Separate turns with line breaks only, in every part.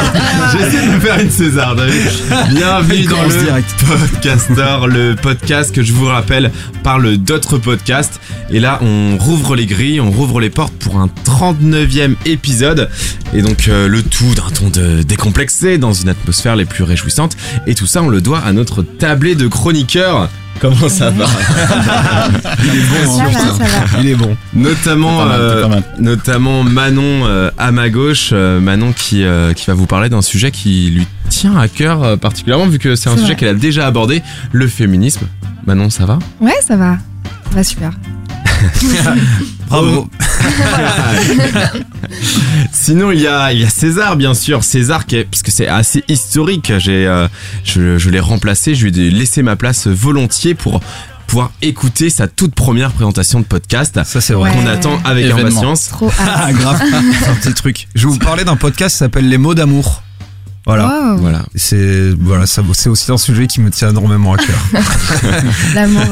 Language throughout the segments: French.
J'essaie de me faire une. Bienvenue dans le
direct.
Podcaster, le podcast que je vous rappelle parle d'autres podcasts. Et là, on rouvre les grilles, on rouvre les portes pour un 39e épisode. Et donc, euh, le tout d'un ton de décomplexé, dans une atmosphère les plus réjouissantes. Et tout ça, on le doit à notre tablé de chroniqueurs. Comment ça va
Il est bon,
Ça
hein,
va,
putain.
ça va.
Il est bon.
Notamment,
mal,
euh, notamment Manon euh, à ma gauche, euh, Manon qui, euh, qui va vous parler d'un sujet qui lui tient à cœur euh, particulièrement vu que c'est un sujet qu'elle a déjà abordé, le féminisme. Manon, ça va?
Ouais, ça va. Ça va super.
Bravo.
Sinon, il y a, il y a César, bien sûr. César, qui est, parce que c'est assez historique. J'ai, euh, je, je l'ai remplacé. Je lui ai laissé ma place volontiers pour pouvoir écouter sa toute première présentation de podcast
Ça, c'est vrai.
Ouais.
qu'on attend avec
Événement.
impatience.
Trop.
Ah, grave. C'est un petit truc. Je vais vous parler d'un podcast qui s'appelle Les mots d'amour. Voilà.
Wow,
Voilà.
C'est voilà, ça, c'est aussi un sujet qui me tient énormément à cœur.
L'amour, ouais,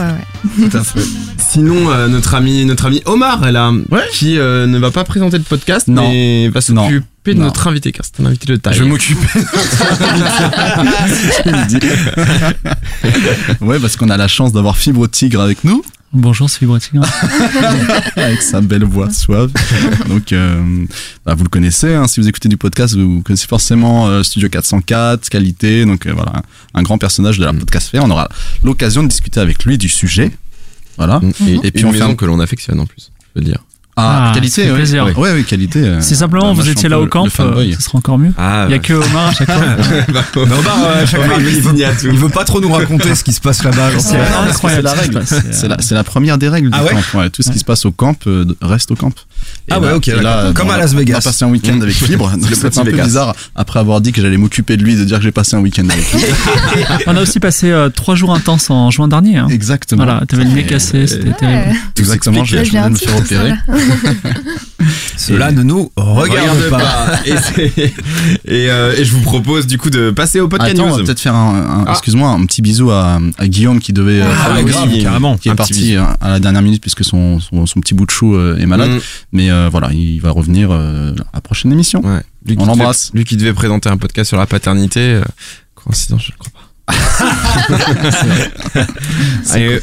ouais.
Tout à fait.
Sinon, euh, notre ami, notre ami Omar est là, qui euh, ne va pas présenter le podcast,
Non.
mais va s'occuper de
Non.
notre invité, car c'est un invité de taille.
Je vais m'occuper. Dis. ouais, parce qu'on a la chance d'avoir Fibre Tigre avec nous,
Bonjour, c'est Tigre.
avec sa belle voix suave. Donc, euh, bah, vous le connaissez. hein, si vous écoutez du podcast, vous connaissez forcément euh, Studio 404, Qualité. Donc euh, voilà, un, grand personnage de la podcast On aura l'occasion de discuter avec lui du sujet. Voilà.
Et,
Et
et
puis on fait
maison
un-
que l'on affectionne en plus, je veux dire.
Ah,
Ah,
qualité, oui.
plaisir.
Ouais, ouais, oui, qualité. euh,
Si simplement
bah,
vous étiez là au camp, euh, ce sera encore mieux.
Ah,
Il y a que Omar à chaque fois.
Mais Omar, euh, à chaque fois, il, veut,
il
pas trop nous raconter ce qui se passe là-bas.
C'est
la règle. C'est la, première des règles
Ah
du
ouais
camp. Ouais, tout ce qui se passe au camp euh, reste au camp. Et
Ah ouais, ok. Comme à Las Vegas.
On a passé un week-end avec Fibre.
C'est
un peu
Vegas.
bizarre après avoir dit que j'allais m'occuper de lui, de dire que j'ai passé un week-end avec lui.
On a aussi passé euh, trois jours intenses en juin dernier. hein.
Exactement.
Voilà, t'avais le nez cassé, c'était terrible.
Ouais.
Exactement.
s'explique.
Je
J'ai
de me faire opérer.
là.
Cela ne nous regarde, pas.
et, c'est- et, euh, et je vous propose du coup de passer au podcast
Attends, on va peut-être faire un, un-
Ah.
excuse-moi, un petit bisou à, à Guillaume qui devait, euh,
Ah
faire
oui, grave,
carrément.
qui est parti euh, à la dernière minute puisque son, son, son petit bout de chou euh, est malade.
Mm.
Mais euh, voilà, il va revenir euh, à la prochaine émission.
Ouais. Lui qui
On
devait-
l'embrasse.
Lui qui devait présenter un podcast sur la paternité. euh, coïncidence, je ne crois pas.
C'est
Allez,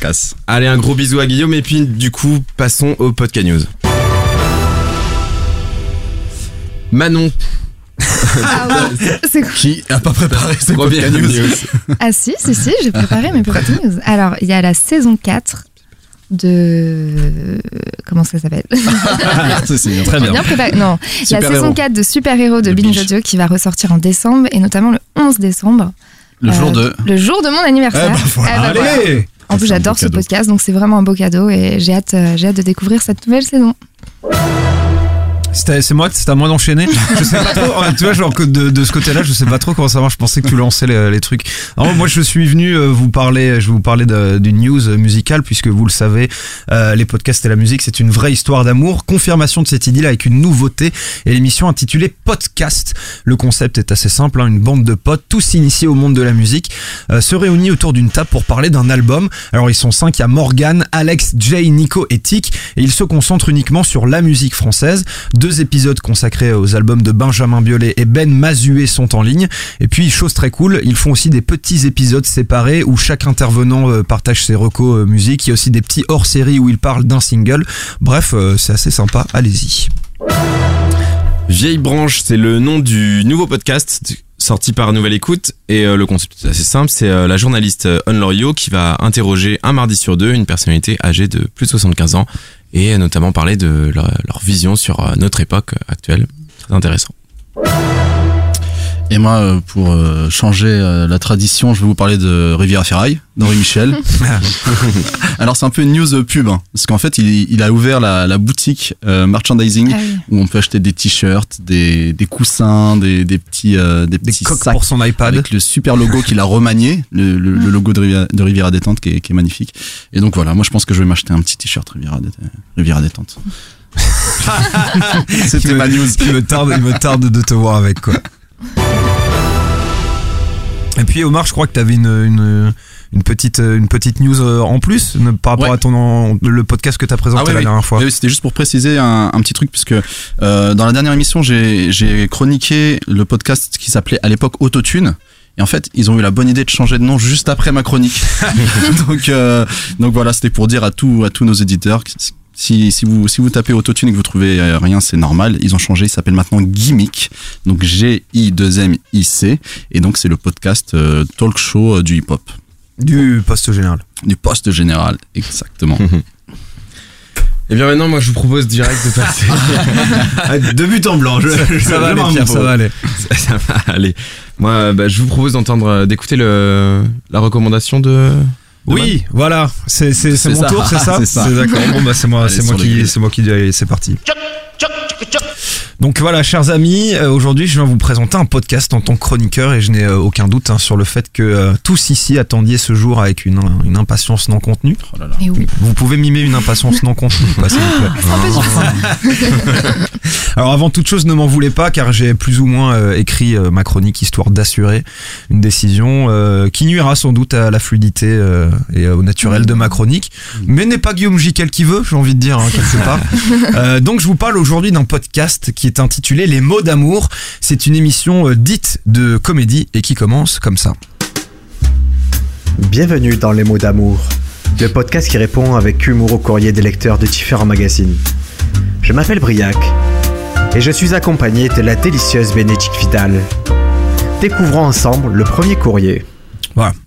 allez, un gros bisou à Guillaume et puis du coup, passons au podcast news. Manon.
Ah ouais. C'est cool.
Qui a pas préparé ses podcast news
news?
Ah si, si, si, j'ai préparé mes petites news. Alors, il y a la saison 4 de... Comment ça s'appelle
C'est- bien.
Très bien.
bien. Non, la saison
héros.
4 de Super Héros de
De
Binge. Audio qui va ressortir en décembre et notamment le 11 décembre.
Le jour
Euh,
de.
Le jour de mon anniversaire.
Eh ben voilà.
Eh ben voilà.
Allez
En plus, j'adore ce podcast, donc c'est vraiment un beau cadeau et j'ai hâte, euh, j'ai hâte de découvrir cette nouvelle saison.
C'est moi, c'est à moi d'enchaîner. Je sais pas trop. Tu vois, genre de, de ce côté-là, je sais pas trop comment ça marche. Je pensais que tu lançais les, les trucs. Alors, moi, je suis venu euh, vous parler. Je vais vous parler d'une news musicale puisque vous le savez, euh, les podcasts et la musique, c'est une vraie histoire d'amour. Confirmation de cette idylle avec une nouveauté et l'émission intitulée Podcast. Le concept est assez simple. hein, une bande de potes, tous initiés au monde de la musique, euh, se réunit autour d'une table pour parler d'un album. Alors, ils sont cinq. Il y a Morgan, Alex, Jay, Nico et Tic et ils se concentrent uniquement sur la musique française. Deux épisodes consacrés aux albums de Benjamin Biolay et Ben Mazué sont en ligne. Et puis, chose très cool, ils font aussi des petits épisodes séparés où chaque intervenant euh, partage ses recos euh, musique. Il y a aussi des petits hors-série où ils parlent d'un single. Bref, euh, c'est assez sympa. Allez-y.
Vieille branche, c'est le nom du nouveau podcast sorti par Nouvelle Écoute et le concept est assez simple, c'est la journaliste Anne Loriot qui va interroger un mardi sur deux une personnalité âgée de plus de 75 ans et notamment parler de leur, leur vision sur euh, notre époque actuelle. Très intéressant.
Et moi, euh, pour euh, changer euh, la tradition, je vais vous parler de Riviera Ferraille, d'Henri Michel. Alors c'est un peu une news pub, hein, parce qu'en fait, il, il a ouvert la, la boutique euh, merchandising
Ah oui.
où on peut acheter des t-shirts, des, des coussins, des, des petits, euh, des
Des
petits
coques
sacs
pour son iPad.
avec le super logo qu'il a remanié, le, le- le logo de Riviera, de Riviera Détente qui est, qui est magnifique. Et donc voilà, moi je pense que je vais m'acheter un petit t-shirt Riviera, Dé- Riviera Détente. C'était ma news.
Il me tarde, il me tarde de te voir avec quoi. Et puis Omar, je crois que tu avais une, une, une petite, une petite news euh, en plus ne- par rapport
Ouais.
à ton le podcast que tu as présenté
Ah oui,
la
oui.
dernière fois.
Oui, C'était juste pour préciser un, un petit truc, puisque euh, dans la dernière émission, j'ai chroniqué le podcast qui s'appelait à l'époque Autotune. Et en fait, ils ont eu la bonne idée de changer de nom juste après ma chronique. donc, euh, donc voilà, c'était pour dire à, tout, à tous nos éditeurs si, si, vous, si vous tapez Autotune et que vous trouvez euh, rien, c'est normal. Ils ont changé, il s'appelle maintenant Gimmick. Donc G-I-2-M-I-C. Et donc, c'est le podcast euh, talk show euh, du hip-hop.
Du poste général.
Du poste général, exactement.
Et bien maintenant, moi, je vous propose direct de passer à de but en blanc. Je, je-
Ça va aller, Pierre, ça va aller.
Ça, ça va aller. Moi, bah, je vous propose d'entendre, d'écouter le la recommandation de.
Oui, voilà, c'est mon
ça.
tour, c'est ça
C'est ça.
d'accord. Bon bah c'est moi, moi qui moi qui c'est parti. Donc voilà, chers amis, euh, aujourd'hui je viens vous présenter un podcast en tant que chroniqueur et je n'ai euh, aucun doute hein, sur le fait que euh, tous ici attendiez ce jour avec une, une impatience non contenue.
Oh là là.
Vous pouvez mimer une impatience non contenue, pas, s'il vous plaît. Alors avant toute chose, ne m'en voulez pas car j'ai plus ou moins euh, écrit euh, ma chronique histoire d'assurer une décision euh, qui nuira sans doute à la fluidité euh, et au naturel de ma chronique, mais n'est pas Guillaume Jiquel qui veut, j'ai envie de dire hein, quelque part. Euh, donc je vous parle aujourd'hui d'un podcast qui est intitulé Les mots d'amour. C'est une émission euh, dite de comédie et qui commence comme ça.
Bienvenue dans Les mots d'amour, le podcast qui répond avec humour au courrier des lecteurs de différents magazines. Je m'appelle Briac et je suis accompagné de la délicieuse Bénédicte Vidal. Découvrons ensemble le premier courrier.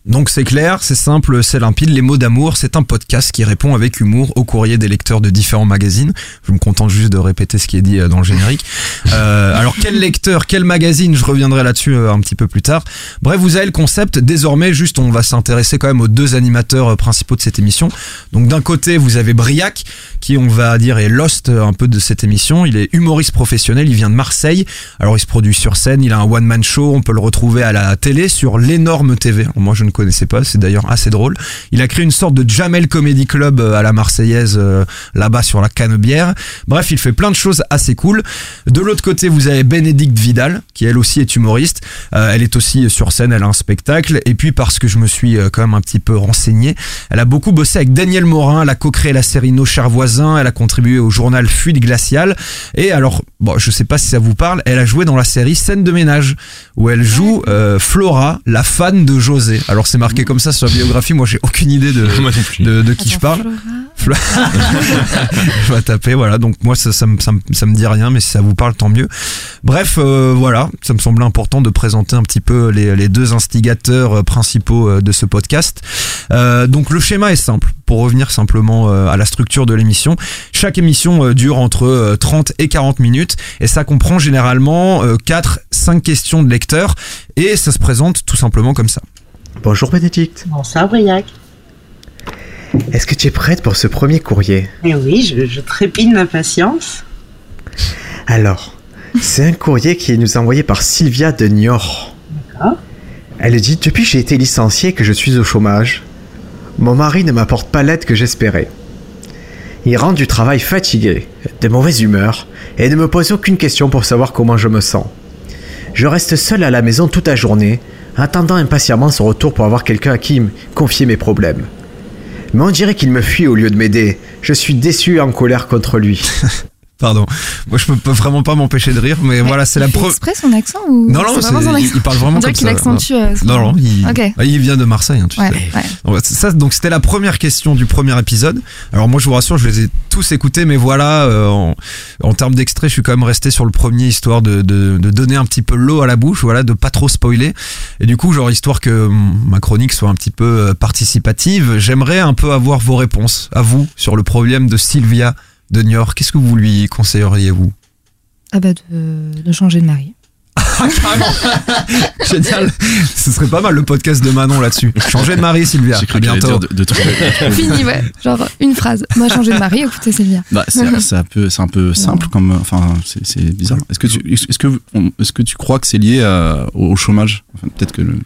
Donc c'est clair, c'est simple, c'est limpide. Les mots d'amour, c'est un podcast qui répond avec humour au courrier des lecteurs de différents magazines. Je me contente juste de répéter ce qui est dit euh, dans le générique. Euh, alors quel lecteur, quel magazine, je reviendrai là-dessus euh, un petit peu plus tard. Bref, vous avez le concept. Désormais, juste, on va s'intéresser quand même aux deux animateurs euh, principaux de cette émission. Donc d'un côté, vous avez Briac, qui on va dire est lost un peu de cette émission. Il est humoriste professionnel, il vient de Marseille. Alors il se produit sur scène, il a un one-man show, on peut le retrouver à la télé sur l'énorme TV. Alors, moi je ne connaissais pas, c'est d'ailleurs assez drôle. Il a créé une sorte de Jamel Comedy Club euh, à la Marseillaise euh, là-bas sur la Canebière. Bref, il fait plein de choses assez cool. De l'autre côté, vous avez Bénédicte Vidal, qui elle aussi est humoriste. Euh, elle est aussi sur scène, elle a un spectacle. Et puis parce que je me suis quand même un petit peu renseigné, elle a beaucoup bossé avec Daniel Morin, elle a co-créé la série Nos chers voisins, elle a contribué au journal Fuite glaciale. Et alors, bon, je sais pas si ça vous parle, elle a joué dans la série Scène de ménage, où elle joue euh, Flora, la fan de José. Alors c'est marqué comme ça sur la biographie, moi j'ai aucune idée de, de, de qui je parle.
Flora.
je vais taper, voilà. Donc moi, ça, ça, me, ça, me, ça me dit rien, mais si ça vous parle, tant mieux. Bref, euh, voilà, ça me semblait important de présenter un petit peu les, les deux instigateurs euh, principaux euh, de ce podcast. Euh, donc le schéma est simple. Pour revenir simplement à la structure de l'émission, chaque émission dure entre euh, 30 et 40 minutes et ça comprend généralement 4-5 questions de lecteurs et ça se présente tout simplement comme ça.
Bonjour Bénédicte,
Bonsoir Briac.
est-ce que tu es prête pour ce premier courrier?
Eh oui, je, je trépide d'impatience.
Alors, c'est un courrier qui nous est envoyé par Sylvia de Niort.
D'accord.
Elle dit Depuis que j'ai été licenciée et que je suis au chômage, mon mari ne m'apporte pas l'aide que j'espérais. Il rentre du travail fatigué, de mauvaise humeur, et ne me pose aucune question pour savoir comment je me sens. Je reste seul à la maison toute la journée, attendant impatiemment son retour pour avoir quelqu'un à qui confier mes problèmes. Mais on dirait qu'il me fuit au lieu de m'aider. Je suis déçu et en colère contre lui.
Pardon. Moi, je peux vraiment pas m'empêcher de rire, mais voilà, c'est la première.
exprès son accent ou
Non, non,
c'est
c'est-
vraiment son accent
il parle vraiment comme
qu'il accentue. euh,
Non, non, il, ah, il vient de Marseille, hein, tu
Ouais,
sais.
ouais.
Donc, ça, donc c'était la première question du premier épisode. Alors moi, je vous rassure, je les ai tous écoutés, mais voilà, euh, en, en termes d'extrait, je suis quand même resté sur le premier, histoire de, de, de donner un petit peu l'eau à la bouche, voilà, de pas trop spoiler. Et du coup, genre histoire que ma chronique soit un petit peu euh, participative, j'aimerais un peu avoir vos réponses à vous sur le problème de Sylvia de Niort. Qu'est-ce que vous lui conseilleriez vous
Ah bah de, de changer de mari.
Génial. Ce serait pas mal le podcast de Manon là-dessus. Changer de mari, Sylvia.
J'ai
À
cru qu'il allait
bientôt.
dire de, de trouver.
Fini, ouais. Genre une phrase. Moi, changer de mari, écoutez Sylvia.
Bah, c'est un peu, c'est un peu simple comme, enfin, c'est bizarre. Est-ce que tu, est-ce que, est-ce que tu crois que c'est lié à- au chômage? Enfin, Peut-être que, le-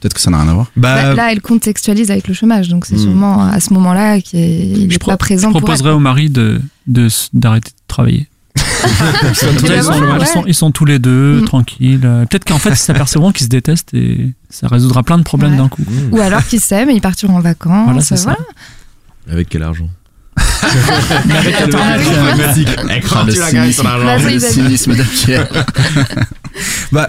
peut-être que ça n'a rien à voir.
Bah,
Bah, là, elle contextualise avec le chômage, donc c'est
Hmm.
sûrement à ce moment-là qu'il n'est pas présent
Je proposerais au mari de de d'arrêter de travailler. Ils sont, ils sont-
voilà,
ils
ouais.
sont- ils sont tous les deux
Mm.
tranquilles. Euh, Peut-être qu'en fait, ils s'apercevront qu'ils se détestent et ça résoudra plein de problèmes
Ouais.
d'un coup.
Ou alors qu'ils s'aiment et ils partiront en vacances.
Voilà.
Avec quel argent?
Avec euh,
cynisme.
argent?
Le cynisme de Pierre.
Bah,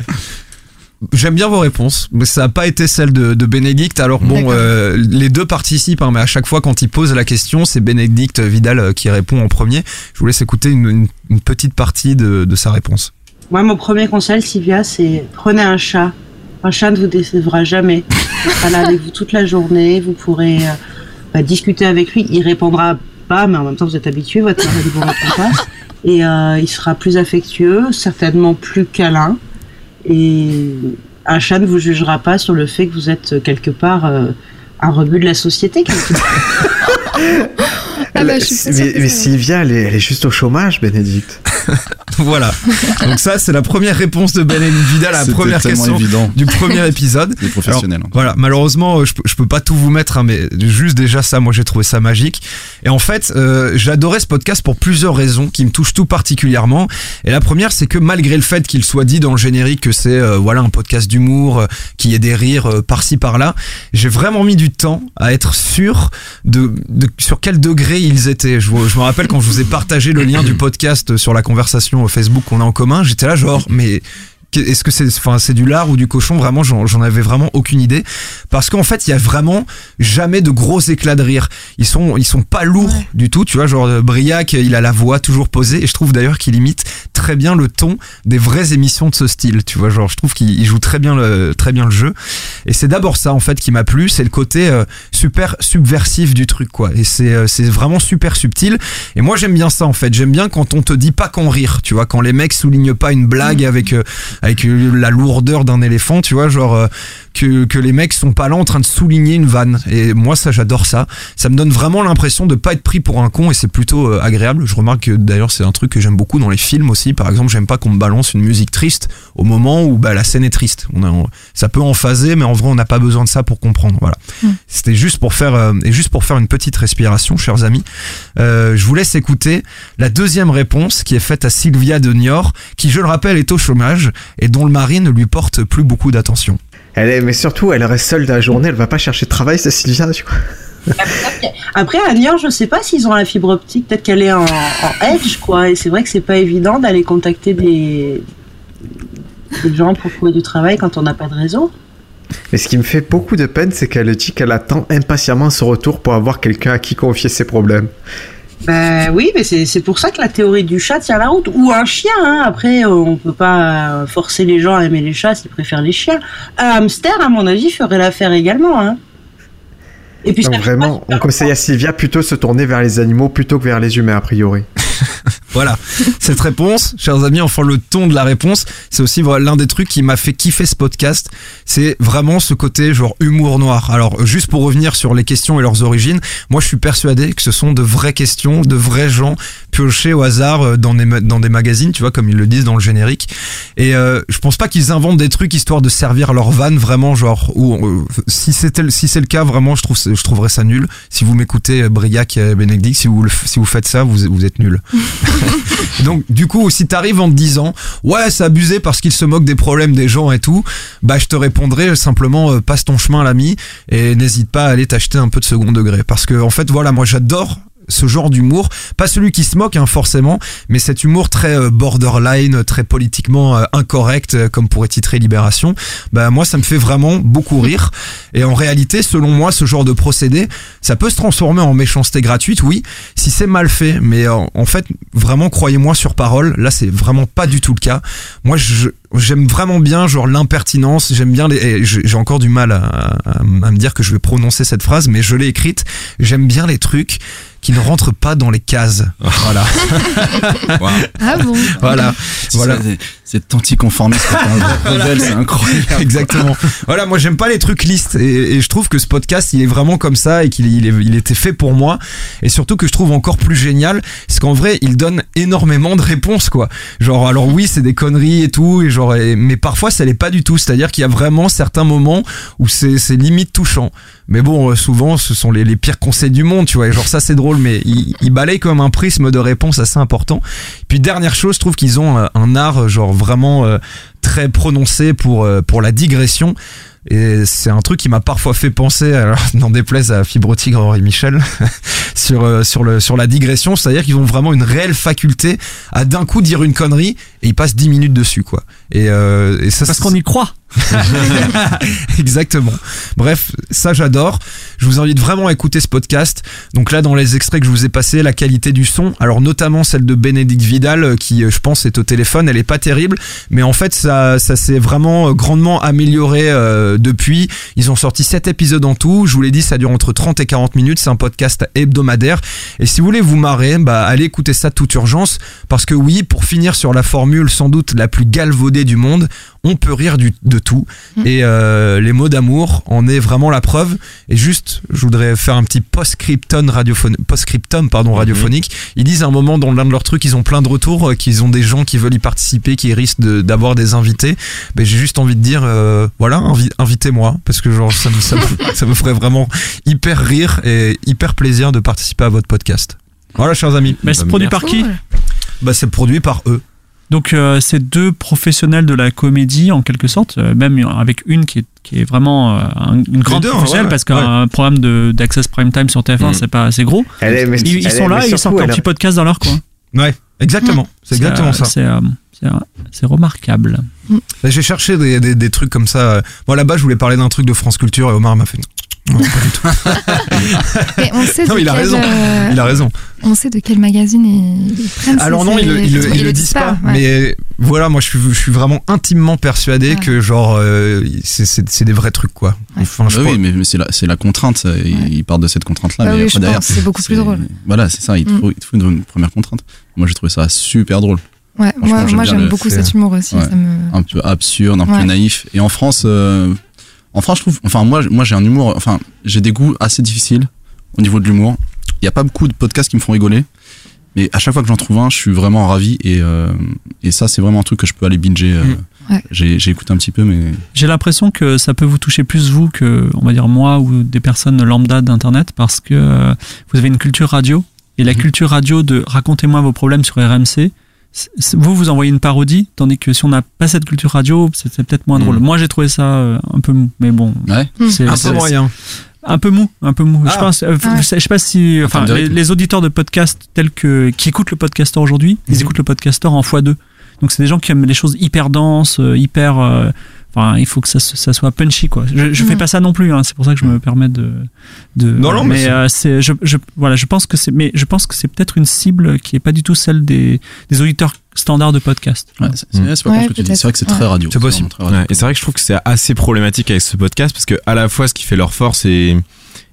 J'aime bien vos réponses, mais ça n'a pas été celle de, de Bénédicte. Alors bon, euh, les deux participent, hein, mais à chaque fois quand ils posent la question, c'est Bénédicte Vidal euh, qui répond en premier. Je vous laisse écouter une, une- une petite partie de, de sa réponse.
Moi, mon premier conseil, Sylvia, c'est prenez un chat. Un chat ne vous décevra jamais. Il sera là avec vous toute la journée. Vous pourrez euh, bah, discuter avec lui. Il répondra pas, mais en même temps, vous êtes habitué. Votre mère ne vous répond pas. Et euh, il sera plus affectueux, certainement plus câlin. Et un chat ne vous jugera pas sur le fait que vous êtes euh, quelque part euh, un rebut de la société. quelque part.
Ah bah,
mais, mais Sylvia, elle est, elle est juste au chômage, Bénédicte.
voilà. Donc ça, c'est la première réponse de Vidal à la première question
évident.
du premier épisode.
Les professionnels. hein.
Voilà, malheureusement, euh, je je peux pas tout vous mettre, hein, mais juste déjà ça, moi j'ai trouvé ça magique. Et en fait, euh, j'adorais ce podcast pour plusieurs raisons qui me touchent tout particulièrement. Et la première, c'est que malgré le fait qu'il soit dit dans le générique que c'est euh, voilà un podcast d'humour, euh, qu'il y ait des rires par-ci par-là, j'ai vraiment mis du temps à être sûr de, de sur quel degré ils étaient. Je, je me rappelle quand je vous ai partagé le lien du podcast sur la conversation Facebook qu'on a en commun, j'étais là genre mais est-ce que c'est enfin c'est du lard ou du cochon? Vraiment j'en j'en avais vraiment aucune idée. Parce qu'en fait il y a vraiment jamais de gros éclats de rire. Ils sont ils sont pas lourds du tout tu vois genre euh, Briac il a la voix toujours posée. Et je trouve d'ailleurs qu'il imite très bien le ton des vraies émissions de ce style tu vois genre je trouve qu'il il joue très bien le très bien le jeu. Et c'est d'abord ça en fait qui m'a plu. C'est le côté euh, super subversif du truc quoi. Et c'est euh, c'est vraiment super subtil. Et moi j'aime bien ça en fait. J'aime bien quand on te dit pas qu'en rire tu vois quand les mecs soulignent pas une blague avec euh, avec euh, la lourdeur d'un éléphant, tu vois, genre euh, que, que les mecs sont pas là en train de souligner une vanne. Et moi, ça, j'adore ça. Ça me donne vraiment l'impression de pas être pris pour un con et c'est plutôt euh, agréable. Je remarque que d'ailleurs, c'est un truc que j'aime beaucoup dans les films aussi. Par exemple, j'aime pas qu'on me balance une musique triste au moment où bah, la scène est triste. On a, on- ça peut en phaser, mais en vrai, on n'a pas besoin de ça pour comprendre. Voilà. C'était juste pour faire euh, et juste pour faire une petite respiration, chers amis. Euh, je vous laisse écouter la deuxième réponse qui est faite à Sylvia de Niort, qui, je le rappelle, est au chômage et dont le mari ne lui porte plus beaucoup d'attention.
Elle est, mais surtout, elle reste seule de la journée, elle va pas chercher de travail, cette Sylvia, tu vois.
Après, à Niort, je sais pas s'ils ont la fibre optique. Peut-être qu'elle est en, en edge, quoi. Et c'est vrai que c'est pas évident d'aller contacter des, des gens pour trouver du travail quand on n'a pas de réseau.
Mais ce qui me fait beaucoup de peine, c'est qu'elle dit qu'elle attend impatiemment ce retour pour avoir quelqu'un à qui confier ses problèmes.
Ben oui, mais c'est c'est pour ça que la théorie du chat tient la route. Ou un chien, hein. Après, euh, on peut pas euh, forcer les gens à aimer les chats s'ils préfèrent les chiens. Un hamster, à mon avis, ferait l'affaire également, hein. Et puis,
Donc vraiment, on conseille à Sylvia plutôt se tourner vers les animaux plutôt que vers les humains, a priori.
Voilà, cette réponse, chers amis, enfin le ton de la réponse, c'est aussi l'un des trucs qui m'a fait kiffer ce podcast. C'est vraiment ce côté genre humour noir. Alors juste pour revenir sur les questions et leurs origines, moi je suis persuadé que ce sont de vraies questions, de vrais gens piochés au hasard euh, dans des, dans des magazines, tu vois, comme ils le disent dans le générique. Et euh, je pense pas qu'ils inventent des trucs histoire de servir leur vanne vraiment genre ou euh, si c'était si c'est le cas vraiment je trouve je trouverais ça nul. Si vous m'écoutez euh, Briac et Bénédicte, si vous si vous faites ça, vous vous êtes nuls. Donc du coup, si t'arrives en te disant ouais c'est abusé parce qu'il se moque des problèmes des gens et tout, bah je te répondrai simplement euh, passe ton chemin l'ami et n'hésite pas à aller t'acheter un peu de second degré. Parce que en fait voilà moi j'adore ce genre d'humour, pas celui qui se moque hein, forcément, mais cet humour très euh, borderline, très politiquement euh, incorrect, euh, comme pourrait titrer Libération, bah moi ça me fait vraiment beaucoup rire. Et en réalité, selon moi, ce genre de procédé, ça peut se transformer en méchanceté gratuite, oui, si c'est mal fait. Mais euh, en fait, vraiment, croyez-moi sur parole, là c'est vraiment pas du tout le cas. Moi, je j'aime vraiment bien genre l'impertinence. J'aime bien les et j'ai encore du mal à, à- à me dire que je vais prononcer cette phrase mais je l'ai écrite. J'aime bien les trucs qui ne rentrent pas dans les cases. Voilà.
Ah bon
voilà. Voilà.
C'est- le révèle, c'est incroyable.
Exactement. Voilà, moi j'aime pas les trucs listes. Et, et je trouve que ce podcast il est vraiment comme ça et qu'il il est- il était fait pour moi. Et surtout que je trouve encore plus génial, c'est qu'en vrai il donne énormément de réponses quoi. Genre alors oui c'est des conneries et tout et genre et- mais parfois ça l'est pas du tout. C'est-à-dire qu'il y a vraiment certains moments où c'est limite touchant. Mais bon, euh, souvent, ce sont les, pires conseils du monde, tu vois. Et genre, ça, c'est drôle. mais ils, balayent comme un prisme de réponse assez important. Puis dernière chose, je trouve qu'ils ont euh, un art genre vraiment euh, très prononcé pour la digression. Et c'est un truc qui m'a parfois fait penser, alors n'en déplaise à Fibre Tigre Henri Michel, sur, euh, sur, le, sur la digression, c'est-à-dire qu'ils ont vraiment une réelle faculté à d'un coup dire une connerie et ils passent 10 minutes dessus, quoi. Et, euh, et ça,
Parce qu'on y croit.
Exactement. Bref, ça j'adore. Je vous invite vraiment à écouter ce podcast. Donc là, dans les extraits que je vous ai passés, la qualité du son, alors notamment celle de Bénédicte Vidal, euh, qui euh, je pense est au téléphone, elle est pas terrible, mais en fait ça, ça s'est vraiment euh, grandement amélioré euh, depuis. Ils ont sorti 7 épisodes en tout. Je vous l'ai dit, ça dure entre 30 et 40 minutes. C'est un podcast hebdomadaire. Et si vous voulez vous marrer, bah allez écouter ça toute urgence, parce que oui, pour finir sur la formule sans doute la plus galvaudée du monde, on peut rire du, de tout. Et euh, les mots d'amour en est vraiment la preuve. Et juste, je voudrais faire un petit post-scriptum radiophone, post-scriptum, pardon, radiophonique. Ils disent à un moment dans l'un de leurs trucs, ils ont plein de retours, euh, qu'ils ont des gens qui veulent y participer, qui risquent de- d'avoir des invités. Mais j'ai juste envie de dire, euh, voilà, invi- invitez-moi, parce que genre ça me, ça, me, ça me ferait vraiment hyper rire et hyper plaisir de participer à votre podcast. Voilà, chers amis.
Mais c'est
Bah,
produit par qui.
Bah, c'est produit par eux.
Donc euh, c'est deux professionnels de la comédie en quelque sorte, euh, même avec une qui est, qui est vraiment euh, un- une grande
deux, hein,
professionnelle
ouais,
parce qu'un programme de d'Access Prime Time sur TF1
Mm.
c'est pas assez gros.
Elle est- mais-
Ils, sont
est-
là,
mais
ils sortent un petit podcast dans leur coin.
Ouais, exactement. C'est exactement
euh,
ça.
C'est remarquable.
J'ai cherché des, des, des trucs comme ça. Moi là-bas, je voulais parler d'un truc de France Culture et Omar m'a fait. Non, pas du tout.
Mais on sait
Non,
de
il a
quel,
raison.
euh,
Il a raison.
on sait de quel magazine ils, ils prennent.
Alors non, ils, le- ils le- ils le disent pas.
ouais.
Mais voilà, moi je suis, je suis vraiment intimement persuadé
Ouais.
que genre euh, c'est- des vrais trucs quoi.
Ouais.
Enfin, je
Bah
pense-
oui, mais, mais c'est la, contrainte. Ils
Ouais.
ils partent de cette contrainte-là.
Bah
mais
oui,
après, derrière,
c'est beaucoup plus drôle.
Voilà, c'est ça. Il te,
Mm.
faut, il te faut une, une première contrainte. Moi, j'ai trouvé ça super drôle.
Ouais, moi,
j'aime
beaucoup cet humour aussi.
Ouais.
Ça me...
un peu absurde, un peu naïf. Et en France, euh, en France, je trouve, enfin moi, moi j'ai un humour, enfin j'ai des goûts assez difficiles au niveau de l'humour. Il y a pas beaucoup de podcasts qui me font rigoler, mais à chaque fois que j'en trouve un, je suis vraiment ravi. Et euh, et ça, c'est vraiment un truc que je peux aller binger. euh,
Mm.
Ouais.
J'ai j'ai écouté un petit peu, mais
J'ai l'impression que ça peut vous toucher plus vous que, on va dire moi ou des personnes lambda d'internet parce que euh, vous avez une culture radio et la
Mhm.
culture radio de racontez-moi vos problèmes sur RMC. Vous vous envoyez une parodie, tandis que si on n'a pas cette culture radio, c'est peut-être moins drôle.
Mhm.
Moi j'ai trouvé ça euh, un peu mou, mais bon,
ouais.
c'est
un peu moyen.
un peu mou, un peu mou.
Ah.
Je pense, euh,
Ah ouais.
je sais pas si, enfin, les, auditeurs de podcast tels que qui écoutent le podcaster aujourd'hui, ils écoutent le podcaster en x2. Donc c'est des gens qui aiment les choses hyper denses, euh, hyper. Enfin, il faut que ça, soit punchy, quoi. Je, je fais
Mhm.
pas ça non plus, hein, c'est pour ça que je me permets de. de
Non, non, mais
mais
c'est-
euh, c'est, je, je, voilà, je pense que c'est, mais je pense que c'est peut-être une cible qui est pas du tout celle des, des auditeurs standards de podcast.
Ouais, c'est c'est-
Mm.
c'est pas con
Ouais,
ce que tu dis.
peut-être.
C'est vrai que c'est très
Ouais.
radio.
C'est possible.
très radio.
Et c'est vrai que je trouve que c'est assez problématique avec ce podcast parce que à la fois ce qui fait leur force et,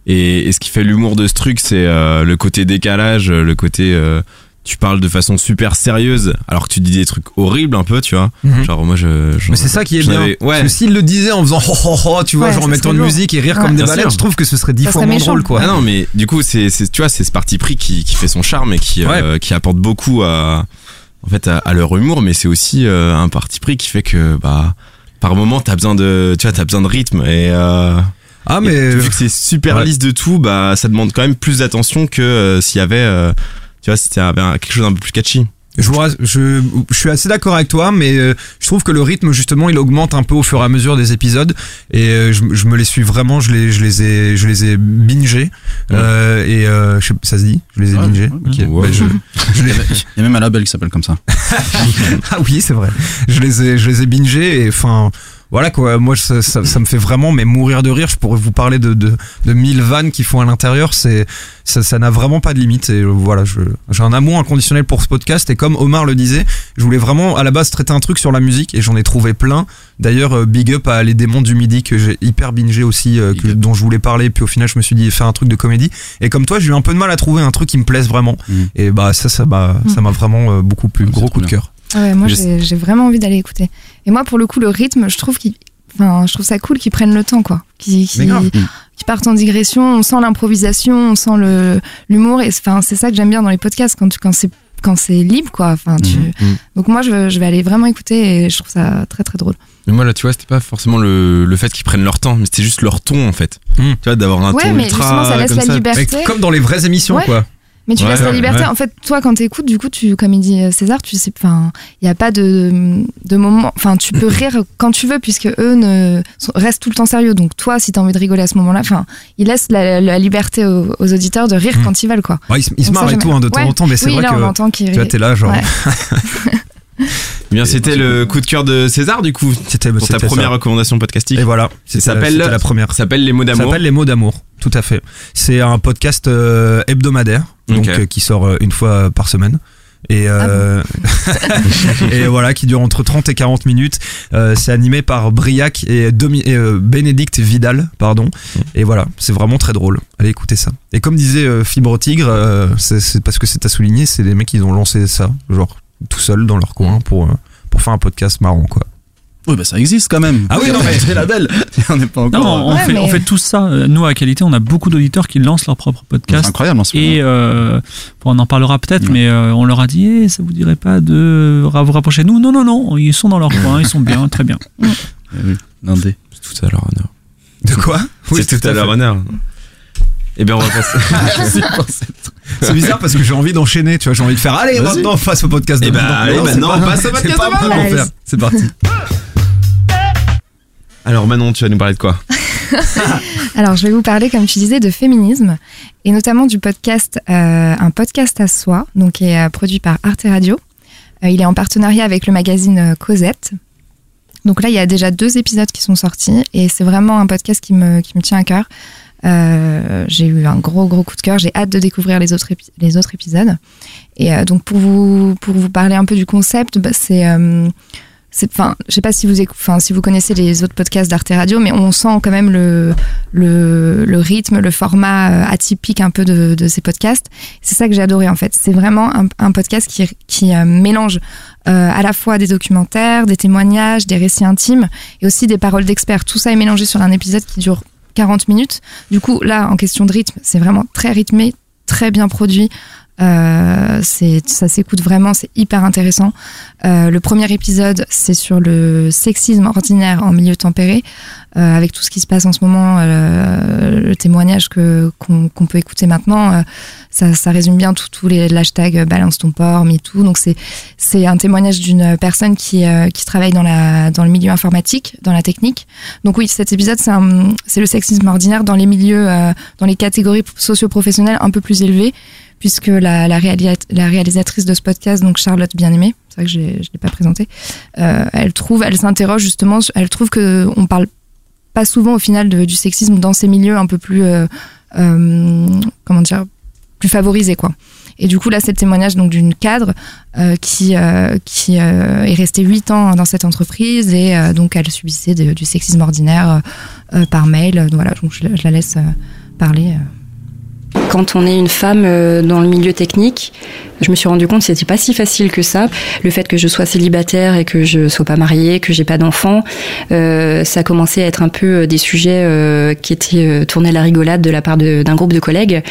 et, et ce qui fait l'humour de ce truc, c'est euh, le côté décalage, le côté euh, tu parles de façon super sérieuse alors que tu dis des trucs horribles un peu, tu vois.
Mhm.
Genre moi je.
Mais c'est ça qui est bien.
avais-
Parce
ouais.
que s'il le disait en faisant ho ho ho, tu vois,
Ouais,
genre en mettant
lourd.
musique et rire
Ouais.
comme des baleines, je trouve que ce serait dix
Ça
fois
serait
moins
méchant.
drôle quoi.
Ah non mais du coup c'est tu vois c'est ce parti pris qui, qui fait son charme et qui euh, qui apporte beaucoup à en fait à, à leur humour mais c'est aussi euh, un parti pris qui fait que bah par moment t'as besoin de tu vois t'as besoin de rythme et euh,
Ah
et
mais
vu que c'est super
ouais.
lisse de tout bah ça demande quand même plus d'attention que euh, s'il y avait euh, tu vois un- quelque chose d'un peu plus catchy
Je, suis assez d'accord avec toi, mais euh, je trouve que le rythme, justement, il augmente un peu au fur et à mesure des épisodes. Et euh, je, je me les suis vraiment, je les, je les ai, je les ai bingés. Euh, et euh, je sais- ça se dit? Je les ai
Ouais,
bingés?
ouais.
Bah,
Il y a même un label qui s'appelle comme ça.
ah oui, c'est vrai. Je les ai, je les ai bingés et enfin. Voilà quoi, moi ça, ça, ça me fait vraiment mais mourir de rire. Je pourrais vous parler de, de, de mille vannes qui font à l'intérieur. C'est ça, ça n'a vraiment pas de limite. Et euh, voilà, je- j'ai un amour inconditionnel pour ce podcast. Et comme Omar le disait, je voulais vraiment à la base traiter un truc sur la musique et j'en ai trouvé plein. D'ailleurs, euh, big up à Les Démons du Midi que j'ai hyper bingé aussi, euh, que, dont je voulais parler. Puis au final, je me suis dit faire un truc de comédie. Et comme toi, j'ai eu un peu de mal à trouver un truc qui me plaise vraiment.
Mm.
Et bah ça, ça m'a, ça m'a vraiment euh, beaucoup plu.
Ouais,
Gros coup de cœur.
Ouais, moi j'ai vraiment envie d'aller écouter. Et moi pour le coup le rythme, je trouve qu'il enfin je trouve ça cool qu'ils prennent le temps quoi. Qu'ils partent en digression, on sent l'improvisation, on sent le l'humour et enfin c'est ça que j'aime bien dans les podcasts quand tu quand c'est quand c'est libre quoi. Enfin tu
Mhm.
Donc moi je, je vais aller vraiment écouter et je trouve ça très très drôle.
mais moi là tu vois c'était pas forcément le, le fait qu'ils prennent leur temps mais c'était juste leur ton en fait
Mm.
tu vois d'avoir un
ouais,
ton
mais
ultra
ça laisse
comme
la
ça.
liberté.
Mais comme dans les vraies émissions
Ouais.
quoi.
Mais tu
Ouais,
laisses la liberté.
ouais.
En fait, toi, quand t'écoutes, du coup, tu, comme il dit euh, César, tu sais, enfin, il n'y a pas de, de moment. Enfin, tu peux rire quand tu veux, puisque eux ne sont- restent tout le temps sérieux. Donc, toi, si t'as envie de rigoler à ce moment-là, enfin, ils laissent la, la liberté aux, aux auditeurs de rire
Mm.
quand ils veulent, quoi.
Ouais, il se, il se
Donc,
marre
ça,
et tout hein, de temps en temps, mais c'est
Oui,
vrai
là, on
que
entend qu'ils
tu vois, t'es là, genre.
Eh bien, c'était le coup de cœur de César, du coup,
C'était
pour ta première
ça.
recommandation podcastique.
Et voilà,
Ça
c'était
s'appelle
la première.
Ça s'appelle Les mots
Ça
d'amour.
s'appelle Les mots d'amour, tout à fait. C'est un podcast euh, hebdomadaire, donc euh, qui sort euh, une fois par semaine. Et,
Ah
et voilà, qui dure entre 30 et 40 minutes. Euh, c'est animé par Briac et, euh, Bénédicte Vidal, pardon. Et voilà, c'est vraiment très drôle. Allez écouter ça. Et comme disait euh, Fibre Tigre, euh, c'est c'est parce que c'est à souligner, c'est les mecs qui ont lancé ça, genre tout seuls dans leur coin pour, euh, pour faire un podcast marrant, quoi.
Oui, bah ça existe quand même.
Ah oui, non, mais-
c'est la belle. On n'est pas
Non,
encore.
on,
Ouais,
fait,
mais-
on fait tout ça. Euh, Nous, à Qualité, on a beaucoup d'auditeurs qui lancent leur propre
C'est
podcast.
incroyable en ce moment.
Et euh, bon, on en parlera peut-être,
Ouais.
mais euh, on leur a dit, Eh, ça vous dirait pas de vous rapprocher de nous? Non, non, non, ils sont dans leur coin, ils sont bien, très bien.
Eh oui.
C'est tout à leur honneur.
De quoi?
C'est tout à leur honneur. Eh bien, on va passer.
C'est bizarre parce que j'ai envie d'enchaîner, tu vois, j'ai envie de faire allez
Vas-y.
maintenant face au podcast de
Eh ben, allez,
non, c'est
maintenant,
pas-
on passe au podcast
pas
de
Manon.
qu'on. C'est parti.
Alors, Manon, tu vas nous parler de quoi
Alors, je vais vous parler, comme tu disais, de féminisme et notamment du podcast, euh, un podcast à soi, donc qui est euh, produit par Arte Radio. Euh, il est en partenariat avec le magazine euh, Cosette. Donc là, il y a déjà deux épisodes qui sont sortis et c'est vraiment un podcast qui me, qui me tient à cœur. Euh, j'ai eu un gros gros coup de cœur. J'ai hâte de découvrir les autres, les autres épisodes. Et euh, donc pour vous pour vous parler un peu du concept, bah, c'est euh, enfin je sais pas si vous enfin si vous connaissez les autres podcasts d'Arte Radio, mais on sent quand même le le, rythme, le format atypique un peu de, ces podcasts. C'est ça que j'ai adoré en fait. C'est vraiment un, podcast qui qui mélange à la fois des documentaires, des témoignages, des récits intimes et aussi des paroles d'experts. Tout ça est mélangé sur un épisode qui dure 40 minutes. Du coup, là, en question de rythme, c'est vraiment très rythmé, très bien produit. Euh, ça s'écoute vraiment, c'est hyper intéressant. Euh, le premier épisode, c'est sur le sexisme ordinaire en milieu tempéré, euh, avec tout ce qui se passe en ce moment, euh, le témoignage que qu'on, qu'on peut écouter maintenant, euh, ça, ça résume bien tout- tous les hashtags euh, balance ton porc, MeToo. Donc c'est c'est un témoignage d'une personne qui qui travaille dans la dans le milieu informatique, dans la technique. Donc oui, cet épisode c'est c'est le sexisme ordinaire dans les milieux, dans les catégories socio-professionnelles un peu plus élevées puisque la, la, réalis- la réalisatrice de ce podcast, donc Charlotte Bien-Aimée, c'est vrai que je ne l'ai pas présentée, euh, elle trouve, elle s'interroge justement, elle trouve que on parle pas souvent au final du sexisme dans ces milieux un peu plus, euh, euh, comment dire, plus favorisés quoi. Et du coup là, c'est le témoignage donc d'une cadre qui qui est restée huit ans dans cette entreprise et donc elle subissait de- du sexisme ordinaire par mail. Voilà, donc je, la- laisse parler.
Quand on est une femme euh, dans le milieu technique, je me suis rendu compte que c'était pas si facile que ça. Le fait que je sois célibataire et que je sois pas mariée, que j'ai pas d'enfants, euh, ça a commencé à être un peu euh, des sujets euh, qui étaient tournés à la rigolade de la part d'un groupe de collègues.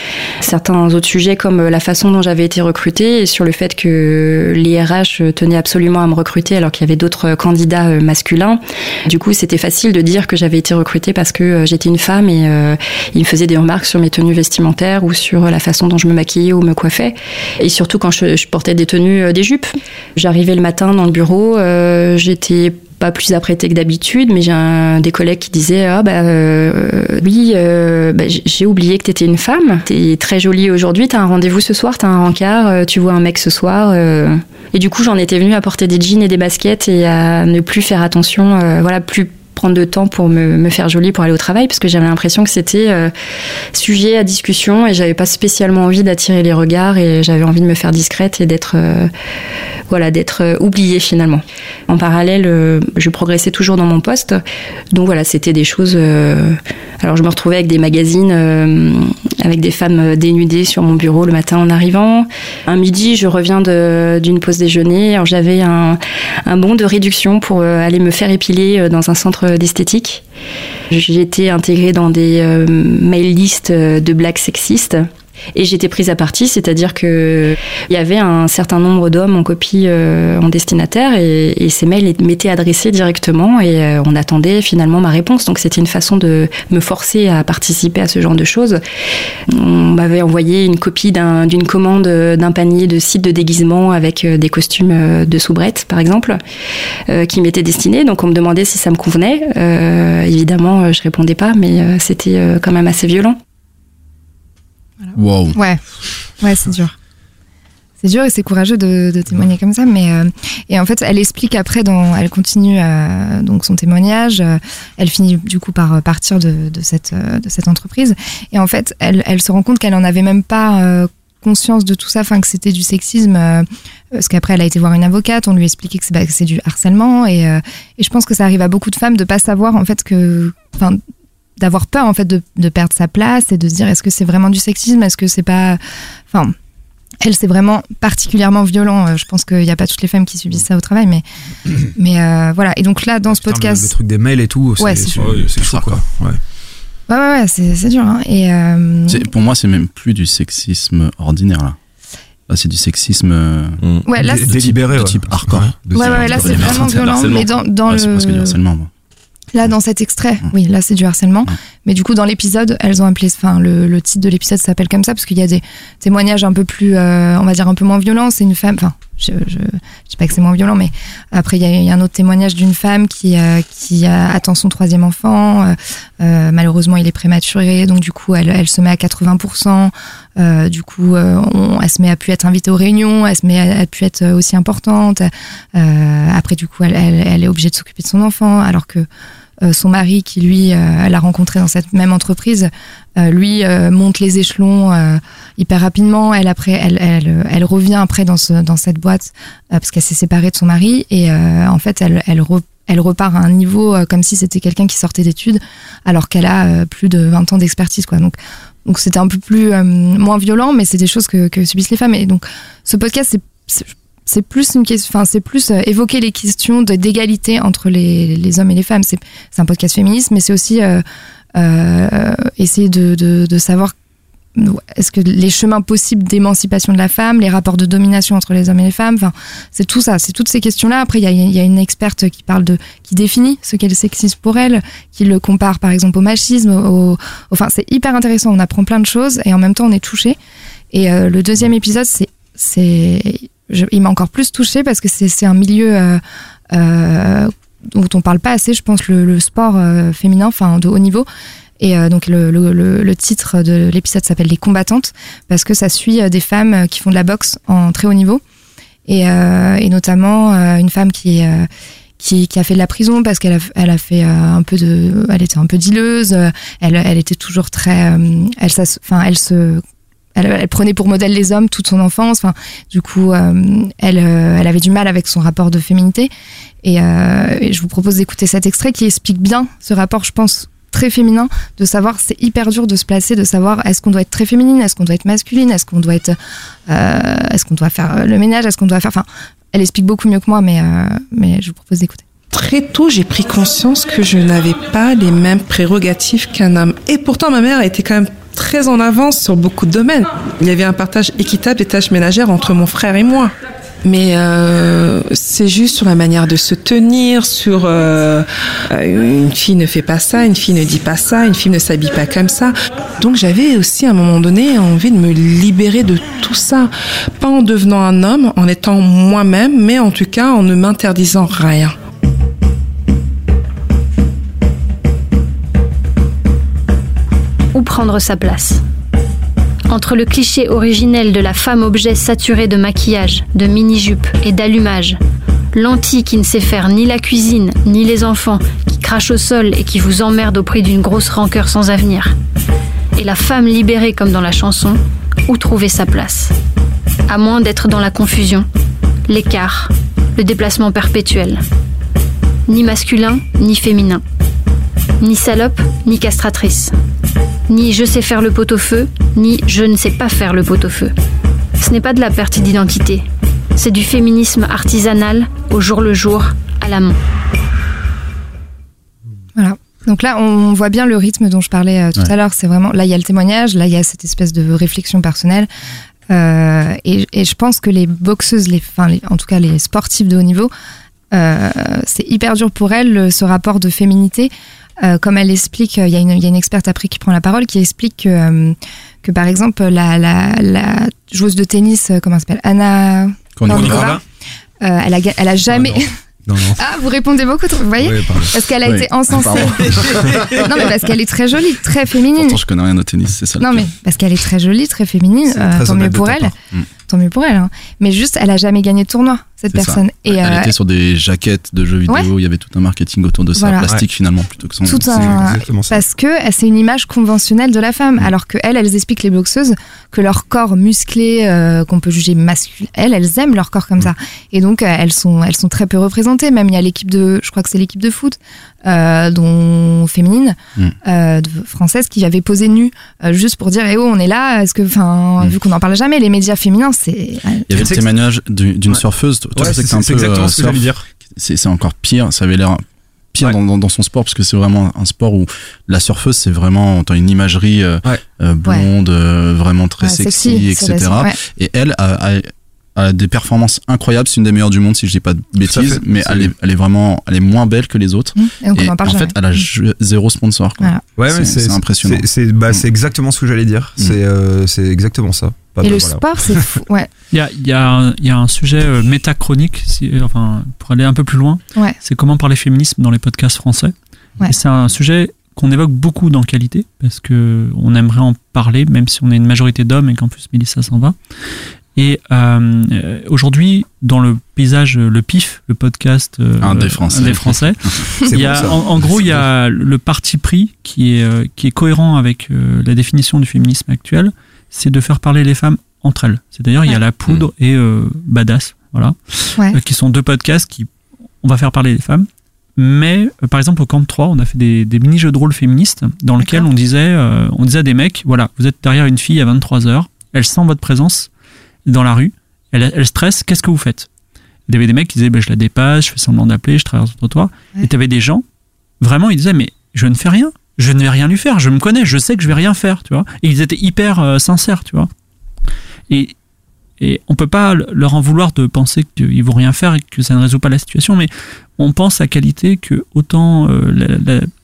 Certains autres sujets comme la façon dont j'avais été recrutée et sur le fait que les RH tenaient absolument à me recruter alors qu'il y avait d'autres candidats masculins. Du coup, c'était facile de dire que j'avais été recrutée parce que j'étais une femme et ils me faisaient des remarques sur mes tenues vestimentaires ou sur la façon dont je me maquillais ou me coiffais. Et surtout quand je, portais des tenues, euh, des jupes. J'arrivais le matin dans le bureau, euh, j'étais pas plus apprêtée que d'habitude, mais j'ai des collègues qui disaient ah bah euh, oui bah, j'ai oublié que t'étais une femme, t'es très jolie aujourd'hui, t'as un rendez-vous ce soir, t'as un rencard, tu vois un mec ce soir. Et du coup j'en étais venue à porter des jeans et des baskets et à ne plus faire attention, voilà plus prendre de temps pour me, me faire jolie pour aller au travail parce que j'avais l'impression que c'était euh, sujet à discussion et j'avais pas spécialement envie d'attirer les regards et j'avais envie de me faire discrète et d'être euh, voilà d'être euh, oubliée finalement. En parallèle, je progressais toujours dans mon poste, donc voilà c'était des choses. Alors je me retrouvais avec des magazines euh, avec des femmes euh, dénudées sur mon bureau le matin en arrivant. Un midi, je reviens d'une pause déjeuner. Alors j'avais un, un bon de réduction pour euh, aller me faire épiler euh, dans un centre d'esthétique. J'ai été intégrée dans des mail lists euh, de blagues sexistes. Et j'étais prise à partie, c'est-à-dire que il y avait un certain nombre d'hommes en copie euh, en destinataire et, ces mails m'étaient adressés directement et euh, on attendait finalement ma réponse. Donc c'était une façon de me forcer à participer à ce genre de choses. On m'avait envoyé une copie d'une un, commande d'un panier de sites de déguisement avec euh, des costumes de soubrette, par exemple, euh, qui m'étaient destinés. Donc on me demandait si ça me convenait. Euh, évidemment, je répondais pas, mais c'était quand même assez violent.
Wow.
Ouais, ouais, c'est dur. C'est dur et c'est courageux de, de, témoigner comme ça mais euh, et en fait elle explique après dans elle continue euh, donc son témoignage euh, elle finit du coup par partir de, de cette de cette entreprise. Et en fait elle, elle se rend compte qu'elle en avait même pas conscience de tout ça enfin que c'était du sexisme parce qu'après elle a été voir une avocate on lui a expliqué que c'est bah, du harcèlement et, et je pense que ça arrive à beaucoup de femmes de pas savoir en fait que enfin d'avoir peur en fait de, de perdre sa place et de se dire est-ce que c'est vraiment du sexisme? Est-ce que c'est pas enfin elle, c'est vraiment particulièrement violent. Euh, je pense qu'il n'y a pas toutes les femmes qui subissent ça au travail, mais, mais euh, voilà. Et donc là, dans ce podcast.
Le, truc des mails et tout,
ouais,
c'est chaud, quoi. Ouais.
Ouais, ouais, ouais c'est dur. Hein. Et euh...
Pour moi, c'est même plus du sexisme ordinaire, là. Là, c'est du sexisme
mmh. ouais, là,
délibéré,
de type hardcore.
Ouais, ouais, ouais, là, c'est vraiment violent. Mais dans, dans le.
C'est presque du harcèlement, moi.
Là, dans cet extrait, oui, là, c'est du harcèlement. Mais du coup, dans l'épisode, elles ont appelé, enfin, le, le titre de l'épisode s'appelle comme ça parce qu'il y a des témoignages un peu plus, euh, on va dire, un peu moins violents. C'est une femme, enfin, je, je, je dis pas que c'est moins violent, mais après, il y a, y a un autre témoignage d'une femme qui, euh, qui attend son troisième enfant. Euh, euh, malheureusement, il est prématuré, donc du coup, elle, elle se met à 80%. Euh, du coup, on, elle se met à pu être invitée aux réunions, elle se met à, à pu être aussi importante. après, du coup, elle, elle, elle est obligée de s'occuper de son enfant, alors que euh, son mari, qui lui euh, l'a rencontré dans cette même entreprise, euh, lui monte les échelons hyper rapidement. Elle après, elle, elle, elle revient après dans, ce, dans cette boîte parce qu'elle s'est séparée de son mari et en fait, elle, elle, elle repart à un niveau comme si c'était quelqu'un qui sortait d'études alors qu'elle a plus de 20 ans d'expertise quoi. Donc donc c'était un peu plus moins violent mais c'est des choses que, que subissent les femmes et donc ce podcast c'est c'est plus une question, enfin c'est plus euh, évoquer les questions d'égalité entre les, hommes et les femmes. C'est un podcast féministe, mais c'est aussi euh, euh, essayer de, savoir est-ce que les chemins possibles d'émancipation de la femme, les rapports de domination entre les hommes et les femmes, enfin, c'est tout ça, c'est toutes ces questions-là. Après, il y a, une experte qui parle de, qui définit ce qu'est le sexisme pour elle, qui le compare par exemple au machisme, enfin, c'est hyper intéressant. On apprend plein de choses et en même temps on est touché. Et le deuxième épisode, c'est il m'a encore plus touchée parce que c'est un milieu euh, euh, dont on parle pas assez, je pense, le, le sport euh, féminin, enfin de haut niveau. Et euh, donc le, le, le, titre de l'épisode s'appelle Les combattantes parce que ça suit des femmes qui font de la boxe en très haut niveau et, et notamment une femme qui qui, qui, a fait de la prison parce qu'elle a, elle a fait un peu de, elle était un peu dileuse, elle, elle était toujours très, elle, enfin, elle se elle, prenait pour modèle les hommes toute son enfance. Enfin, du coup, euh, elle, euh, elle avait du mal avec son rapport de féminité. Et, euh, et je vous propose d'écouter cet extrait qui explique bien ce rapport, je pense, très féminin, de savoir, c'est hyper dur de se placer, de savoir est-ce qu'on doit être très féminine, est-ce qu'on doit être masculine, est-ce qu'on doit être, est-ce doit faire le ménage, est-ce qu'on doit faire, enfin, elle explique beaucoup mieux que moi, mais, mais je vous propose d'écouter.
Très tôt, j'ai pris conscience que je n'avais pas les mêmes prérogatives qu'un homme. Et pourtant, ma mère a été quand même très en avance sur beaucoup de domaines. Il y avait un partage équitable des tâches ménagères entre mon frère et moi. Mais euh, c'est juste sur la manière de se tenir, sur euh, une fille ne fait pas ça, une fille ne dit pas ça, une fille ne s'habille pas comme ça. Donc j'avais aussi à un moment donné envie de me libérer de tout ça, pas en devenant un homme, en étant moi-même, mais en tout cas en ne m'interdisant rien.
Prendre sa place Entre le cliché originel de la femme objet saturée de maquillage, de mini-jupe et d'allumage, l'anti qui ne sait faire ni la cuisine ni les enfants, qui crache au sol et qui vous emmerde au prix d'une grosse rancœur sans avenir, et la femme libérée comme dans la chanson, où trouver sa place? À moins d'être dans la confusion, l'écart, le déplacement perpétuel. Ni masculin, ni féminin. Ni salope, ni castratrice ni je sais faire le pot-au-feu, ni je ne sais pas faire le pot-au-feu. Ce n'est pas de la perte d'identité, c'est du féminisme artisanal, au jour le jour, à la main.
Voilà. Donc là, on voit bien le rythme dont je parlais euh, tout
Ouais.
à l'heure. C'est vraiment là, il y a le témoignage, là, il y a cette espèce de réflexion personnelle. Euh, et, et je pense que les boxeuses, les, enfin, les- en tout cas les sportives de haut niveau, euh, c'est hyper dur pour elles le- ce rapport de féminité. Euh, comme elle explique, euh, il y, a une- il y a une experte après qui prend la parole qui explique que, euh, que par exemple la, la, la joueuse de tennis, comment elle s'appelle, Anna Kournikova, elle, a, elle a jamais.
Non, non.
Ah, vous répondez beaucoup, trop, vous voyez
pardon.
Parce qu'elle a
Oui,
été encensée. non, mais parce qu'elle est très jolie, très féminine.
Pourtant, je connais rien au tennis, c'est ça.
Non, mais parce qu'elle est très jolie, très féminine. Euh,
très
tant mieux pour elle.
Mm.
Tant mieux pour elle. hein. Mais juste, elle a jamais gagné de tournoi, cette
ça.
personne. Et
Elle
euh,
était sur des jaquettes de jeux vidéo,
Ouais.
il y avait tout un marketing autour de ça,
Voilà.
plastique finalement plutôt que son.
tout un. Parce que euh, c'est une image conventionnelle de la femme. Alors que elles, elles expliquent les boxeuses que leur corps musclé, euh, qu'on peut juger masculin, elles, elles aiment leur corps comme ça. Et donc, euh, elles sont, elles sont très peu représentées. Même il y a l'équipe de, je crois que c'est l'équipe de foot, euh, dont féminine,
Mm.
euh, française, qui avait posé nue euh, juste pour dire, eh oh, on est là. Est-ce que, enfin,
Mm.
vu qu'on n'en parle jamais, les médias féminins, c'est
Il y avait le témoignage du- d'une
Ouais.
surfeuse. Toi,
Ouais,
tu sais que
c'est exactement
euh,
ce que j'allais dire.
c'est c'est encore pire. Ça avait l'air pire
Ouais.
dans, dans, dans son sport parce que c'est vraiment un sport où la surfeuse c'est vraiment t'as une imagerie euh,
Ouais.
euh, blonde, euh, vraiment très
Ouais,
sexy, etc. Et elle a, a- a des performances incroyables. C'est une des meilleures du monde si je dis pas de bêtises, mais elle est, elle est vraiment, elle est moins belle que les autres.
Mm. Et donc,
Et
on en parle
en
jamais.
fait, elle a ju- zéro sponsor. Quoi.
Voilà.
Ouais,
C'est- impressionnant.
C'est bah, c'est exactement ce que j'allais dire. C'est euh, c'est exactement ça. Pas
Et le
voilà.
sport, c'est fou. Ouais.
Il y a, il y, a y a un sujet euh, métachronique, si, enfin, pour aller un peu plus loin,
Ouais.
c'est comment parler féminisme dans les podcasts français.
Ouais.
C'est un sujet qu'on évoque beaucoup dans Qualité, parce que on aimerait en parler, même si on est une majorité d'hommes et qu'en plus Mélissa s'en va. Et euh, aujourd'hui, dans le paysage, le PIF, le podcast euh,
Un des Français.
un des Français, il y a, en, en gros, il y a le parti pris qui est, euh, qui est cohérent avec euh, la définition du féminisme actuel, c'est de faire parler les femmes entre elles. C'est-à-dire, il y a
Ouais.
La Poudre et euh, Badass, voilà,
Ouais.
euh, qui sont deux podcasts qui, on va faire parler les femmes. Mais, euh, par exemple, au Camp 3, on a fait des, des mini-jeux de rôle féministes dans lesquels on disait, euh, on disait à des mecs, voilà, vous êtes derrière une fille à 23 heures, elle sent votre présence dans la rue, elle, elle stresse, qu'est-ce que vous faites? Il y avait des mecs qui disaient, ben, je la dépasse, je fais semblant d'appeler, je traverse le trottoir.
Ouais.
Et tu avais des gens, vraiment, ils disaient, mais je ne fais rien, je ne vais rien lui faire, je me connais, je sais que je vais rien faire, tu vois. Et ils étaient hyper euh, sincères, tu vois. Et, et on peut pas leur en vouloir de penser qu'ils vont rien faire et que ça ne résout pas la situation, mais on pense à qualité que autant euh,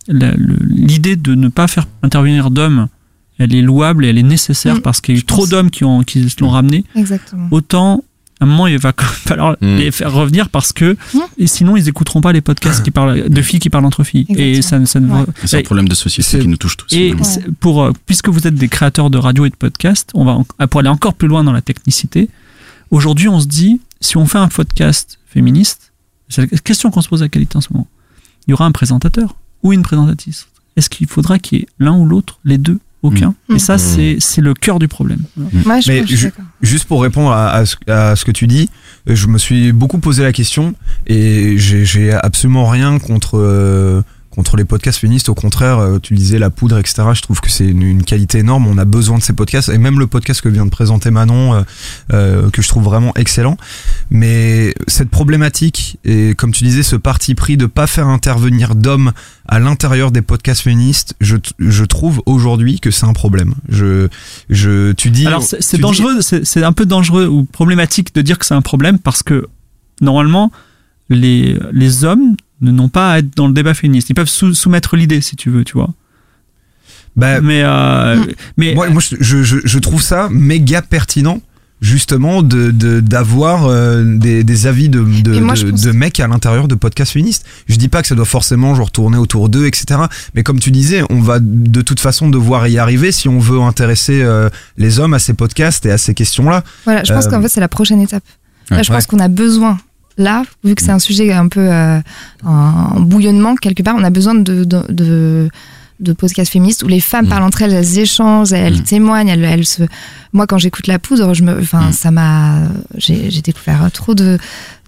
l'idée de ne pas faire intervenir d'hommes, elle est louable et elle est nécessaire
Mm,
parce qu'il y a eu trop d'hommes qui, ont, qui se l'ont ramené,
Exactement.
autant à un moment il va falloir
Mm.
les faire revenir parce que
Mm.
et sinon ils écouteront pas les podcasts qui parlent de filles qui parlent entre filles et ça, ne- ça ne
Ouais.
Et C'est un problème de société qui nous touche tous.
et pour, euh, puisque vous êtes des créateurs de radio et de podcasts, on va en- pour aller encore plus loin dans la technicité. Aujourd'hui, on se dit, si on fait un podcast féministe, c'est la question qu'on se pose à qualité en ce moment. Il y aura un présentateur ou une présentatrice. Est-ce qu'il faudra qu'il y ait l'un ou l'autre, les deux, aucun
Mm.
Et ça,
Mm.
c'est c'est le cœur du problème.
Je,
Mais
je.
Juste pour répondre à, à ce, à ce que tu dis, je me suis beaucoup posé la question et j'ai j'ai absolument rien contre euh, contre les podcasts féministes. Au contraire, euh, tu disais la poudre, etc. Je trouve que c'est une, une qualité énorme. On a besoin de ces podcasts et même le podcast que vient de présenter Manon, euh, euh, que je trouve vraiment excellent. Mais cette problématique et comme tu disais, ce parti pris de pas faire intervenir d'hommes à l'intérieur des podcasts féministes, je, je trouve aujourd'hui que c'est un problème. Je, je, tu dis.
Alors, c'est
dis-
dangereux, c'est c'est un peu dangereux ou problématique de dire que c'est un problème parce que normalement, les, les hommes ne n'ont pas à être dans le débat féministe. Ils peuvent sou- soumettre l'idée, si tu veux, tu vois.
Bah,
mais euh,
Mm.
mais
moi, moi je, je, trouve ça méga pertinent justement de de- d'avoir euh, des, des avis de, de,
moi,
mecs à l'intérieur de podcasts féministes. Je dis pas que ça doit forcément genre tourner autour d'eux, etc. Mais comme tu disais, on va de toute façon devoir y arriver si on veut intéresser euh, les hommes à ces podcasts et à ces questions-là.
Voilà, je pense
Euh,
qu'en fait, c'est la prochaine étape. Là,
Ouais.
je pense qu'on a besoin, là, vu que c'est un sujet un peu euh, en bouillonnement, quelque part, on a besoin de, de podcasts féministes où les femmes
Mm.
parlent entre elles, elles échangent, elles
Mm.
témoignent, elles, elles se. Moi, quand j'écoute la poudre, je me, enfin,
Mm.
ça m'a, j'ai découvert trop de,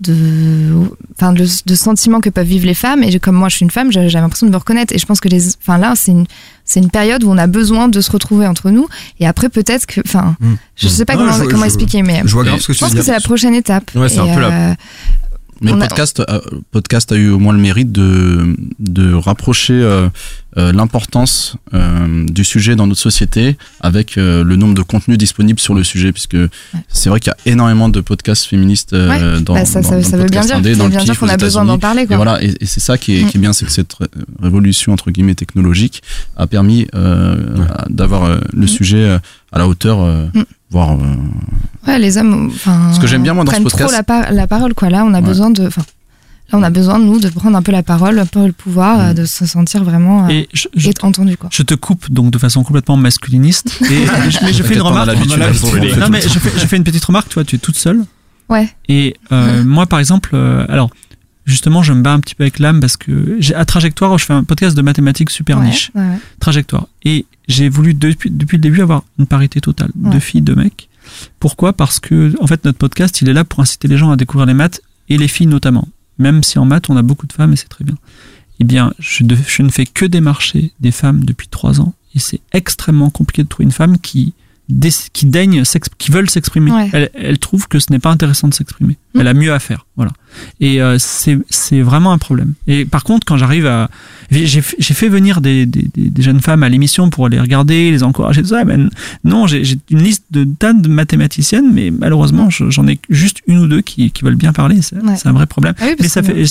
de, enfin, de, de sentiments que peuvent vivre les femmes. Et je- comme moi, je suis une femme, j'ai j'ai l'impression de me reconnaître. Et je pense que les, enfin, là, c'est une, c'est une période où on a besoin de se retrouver entre nous. Et après, peut-être que, enfin, je sais pas comment,
je-
comment
je-
expliquer, mais
Je vois
Et
grave ce que
je pense que c'est la prochaine étape.
Ouais, c'est un peu la-
euh,
Mais le podcast, a, podcast a eu au moins le mérite de, de rapprocher euh, euh, l'importance euh, du sujet dans notre société avec euh, le nombre de contenus disponibles sur le sujet, puisque c'est vrai qu'il y a énormément de podcasts féministes euh, dans,
Bah, ça,
dans-
ça,
dans
ça
le
veut bien dire,
indé,
ça
dans
veut
le
bien dire
PIF
qu'on a besoin d'en parler.
Et
Quoi.
voilà, et, et c'est ça qui est,
Mm.
qui est bien, c'est que cette ré- révolution entre guillemets technologique a permis euh, d'avoir euh, le sujet euh, à la hauteur, euh,
Mm.
Voire euh,
Ouais, les hommes, enfin,
Ce que j'aime bien, moi, dans ce
prennent
podcast-
trop la, par- la parole, quoi. Là, on a
Ouais.
besoin de, enfin, là, on a besoin nous de prendre un peu la parole, un peu le pouvoir,
Mm.
euh, de se sentir vraiment euh,
Et je, je-
être entendu, quoi.
je te coupe donc de façon complètement masculiniste. Et je, mais je fais une remarque. Non, mais je fais, je fais une petite remarque. Toi, tu es toute seule.
Ouais.
Et euh, moi, par exemple, euh, alors justement, je me bats un petit peu avec l'âme parce que j'ai à Trajectoire, je fais un podcast de mathématiques super
Ouais,
niche.
ouais.
Trajectoire. Et j'ai voulu depuis, depuis le début avoir une parité totale,
Ouais.
deux filles, deux mecs. Pourquoi? Parce que en fait notre podcast, il est là pour inciter les gens à découvrir les maths et les filles notamment. Même si en maths on a beaucoup de femmes et c'est très bien. Eh bien, je, de- je ne fais que démarcher des femmes depuis trois ans et c'est extrêmement compliqué de trouver une femme qui qui daigne, qui veulent s'exprimer.
Ouais.
Elle, elle trouve que ce n'est pas intéressant de s'exprimer.
Mm.
Elle a mieux à faire, voilà. Et euh, c'est vraiment un problème. Et par contre, quand j'arrive à, j'ai fait- venir des, des, jeunes femmes à l'émission pour les regarder, les encourager, tout ça. Mais non, j'ai une liste de tas de mathématiciennes, mais malheureusement, je- j'en ai juste une ou deux qui, qui veulent bien parler. C'est
Ouais.
un vrai problème.
Ah oui,
mais ça fait,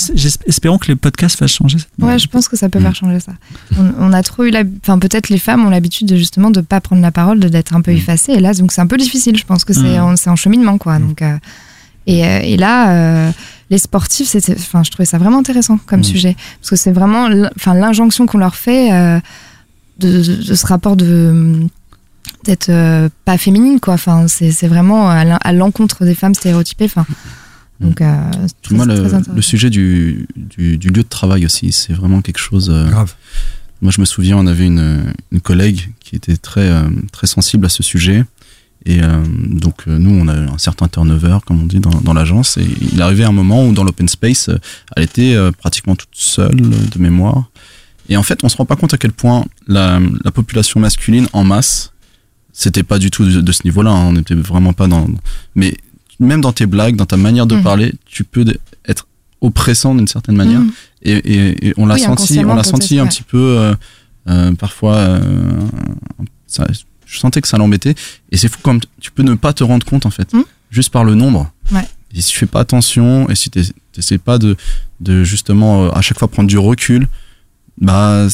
espérons que les podcasts fassent changer. cette-
Ouais, je pense que ça peut
Mm.
faire changer ça. On, on a trop eu la, enfin peut-être les femmes ont l'habitude de justement de pas prendre la parole, d'être un peu
Mm.
effacées. Et là, donc c'est un peu difficile. Je pense que c'est
Mm.
en cheminement, quoi. Donc euh, et, euh, et là, euh, les sportifs, c'était, enfin je trouvais ça vraiment intéressant comme
Mm.
sujet parce que c'est vraiment, enfin l'injonction qu'on leur fait euh, de, de- de ce rapport de d'être euh, pas féminine, quoi. Enfin c'est c'est vraiment à l'en- à l'encontre des femmes stéréotypées. Enfin donc euh,
moi, le, sujet du, du, du lieu de travail aussi, c'est vraiment quelque chose. euh,
Grave.
Moi, je me souviens, on avait une, une collègue qui était très, euh, très sensible à ce sujet. Et euh, donc, euh, nous, on a un certain turnover, comme on dit, dans, dans l'agence. Et il arrivait un moment où, dans l'open space, euh, elle était euh, pratiquement toute seule, de mémoire. Et en fait, on se rend pas compte à quel point la, la population masculine en masse, c'était pas du tout de, de ce niveau-là. hein, on n'était vraiment pas dans. Mais même dans tes blagues, dans ta manière de
Mhm.
parler, tu peux être oppressant d'une certaine manière.
Mm.
Et, et- et on l'a
Oui,
senti, on l'a senti un
ouais.
petit peu euh, euh, parfois. euh, ça, je sentais que ça l'embêtait. Et c'est fou comme tu peux ne pas te rendre compte en fait,
Hmm.
juste par le nombre.
Ouais.
Et si tu fais pas attention et si tu n'essaies pas de, de justement euh, à chaque fois prendre du recul, bah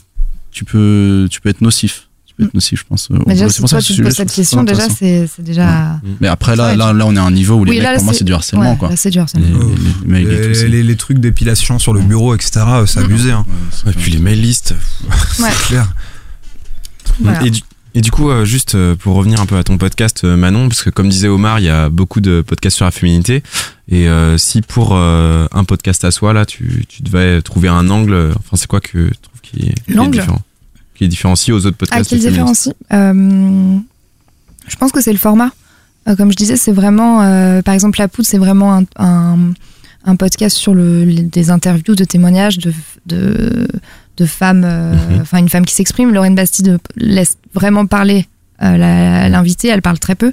tu peux tu peux être nocif. Tu peux être nocif, je pense.
Mais déjà,
C'est
si
pour ça
toi
que
tu te poses cette question, déjà, c'est déjà.
Mais après là, là, là, on est à un niveau où les
Oui,
mecs,
là,
pour moi,
c'est-
du harcèlement
ouais,
quoi.
Là, c'est du
Les,
harcèlement.
les- tout,
trucs d'épilation sur le bureau, etc., euh, c'est abusé. Hein.
Et puis les mail lists.
Ouais.
C'est clair.
Voilà.
Et, du, et du coup, euh, juste euh, pour revenir un peu à ton podcast, euh, Manon, parce que comme disait Omar, il y a beaucoup de podcasts sur la féminité. Et euh, si pour euh, un podcast à soi, là, tu, tu devais trouver un angle, enfin, c'est quoi que tu trouves qui est, qui différent Qui est différencié aux autres
Ah,
podcasts
Euh, Je pense que c'est le format. Comme je disais, c'est vraiment, par exemple, La Poudre, c'est vraiment un, un, un podcast sur le, les- des interviews, de témoignages de, de, de femmes, euh,
Mhm.
enfin une femme qui s'exprime. Lorraine Bastide laisse vraiment parler euh, l'invitée, elle parle très peu.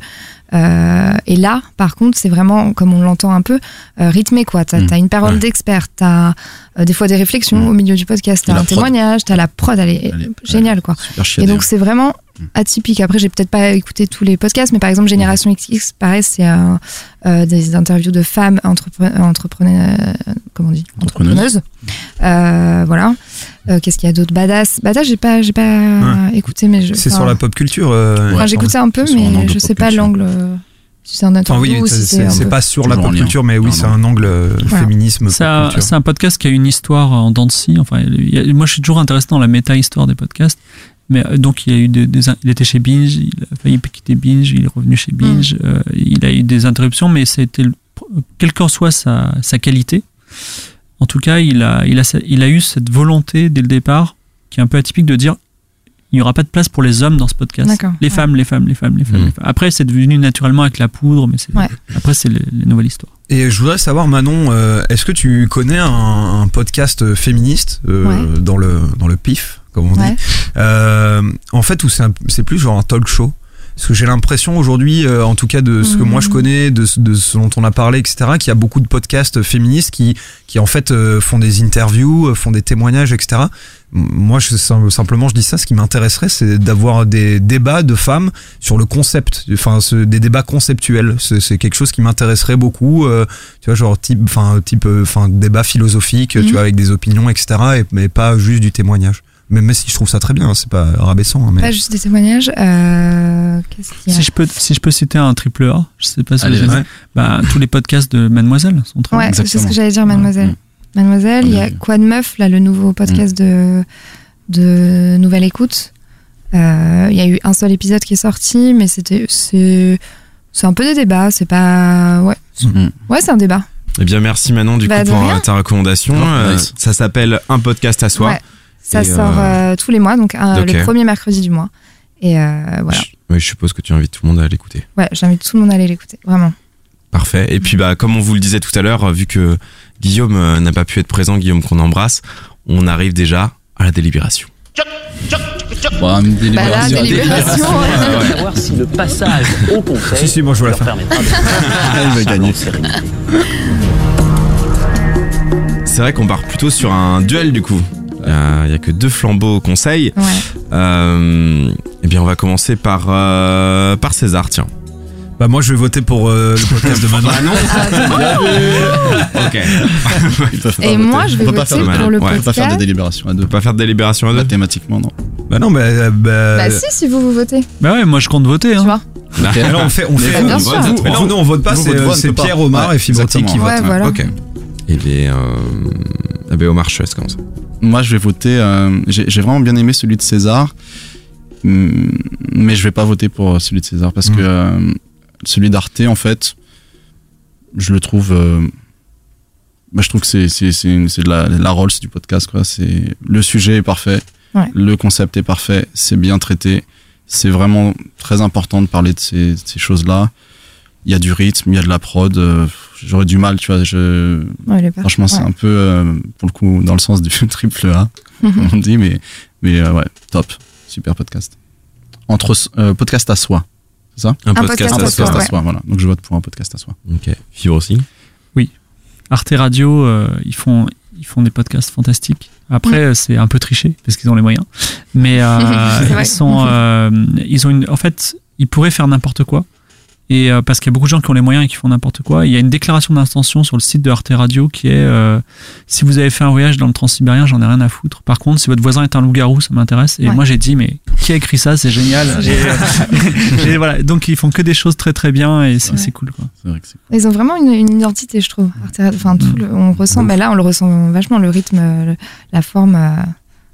Euh, et là, par contre, c'est vraiment, comme on l'entend un peu, rythmé quoi. T'as
Mhm.
as une parole
Ouais.
d'expert, t'as des fois des réflexions
Mhm.
au milieu du podcast, t'as un
prod.
témoignage, t'as la prod, elle est
Elle est-
géniale quoi. Et donc c'est vraiment. Atypique. Après, j'ai peut-être pas écouté tous les podcasts, mais par exemple Génération XX, pareil, c'est euh, euh, des interviews de femmes entrepre- entrepreneurs, comment on dit,
Entrepreneuses.
entrepreneuses. Euh, voilà. Euh, Qu'est-ce qu'il y a d'autre? Badass. Badass, j'ai pas, j'ai pas écouté, mais je.
C'est sur la pop culture. euh,
Ouais,
j'écoutais un peu, mais
angle
je sais pas l'angle. euh, Si c'est un
Enfin
interview
oui,
ou
c'est- pas sur la pop culture, mais oui, c'est un angle euh,
Voilà.
féminisme.
C'est un,
culture.
c'est un podcast qui a une histoire en dents de scie. Enfin, il y a- moi, je suis toujours intéressé dans la méta-histoire des podcasts. Mais euh, donc, il, a eu des, des- il était chez Binge, il a failli quitter Binge, il est revenu chez Binge. euh, il a eu des interruptions, mais c'était le- quelle qu'en soit sa, sa qualité. En tout cas, il a, il, a, il a eu cette volonté dès le départ, qui est un peu atypique, de dire il n'y aura pas de place pour les hommes dans ce podcast. Les
ouais.
femmes, les femmes, les femmes, les femmes. Les femmes. Après, c'est devenu naturellement avec la poudre, mais
Ouais.
après, c'est les, les nouvelles histoires.
Et je voudrais savoir, Manon, euh, est-ce que tu connais un, un podcast féministe euh,
Ouais.
dans, le, dans le pif, comme on dit
Ouais.
Euh, En fait, où c'est plus genre un talk show. Parce que j'ai l'impression aujourd'hui, euh, en tout cas de ce que
Mhm.
moi je connais, de, ce- de ce dont on a parlé, etc., qu'il y a beaucoup de podcasts féministes qui, qui en fait euh, font des interviews, font des témoignages, etc. Moi, je, simplement, je dis ça. Ce qui m'intéresserait, c'est d'avoir des débats de femmes sur le concept, enfin, ce- des débats conceptuels. C'est quelque chose qui m'intéresserait beaucoup. euh, tu vois, genre type, enfin, type, enfin, débat philosophique,
Mhm.
tu vois, avec des opinions, etc. Et, mais pas juste du témoignage. Mais, mais si je trouve ça très bien, c'est pas rabaissant. hein, mais...
Pas juste des témoignages. Euh, Qu'est-ce qu'il y a
Si je peux, si je peux citer un triple A, je sais pas si
Allez,
vous avez- bah, tous les podcasts de Mademoiselle sont très
Ouais, c'est ce que j'allais dire, mademoiselle.
Mm.
Mademoiselle, il y a
Ouais.
Quoi de Meuf, là, le nouveau podcast de, de Nouvelle Écoute. Euh, Il y a eu un seul épisode qui est sorti, mais c'était c'est c'est un peu des débats, c'est pas ouais
Mhm.
ouais c'est un débat.
Eh bien, merci Manon du
Bah,
coup pour
rien.
euh, ta recommandation.
Oh,
Euh, ça s'appelle Un podcast à soi.
Ouais. Ça
Et,
sort
euh,
euh, tous les mois, donc un-
ok.
le premier mercredi du mois. Et euh, voilà.
Je, oui, je suppose que tu invites tout le monde à l'écouter.
Ouais, j'invite tout le monde à aller l'écouter, vraiment.
Parfait. Et puis, bah, comme on vous le disait tout à l'heure, vu que Guillaume euh, n'a pas pu être présent, Guillaume qu'on embrasse, on arrive déjà à la délibération.
Bon, une
Bah là,
délibération.
délibération.
savoir si le passage au conseil
Si, si, moi, je veux la
de
Il va gagner.
C'est vrai qu'on part plutôt sur un duel du coup. Il y a, il y a que deux flambeaux au conseil.
Ouais.
Euh, eh bien, on va commencer par, euh, par César, tiens.
Bah moi je vais voter pour euh, le podcast de Manon.
Ok.
Ils peuvent pas
Et
voter.
moi, je vais
On
voter pour le
Ouais,
On peut pas faire des
podcast.
délibérations à
On
deux.
peut pas faire de délibération à deux
Mathématiquement, non.
Bah non, bah, euh, bah,
Bah si, si vous vous votez,
Bah ouais, moi je compte voter.
tu
Hein.
vois.
Ok.
alors on fait, on fait.
bien
on
sûr.
vote, non, nous on vote pas, c'est
on.
Pierre, Omar
Ouais,
et Fibroti qui votent.
Ouais, voilà.
Ok. Et bien, euh... ah ben Omar, laisse commencer.
Moi, je vais voter. euh, J'ai j'ai vraiment bien aimé celui de César, hum, mais je vais pas voter pour celui de César parce
Mm.
que euh, celui d'Arte, en fait, je le trouve. euh, bah, je trouve que c'est c'est c'est une- c'est de la, la Rolls du podcast quoi. C'est le sujet est parfait,
Ouais.
le concept est parfait, c'est bien traité. C'est vraiment très important de parler de ces, de ces choses-là. Il y a du rythme, il y a de la prod. euh, J'aurais du mal, tu vois. Je,
Ouais,
Franchement, c'est
ouais.
un peu, euh, pour le coup, dans le sens du triple A, comme on dit, mais, mais euh, ouais, top. Super podcast. Entre euh, podcast à soi, c'est ça?
Un,
podcast à
podcast
soi,
à
ouais.
soi, voilà. Donc je vote pour un podcast à soi.
Ok. Fibre aussi?
Arte Radio, euh, ils font ils font des podcasts fantastiques. Après, c'est un peu triché parce qu'ils ont les moyens, mais euh, ils sont euh, ils ont une en fait ils pourraient faire n'importe quoi. Et euh, parce qu'il y a beaucoup de gens qui ont les moyens et qui font n'importe quoi. Il y a une déclaration d'intention sur le site de Arte Radio qui est euh, si vous avez fait un voyage dans le transsibérien, j'en ai rien à foutre. Par contre, si votre voisin est un loup-garou, ça m'intéresse. Et
Ouais.
moi, j'ai dit mais qui a écrit ça? C'est génial. Et, et voilà. Donc ils font que des choses très très bien et c'est
Ouais.
cool quoi.
C'est vrai que c'est
Ils ont vraiment une, une identité, je trouve. Arte Radio. Enfin, tout
Mm.
le- on ressent, bah là, on le ressent vachement, le rythme, le- la forme. euh,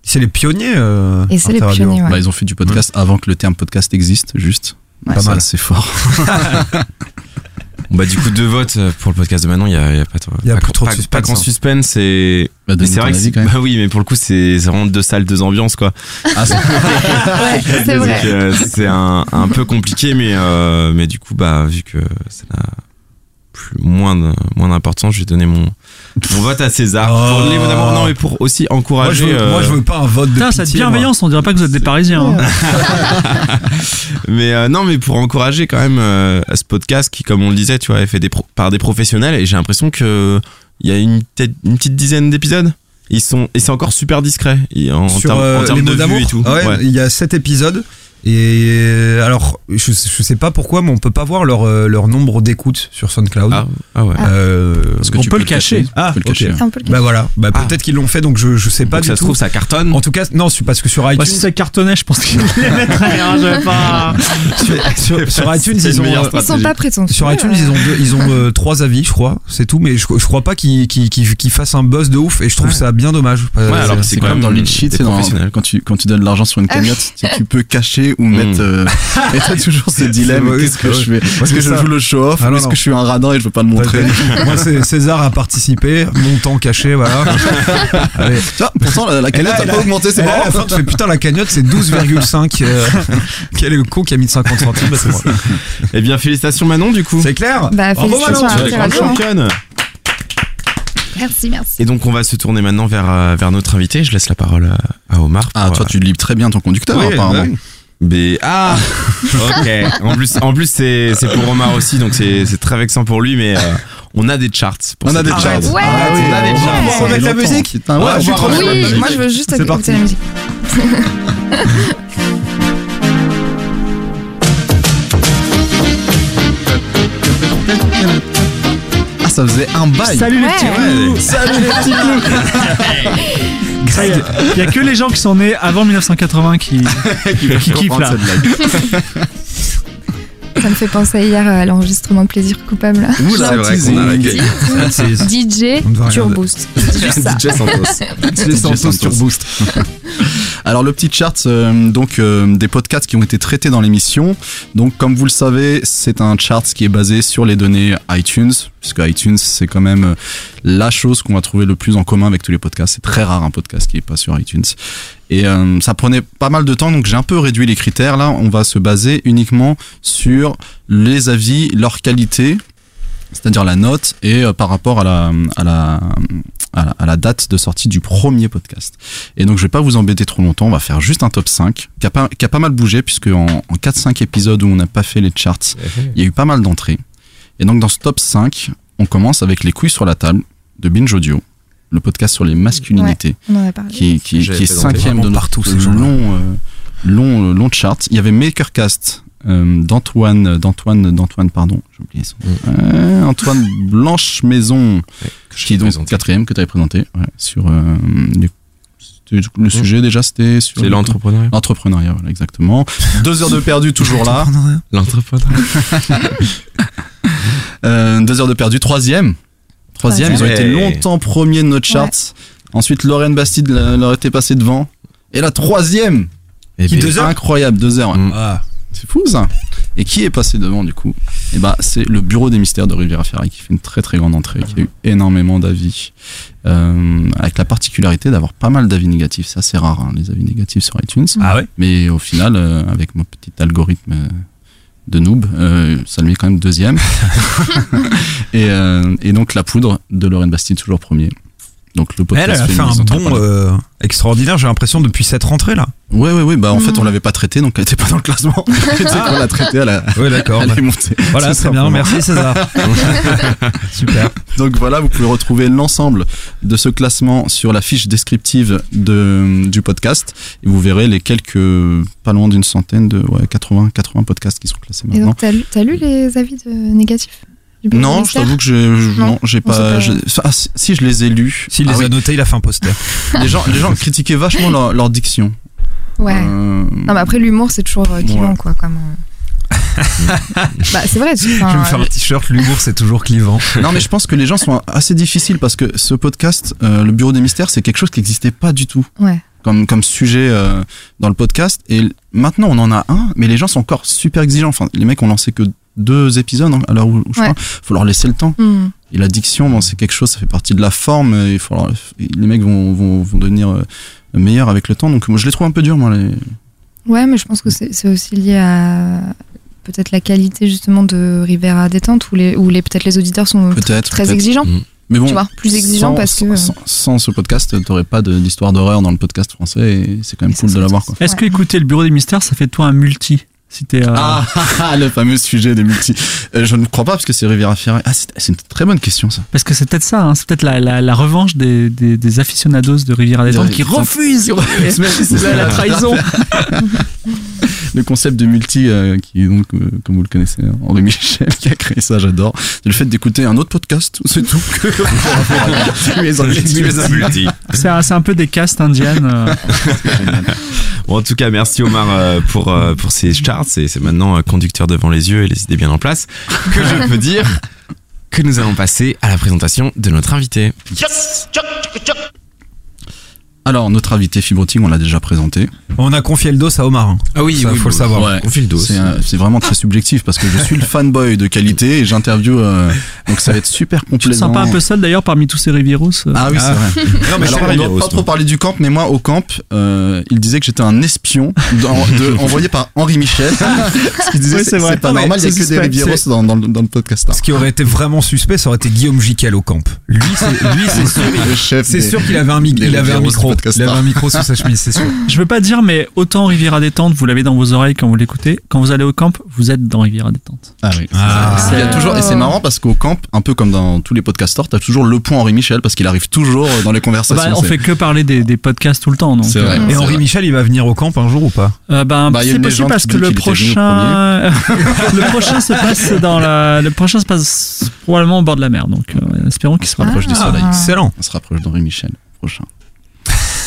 C'est les pionniers. euh,
Et c'est les pionniers, ouais.
Bah, ils ont fait du podcast avant que le terme podcast existe, juste.
Ouais.
Pas
Ça,
mal.
C'est fort.
Bah, du coup, deux votes pour le podcast de Manon. Il y a, y a pas,
y a
pas,
plus trop de
pas-
suspense,
pas grand
hein.
suspense. Et
Bah,
c'est vrai que
avis,
c'est-
quand même.
bah oui, mais pour le coup, c'est c'est vraiment deux salles, deux ambiances, quoi.
Ah, c'est-
Ouais, c'est
euh, c'est un, un peu compliqué, mais, euh, mais du coup, bah, vu que ça n'a plus, moins de- moins d'importance, je vais donner mon, mon vote à César.
Oh.
Pour l'évo d'amour, non, mais pour aussi
Moi je,
encourager.
veux, moi,
euh,
je veux pas un vote de
Putain, cette
pitié, moi.
bienveillance, on dirait pas que vous êtes des Parisiens. hein.
Mais euh, non, mais pour encourager quand même euh, ce podcast qui, comme on le disait, tu vois, est fait des pro- par des professionnels et j'ai l'impression que il y a une, petite dizaine d'épisodes. Ils sont et c'est encore super discret et en,
sur
termes, en termes
les
de vues et tout.
Ah ouais,
Ouais.
Il y a sept épisodes. Et euh, alors, je, je sais pas pourquoi, mais on peut pas voir leur, euh, leur nombre d'écoutes sur SoundCloud.
Ah, ah ouais.
Euh,
Parce que
On
tu
peut
peux
le cacher.
Ah,
Tu peux le cacher.
Peu le cas.
Bah voilà, bah,
Ah.
peut-être qu'ils l'ont fait, donc je, je sais pas
Donc
du
ça se trouve, ça cartonne.
En tout cas, non, parce que sur
Bah,
iTunes,
si ça cartonnait, je pense qu'ils les mettraient. hein, je vais pas.
sur, sur- sur iTunes, ils ont, euh,
Ils sont pas prétentieux.
sur iTunes, ils ont deux, ils ont euh, trois avis, je crois, c'est tout, mais je, je crois pas qu'ils qu'ils- qu'ils- qu'ils fassent un buzz de ouf, et je trouve
Ouais.
ça bien dommage.
Ouais, alors
C'est
quand
dans
même
le lead sheet, c'est dans-
professionnels.
quand tu quand tu donnes de l'argent sur une
Ah
cagnotte, tu peux cacher ou
Mm.
mettre. euh, et t'as toujours ce dilemme. Qu'est-ce que je fais Est-ce que je joue le show off
Ah,
est-ce que je suis un radin et je veux pas le montrer
Moi, c'est César a participé, montant caché, voilà. Allez.
Tu vois, pourtant la, cagnotte a pas augmenté, c'est marrant.
fin, tu fais putain, la cagnotte, c'est 12,5. euh, quel est le con qui a mis de 50 centimes bah, c'est moi.
Eh bien, félicitations Manon, du coup.
C'est clair
Bah,
Bravo,
félicitations
Manon.
à
Tu es
Arte
grande
Radio,
championne.
Merci, merci.
Et donc, on va se tourner maintenant vers, euh, vers notre invité. Je laisse la parole à, à Omar.
Ah, toi,
euh,
tu lis très bien ton conducteur,
Oui,
apparemment.
oui.
B. Ah Ok. En plus, en plus c'est c'est pour Omar aussi, donc c'est c'est très vexant pour lui, mais euh, on a des charts. pour
On a des charts.
Ouais.
Ah oui, on a des charts.
On va mettre la musique
Putain, ouais,
Ouais,
je suis
on va
trop
Oui, moi je veux juste
C'est
écouter
parti.
la musique.
ça faisait un bail.
Salut les petits loups. Salut les petits loups. Greg, il y a que les gens qui sont nés avant 1980 qui, qui kiffent là.
Ça me fait penser hier à l'enregistrement de Plaisir Coupable.
C'est vrai qu'on a la gueule.
DJ Turboost.
DJ Santos.
Les Santos sur Boost.
Alors le petit chart euh, donc euh, des podcasts qui ont été traités dans l'émission. Donc comme vous le savez, c'est un chart qui est basé sur les données iTunes, puisque iTunes c'est quand même euh, la chose qu'on va trouver le plus en commun avec tous les podcasts. C'est très rare un podcast qui est pas sur iTunes. Et euh, ça prenait pas mal de temps, donc j'ai un peu réduit les critères. Là, on va se baser uniquement sur les avis, leur qualité, c'est-à-dire la note, et euh, par rapport à la, à la à la, à la date de sortie du premier podcast. Et donc je vais pas vous embêter trop longtemps, on va faire juste un top 5 qui a pas, qui a pas mal bougé puisque en, en 4-5 épisodes où on n'a pas fait les charts, il y a eu pas mal d'entrées. Et donc dans ce top 5, on commence avec les couilles sur la table de Binge Audio, le podcast sur les masculinités
On en a parlé.
qui, qui, qui est cinquième de
partout,
long, euh, long, euh, long chart. Il y avait Makercast euh, d'Antoine, d'Antoine, d'Antoine, pardon, j'ai oublié son nom. Euh, Antoine Blanche Maison, qui est donc
présenté.
quatrième que tu avais présenté ouais, sur euh, les- le sujet déjà c'était sur
C'est l'entrepreneuriat.
l'entrepreneuriat, voilà, exactement. Deux heures de perdu toujours là.
L'entrepreneuriat.
Euh, deux heures de perdu, troisième. Troisième, ils ont été longtemps premiers de notre chart. Ensuite, Lorraine Bastide leur était passé devant. Et la troisième,
Et
qui
puis-
deux heures incroyable, deux heures. ouais.
Mm.
Ah,
C'est fou ça. Et qui est passé devant du coup? Et bah c'est le bureau des mystères de Riviera Ferrari qui fait une très très grande entrée, qui a eu énormément d'avis, euh, avec la particularité d'avoir pas mal d'avis négatifs. C'est assez rare hein, les avis négatifs sur iTunes.
ah ouais?
Mais au final, euh, avec mon petit algorithme euh, de noob, euh, ça le met quand même deuxième. et, euh, et donc la poudre de Lorraine Bastide toujours premier. Donc le podcast
Elle, elle a fait un bon euh, extraordinaire, j'ai l'impression, depuis cette rentrée là.
Ouais ouais ouais bah en fait
Mm.
on l'avait pas traité donc elle était pas dans le classement. C'est qu'on l'a traité à la
Ouais, d'accord.
elle est montée.
Voilà, très bien, merci César. Super.
Donc voilà, vous pouvez retrouver l'ensemble de ce classement sur la fiche descriptive de, du podcast et vous verrez les quelques, pas loin d'une centaine de, ouais, 80, 80 podcasts qui sont classés
Et
maintenant.
donc, t'as lu, lu les avis de négatifs?
Non, je t'avoue que j'ai, je-
Non,
j'ai pas, ah, si, si, je les ai lus.
S'il
Ah
les
oui,
a notés, il a fait un poster.
les gens, les gens critiquaient vachement leur, leur diction.
Ouais.
Euh,
Non, mais après, l'humour, c'est toujours euh, clivant,
Ouais.
quoi. Comme, euh. bah, c'est vrai. tu-
Je vais me faire un t-shirt, l'humour c'est toujours clivant.
non, mais je pense que les gens sont assez difficiles parce que ce podcast, euh, le Bureau des Mystères, c'est quelque chose qui n'existait pas du tout.
Ouais.
comme, comme sujet euh, dans le podcast. Et maintenant, on en a un, mais les gens sont encore super exigeants. Enfin, les mecs ont lancé que deux épisodes hein, à l'heure où, où je
Ouais.
crois. faut leur laisser le temps.
Hmm.
Et l'addiction, bon, c'est quelque chose, ça fait partie de la forme. et Il faut leur- les mecs vont, vont, vont devenir euh, meilleurs avec le temps. Donc, moi, je les trouve un peu durs, moi. Les...
Ouais, mais je pense que c'est aussi lié à peut-être la qualité justement de Rivera Détente où les, où les peut-être les auditeurs sont
Peut-être.
très exigeants.
Mais bon,
tu vois, plus exigeants
sans,
parce que.
sans, ce podcast, t'aurais pas d'histoire d'horreur dans le podcast français et c'est quand même
Et
cool de l'avoir.
Est-ce
Ouais.
que écouter le bureau des mystères, ça fait de toi un multi? Si euh,
Ah, le fameux sujet des multi. Euh, je ne crois pas parce que c'est Riviera Ferrari. Ah, c'est une très bonne question ça.
Parce que c'est peut-être ça, hein, c'est peut-être la, la, la revanche des, des, des aficionados de Riviera
Des-
qui refusent la, la trahison.
le concept de multi, euh, qui est donc, euh, comme vous le connaissez, hein, Henri Michel qui a créé ça, j'adore. C'est le fait d'écouter un autre podcast, c'est tout.
C'est un, peu des castes indiennes. euh.
Bon, en tout cas, merci Omar euh, pour, euh, pour ces charts. C'est maintenant conducteur devant les yeux et les idées bien en place que je peux dire que nous allons passer à la présentation de notre invité.
Alors, notre invité Fibroting, on l'a déjà présenté.
On a confié le dos à Omar. hein.
Ah oui,
Ça, faut le savoir.
Ouais.
On file le dos.
C'est vraiment très subjectif parce que je suis le fanboy de qualité et j'interview. euh, donc, ça va être super
Tu te
complaisant.
sens pas un peu seul d'ailleurs parmi tous ces Rivieros euh
Ah oui,
Ah.
c'est vrai.
Non, mais
Alors, on doit pas trop parler du camp, mais moi, au camp, euh, il disait que j'étais un espion dans- de- envoyé par Henri Michel. Qu'il disait
Oui,
c'est
c'est
pas normal, il y a
c'est
que des. Rivieros dans, dans, le- dans le podcast. hein.
Ce qui aurait été vraiment suspect, ça aurait été Guillaume Jiquel au camp. Lui, c'est lui, c'est sûr,
Le chef
c'est
des-
sûr qu'il avait un,
des
il avait un micro. Il avait
star.
un micro sous sa chemise, c'est sûr.
Je veux pas dire, mais autant Riviera Détente, vous l'avez dans vos oreilles quand vous l'écoutez. Quand vous allez au camp, vous êtes dans Riviera Détente.
Ah oui.
Ah.
Il y a toujours, et c'est marrant parce qu'au camp, un peu comme dans tous les podcasters, t'as toujours le point Henri Michel parce qu'il arrive toujours dans les conversations.
Bah, on fait que parler des, des podcasts tout le temps. donc,
vrai.
euh,
Et Henri
vrai.
Michel, il va venir au camp un jour ou pas
Euh, ben,
Bah,
c'est possible parce que le prochain, le prochain se passe dans la, le prochain se passe probablement au bord de la mer. Donc, euh, espérons qu'il sera
rapproche du
Ah.
soleil.
Excellent.
On se rapproche d'Henri Michel prochain.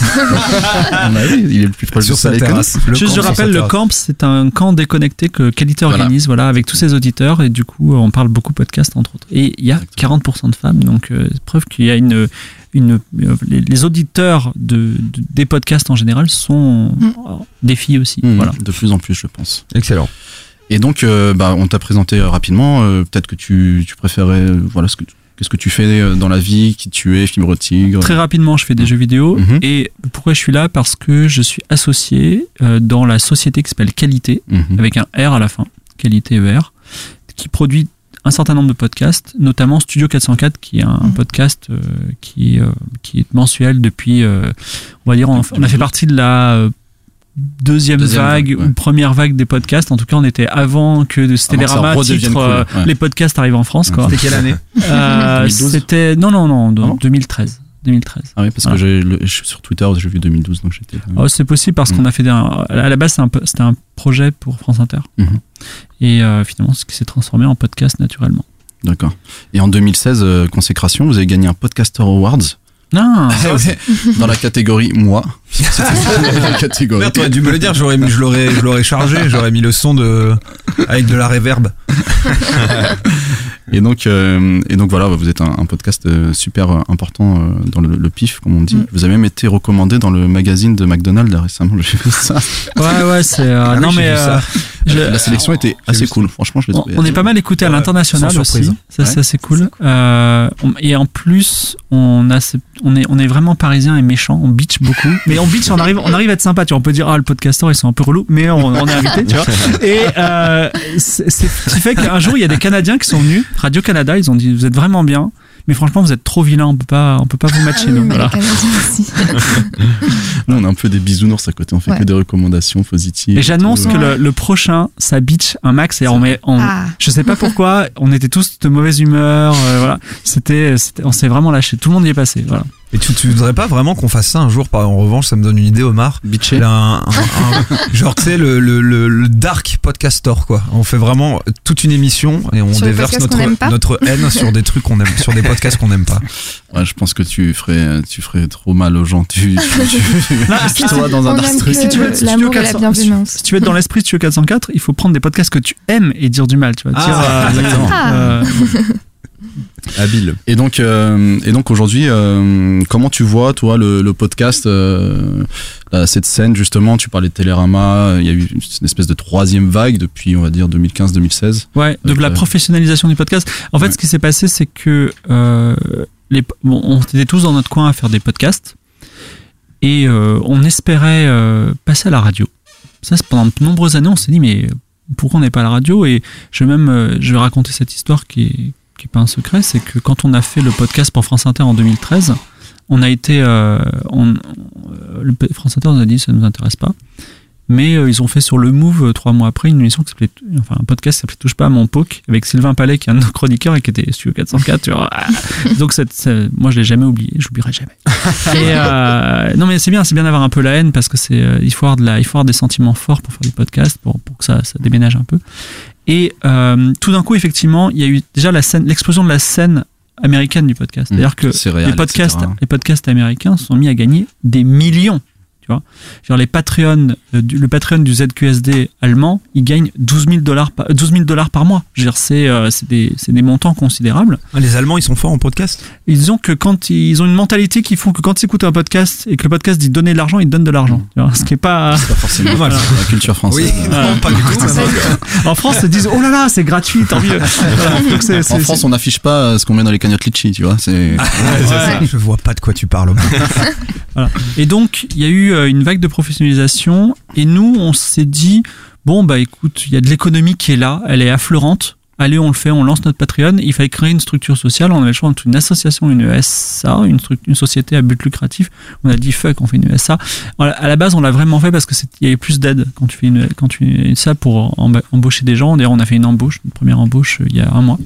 Ah bah oui, il est le plus proche
Sur sa terrasse.
Juste,
camp
je rappelle, le camp, c'est un camp déconnecté que Qualité organise, voilà, avec tous ses auditeurs, et du coup, on parle beaucoup podcast, entre autres. Et il y a 40% de femmes, donc euh, preuve qu'il y a une, une, euh, les, les auditeurs de, de- des podcasts en général sont
Mm.
des filles aussi,
Mmh,
voilà.
De plus en plus, je pense.
Excellent.
Et donc, euh, bah, on t'a présenté rapidement. euh, Peut-être que tu, tu préférais, euh, voilà, ce que, qu'est-ce que tu fais euh, dans la vie, qui tu es, Fibre Tigre?
Très rapidement, je fais des jeux vidéo.
Mhm.
Et pourquoi je suis là? Parce que je suis associé euh, dans la société qui s'appelle Qualité,
Mhm.
avec un R à la fin, Qualité ER, qui produit un certain nombre de podcasts, notamment Studio 404, qui est un
Mhm.
podcast euh, qui, est, euh, qui est mensuel depuis, euh, on va dire, on, on a fait partie de la euh, deuxième,
Deuxième
vague
ouais.
ou première vague des podcasts. En tout cas, on était avant que de
Avant que ça
Télérama
redevienne
titre
cool,
euh,
ouais.
les podcasts arrivent en France.
C'était quelle année
Euh,
2012?
C'était non non non, de-
Ah bon
2013. 2013.
Ah oui, parce
Voilà.
que le- je suis sur Twitter, j'ai vu 2012, donc j'étais.
Oh, c'est possible parce
Mm.
qu'on a fait des, à la base un c'était un projet pour France Inter
Mhm.
et euh, finalement ce qui s'est transformé en podcast naturellement.
D'accord. Et en 2016, euh, consécration, vous avez gagné un Podcaster Awards
Non,
dans la catégorie moi. C'était la catégorie.
T'aurais dû me le dire, j'aurais je l'aurais, je l'aurais chargé, j'aurais mis le son de, avec de la réverb.
Et donc, euh, et donc voilà, vous êtes un, un podcast euh, super euh, important dans le, le pif, comme on dit.
Mm.
Vous avez même été recommandé dans le magazine de McDonald's récemment. J'ai vu ça.
ouais ouais c'est euh,
Ah
non mais euh, je-
la sélection était assez cool. Franchement, je l'ai
on,
trouvé.
on est pas mal écouté à l'international aussi, ça
Ouais.
c'est assez cool. Euh, on- et en plus on a ce- on est on est vraiment parisien et méchant, on bitch beaucoup, mais on bitch on arrive on arrive à être sympa, tu vois, on peut dire ah le podcasteur ils sont un peu relous, mais on, on est invité, tu vois. Et euh, c'est ce qui fait qu'un jour il y a des Canadiens qui sont venus, Radio Canada, ils ont dit vous êtes vraiment bien, mais franchement vous êtes trop vilain, on peut pas on peut pas vous matcher.
Ah oui,
donc
mais
voilà.
Nous, on a un peu des bisounours à côté. On fait
Ouais.
que des recommandations positives.
Et j'annonce que le, le prochain, ça bitch un max et on met, on,
Ah.
je sais pas pourquoi, on était tous de mauvaise humeur, euh, voilà. C'était- on s'est vraiment lâché. Tout le monde y est passé, voilà.
Et tu, tu voudrais pas vraiment qu'on fasse ça un jour par, En revanche, ça me donne une idée, Omar.
Bitché.
Un, un- un- genre, tu sais, le, le, le, le dark podcaster, quoi. On fait vraiment toute une émission et on
Sur
déverse notre, notre haine sur des trucs qu'on aime, sur des podcasts qu'on n'aime pas.
Ouais, je pense que tu ferais, tu ferais trop mal aux gens. Tu, tu, tu, toi dans un dark
que
si tu veux- si tu veux
l'amour et la
400
bienveillance.
Si tu veux être dans l'esprit de Studio 404, il faut prendre des podcasts que tu aimes et dire du mal, tu vois.
Ah,
Dire, euh,
exactement.
euh,
Habile.
Et donc, euh, et donc aujourd'hui, euh, comment tu vois, toi, le, le podcast, euh, là, cette scène justement, tu parlais de Télérama, il y a eu une espèce de troisième vague depuis, on va dire, 2015-2016.
Ouais, de la professionnalisation du podcast. En fait,
Ouais.
ce qui s'est passé, c'est que les, bon, on était tous dans notre coin à faire des podcasts et on espérait passer à la radio. Ça, c'est pendant de nombreuses années, on s'est dit, mais pourquoi on n'est pas à la radio? Et je vais même, je vais raconter cette histoire qui est, qui est pas un secret, c'est que quand on a fait le podcast pour France Inter en 2013, on a été, euh, on, on- le P- France Inter nous a dit, ça nous intéresse pas. Mais euh, ils ont fait sur le Move euh, trois mois après une émission qui s'appelait, enfin un podcast qui s'appelait Touche pas à mon poke avec Sylvain Palais qui est un de nos chroniqueurs et qui était Studio 404. tu vois. Ah. Donc moi je l'ai jamais oublié, j'oublierai jamais. Et euh, non mais c'est bien, c'est bien d'avoir un peu la haine parce que c'est, euh, il faut avoir de la, il faut avoir des sentiments forts pour faire des podcasts pour, pour que ça, ça déménage un peu. Et euh, tout d'un coup effectivement, il y a eu déjà la scène, l'explosion de la scène américaine du podcast. C'est-à-dire que les podcasts,
etc.
les podcasts américains se sont mis à gagner des millions. Tu vois, genre les Patreon, euh, le Patreon du ZQSD allemand, il gagne 12 000 dollars par, 12 000 dollars par mois. Je veux dire, c'est, euh, des, c'est des montants considérables.
Ah, Les Allemands, ils sont forts en podcast?
Ils ont que quand ils, ils ont une mentalité qui font que quand ils écoutent un podcast et que le podcast dit donner de l'argent, ils donnent de l'argent. Tu vois, ce qui est pas,
C'est pas forcément
Dommage.
la culture française.
Oui, non, pas du tout.
en France, ils disent, oh là là, c'est gratuit, tant mieux. Voilà, donc
En France, on n'affiche pas euh, ce qu'on met dans les cagnottes litchi, tu vois. C'est
Ouais.
Je vois pas de quoi tu parles.
Voilà. Et donc, il y a eu euh, une vague de professionnalisation et nous, on s'est dit, bon, bah écoute, il y a de l'économie qui est là, elle est affleurante, allez, on le fait, on lance notre Patreon. Il fallait créer une structure sociale. On avait le choix entre une association, une SA, une, une société à but lucratif. On a dit fuck, on fait une SA. Voilà, À la base, on l'a vraiment fait parce que il y avait plus d'aide quand tu fais une, quand tu une SA pour emba- embaucher des gens. D'ailleurs, on a fait une embauche, une première embauche euh, il y a un mois.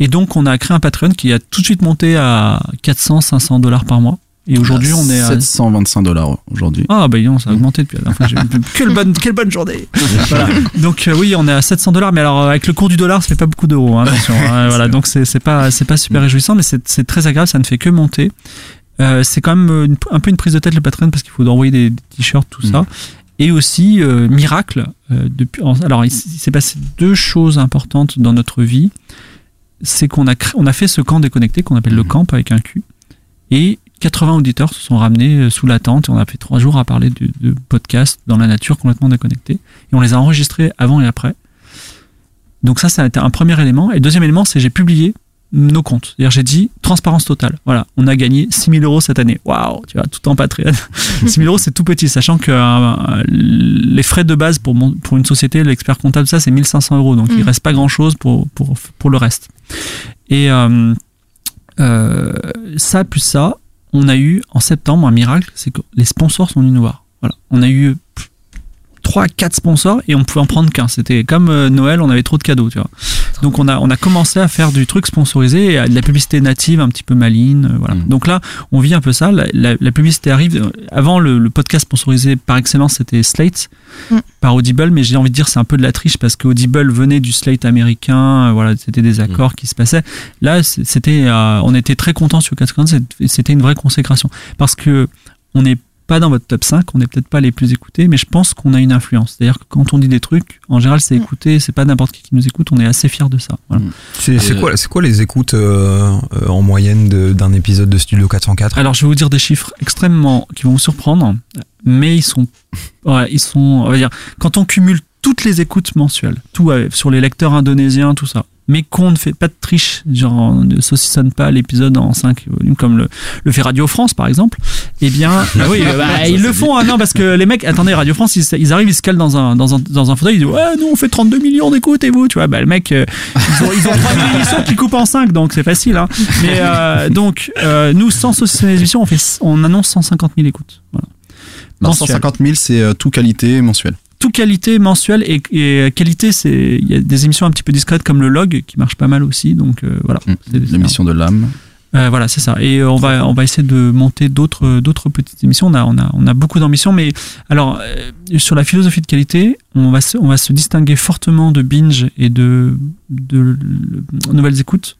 Et donc, on a créé un Patreon qui a tout de suite monté à 400, 500 dollars par mois. Et aujourd'hui, on est à
725 dollars aujourd'hui.
ah bah non, ça a augmenté depuis la dernière fois. Quelle bonne, quelle bonne journée. Voilà. Donc euh, oui, on est à 700 dollars, mais alors euh, avec le cours du dollar, ça fait pas beaucoup d'euros. Hein, hein, voilà, donc c'est pas c'est pas super réjouissant, mais c'est très agréable, ça ne fait que monter. Euh, c'est quand même une- un peu une prise de tête le Patreon parce qu'il faut envoyer des, des t-shirts tout ça. Et aussi euh, miracle. depuis, alors il, s'est passé deux choses importantes dans notre vie. C'est qu'on a on a fait ce camp déconnecté qu'on appelle le camp avec un Q. Et 80 auditeurs se sont ramenés euh, sous la tente et on a fait trois jours à parler de, de podcasts dans la nature complètement déconnectés. Et on les a enregistrés avant et après. Donc ça, ça a été un premier élément. Et le deuxième élément, c'est j'ai publié nos comptes. C'est-à-dire j'ai dit transparence totale. Voilà, on a gagné 6000 euros cette année. Waouh, tu vois, tout en Patreon. 6000 euros, c'est tout petit, sachant que euh, les frais de base pour, mon- pour une société, l'expert comptable, ça, c'est 1500 euros. Donc il
Mm.
reste pas grand-chose pour, pour, pour le reste. Et euh, euh, ça, plus ça, on a eu en septembre un miracle, c'est que les sponsors sont venus nous voir. Voilà. On a eu 3 4 sponsors et on pouvait en prendre qu'un. C'était comme euh, Noël, on avait trop de cadeaux, tu vois. Donc on a on a commencé à faire du truc sponsorisé et à de la publicité native un petit peu maligne, euh, voilà. Donc là, on vit un peu ça, la, la- la publicité arrive euh, avant le, le podcast sponsorisé par excellence, c'était Slate par Audible, mais j'ai envie de dire c'est un peu de la triche parce que Audible venait du Slate américain, euh, voilà, c'était des accords qui se passaient. Là, c'était, euh, on était très contents sur 450, c'est- c'était une vraie consécration parce que on n'est pas dans votre top 5, on n'est peut-être pas les plus écoutés, mais je pense qu'on a une influence. C'est-à-dire que quand on dit des trucs, en général, c'est écouté, c'est pas n'importe qui qui nous écoute, on est assez fiers de ça. Voilà.
C'est c'est quoi, c'est quoi les écoutes euh, euh, en moyenne de- d'un épisode de Studio 404
Alors, je vais vous dire des chiffres extrêmement qui vont vous surprendre, mais ils sont, ouais, ils sont, on va dire, quand on cumule toutes les écoutes mensuelles, tout euh, sur les lecteurs indonésiens, tout ça, mais qu'on ne fait pas de triche, genre on ne saucissonne pas l'épisode en 5 volumes comme le, le fait Radio France par exemple, eh bien, ah oui, bah,
Ça,
ils
c'est
le font, hein, non, parce que les mecs, attendez, Radio France, ils, ils arrivent, ils se calent dans un, dans un, dans un fauteuil, ils disent, ouais, nous on fait 32 millions d'écoutes et vous, tu vois, bah le mec, euh, ils ont, ils ont 3000 émissions qui coupent en 5, donc c'est facile, hein. Mais euh, donc, euh, nous, sans saucissonner les émissions, on, fait, on annonce 150 000 écoutes. Voilà. Mensuel.
150 000, c'est euh, tout qualité mensuelle.
Tout qualité mensuelle et, et qualité, c'est il y a des émissions un petit peu discrètes comme le log qui marche pas mal aussi, donc euh, voilà. C'est-
L'émission de l'âme.
Euh, voilà, c'est ça. Et on va on va essayer de monter d'autres d'autres petites émissions. On a on a on a beaucoup d'ambition, mais alors euh, sur la philosophie de qualité, on va se on va se distinguer fortement de binge et de de, de nouvelles écoutes.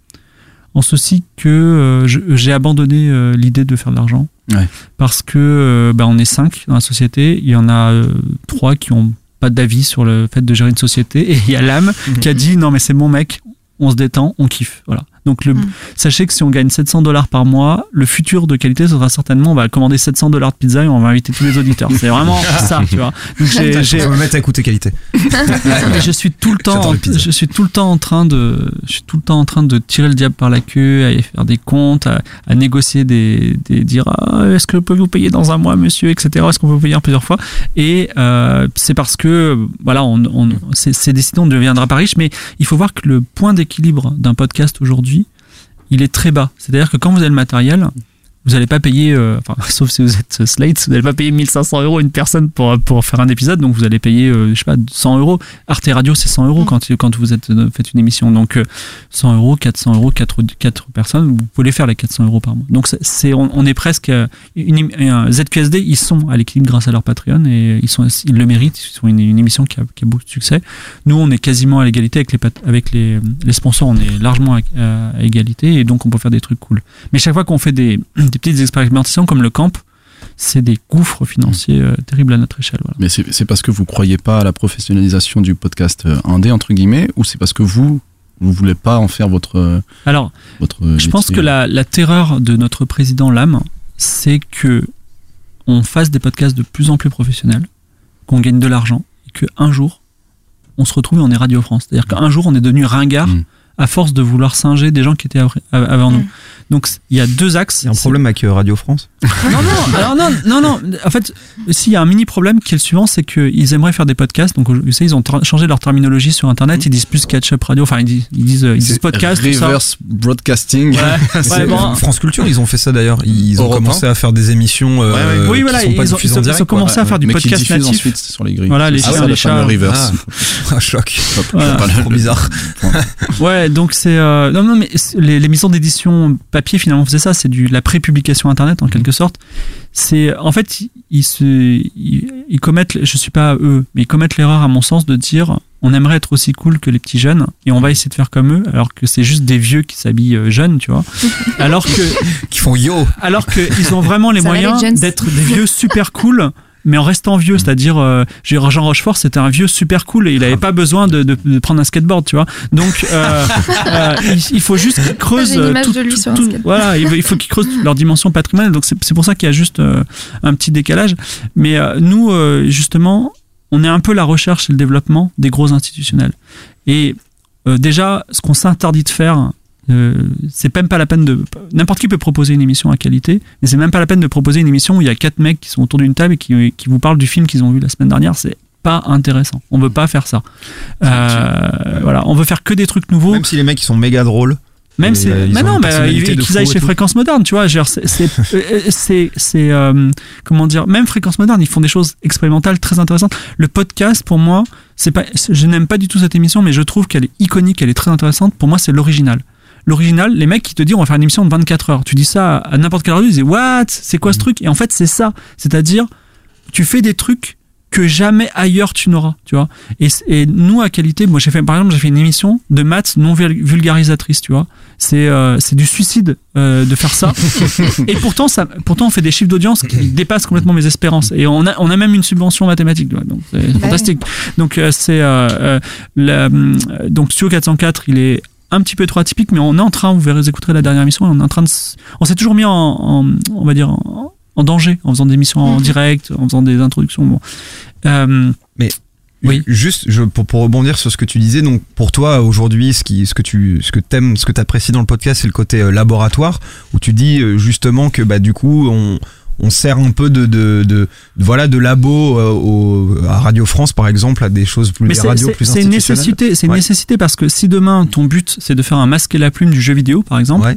En ceci que euh, j'ai abandonné euh, l'idée de faire de l'argent
Ouais.
parce que euh, bah, on est cinq dans la société. Il y en a euh, trois qui ont pas d'avis sur le fait de gérer une société et il y a l'âme qui a dit non mais c'est mon mec, on se détend, on kiffe. Voilà. Donc le, sachez que si on gagne 700 dollars par mois, le futur de qualité ce sera certainement on va commander 700 dollars de pizza et on va inviter tous les auditeurs. C'est vraiment ça, tu vois. Donc j'ai, j'ai-
Je vais me mettre à écouter qualité.
et je suis tout le temps, je suis tout le temps en train de, je suis tout le temps en train de tirer le diable par la queue, à aller faire des comptes, à, à négocier des, des dire ah, est-ce que peut vous payer dans un mois, monsieur, etc. Est-ce qu'on peut vous payer en plusieurs fois? Et euh, c'est parce que voilà, on, on, c'est, c'est décidé, on ne deviendra pas riche, mais il faut voir que le point d'équilibre d'un podcast aujourd'hui, il est très bas. C'est-à-dire que quand vous avez le matériel, vous n'allez pas payer, euh, enfin, sauf si vous êtes Slate, vous n'allez pas payer 1500 euros une personne pour, pour faire un épisode, donc vous allez payer, euh, je sais pas, 100 euros. Arte Radio, c'est 100 euros quand, quand vous êtes, euh, faites une émission. Donc, euh, 100 euros, 400 euros, 4, quatre personnes, vous pouvez les faire les 400 euros par mois. Donc, c'est- on, on est presque, euh, une, un ZQSD, ils sont à l'équilibre grâce à leur Patreon et ils, sont, ils le méritent. Ils sont une, émission qui a, qui a beaucoup de succès. Nous, on est quasiment à l'égalité avec les, avec les, les sponsors, on est largement à, à- à égalité et donc on peut faire des trucs cool. Mais chaque fois qu'on fait des, des petites expérimentations comme le camp, c'est des gouffres financiers euh, terribles à notre échelle. Voilà.
Mais c'est parce que vous croyez pas à la professionnalisation du podcast euh, indé, entre guillemets, ou c'est parce que vous, vous voulez pas en faire votre. euh,
Alors,
votre
je pense que la, la terreur de notre président Lame, c'est que on fasse des podcasts de plus en plus professionnels, qu'on gagne de l'argent, et qu'un jour, on se retrouve et on est Radio France. C'est-à-dire qu'un jour, on est devenu ringard à force de vouloir singer des gens qui étaient avant nous. Donc il y a deux axes.
Il y a un problème avec euh, Radio France.
Non, non, alors non, non, non. En fait, s'il y a un mini problème qui est le suivant, c'est qu'ils aimeraient faire des podcasts. Donc, vous savez, ils ont changé leur terminologie sur Internet. Ils disent plus catch-up radio. Enfin, ils disent, ils disent, ils disent podcast. tout ça.
Reverse broadcasting.
Ouais, bon.
France Culture, ils ont fait ça d'ailleurs. Ils ont
Europe
commencé à faire des émissions euh,
Ouais, ouais.
Oui,
qui
voilà,
sont pas
ils ont- ils ont-
direct,
ils ont
quoi.
commencé à faire du
mais
podcast natif.
ensuite sur les grilles.
Voilà, les
Ah,
chiens,
ça,
les
le
chats.
reverse.
Ah, choc.
Voilà.
Trop bizarre.
Ouais, donc c'est euh, non non mais les, les maisons d'édition papier finalement faisaient ça, c'est du la prépublication internet en quelque sorte. C'est en fait ils, ils se ils, ils commettent je suis pas eux, mais ils commettent l'erreur à mon sens de dire on aimerait être aussi cool que les petits jeunes et on va essayer de faire comme eux alors que c'est juste des vieux qui s'habillent euh, jeunes, tu vois. Alors que
Qui font yo.
alors qu'ils ont vraiment les
Ça
moyens d'être des vieux super cool mais en restant vieux, c'est-à-dire euh, Jean Rochefort, c'était un vieux super cool et il avait pas besoin de, de- de prendre un skateboard, tu vois. Donc euh, euh, il, il faut juste qu'ils creusent. Euh,
image
tout-
de lui
tout-
sur un
tout-
skateboard.
Voilà, il faut, il faut qu'ils creusent leur dimension patrimoniale. Donc c'est c'est pour ça qu'il y a juste euh, un petit décalage. Mais euh, nous, euh, justement, on est un peu la recherche et le développement des gros institutionnels. Et euh, déjà, ce qu'on s'interdit de faire, euh, c'est même pas la peine de. N'importe qui peut proposer une émission à qualité, mais c'est même pas la peine de proposer une émission où il y a quatre mecs qui sont autour d'une table et qui, qui vous parlent du film qu'ils ont vu la semaine dernière. C'est pas intéressant. On veut pas faire ça. Euh, voilà, on veut faire que des trucs nouveaux.
Même si les mecs ils sont méga drôles.
Même si,
euh,
mais non,
de
qu'ils aillent chez. Fréquence Moderne, tu vois. C'est, euh, c'est, c'est, euh, comment dire, même Fréquence Moderne, ils font des choses expérimentales très intéressantes. Le podcast, pour moi, c'est pas, je n'aime pas du tout cette émission, mais je trouve qu'elle est iconique, elle est très intéressante. Pour moi, c'est l'original. L'original, les mecs qui te disent on va faire une émission de 24 heures. Tu dis ça à n'importe quelle radio, ils disent what? C'est quoi ce
Mm.
truc? Et en fait, c'est ça. C'est-à-dire, tu fais des trucs que jamais ailleurs tu n'auras, tu vois. Et, et nous, à qualité, moi j'ai fait, par exemple, j'ai fait une émission de maths non vul- vulgarisatrice, tu vois. C'est euh, c'est du suicide euh, de faire ça. et pourtant, ça, pourtant, on fait des chiffres d'audience qui dépassent complètement mes espérances. Et on a, on a même une subvention mathématique, tu vois. Donc c'est fantastique. Donc euh, c'est euh, euh, la- euh, donc Studio 404, il est un petit peu trop atypique, mais on est en train, vous verrez, vous écouterez la dernière émission, on est en train de, on s'est toujours mis en, en- on va dire, en, en danger en faisant des émissions en direct, en faisant des introductions. Bon. Euh, Oui.
Juste je, pour, pour rebondir sur ce que tu disais, donc pour toi aujourd'hui, ce qui, ce que tu, ce que t'aimes, ce que t'apprécies dans le podcast, c'est le côté euh, laboratoire où tu dis euh, justement que bah du coup on on sert un peu de, de, de, de- voilà de labo euh, au, à Radio France par exemple à des choses plus
Mais
des
c'est-
radios
c'est
plus
c'est une nécessité, c'est une
Ouais.
nécessité parce que si demain ton but c'est de faire un masque et la plume du jeu vidéo par exemple,
Ouais.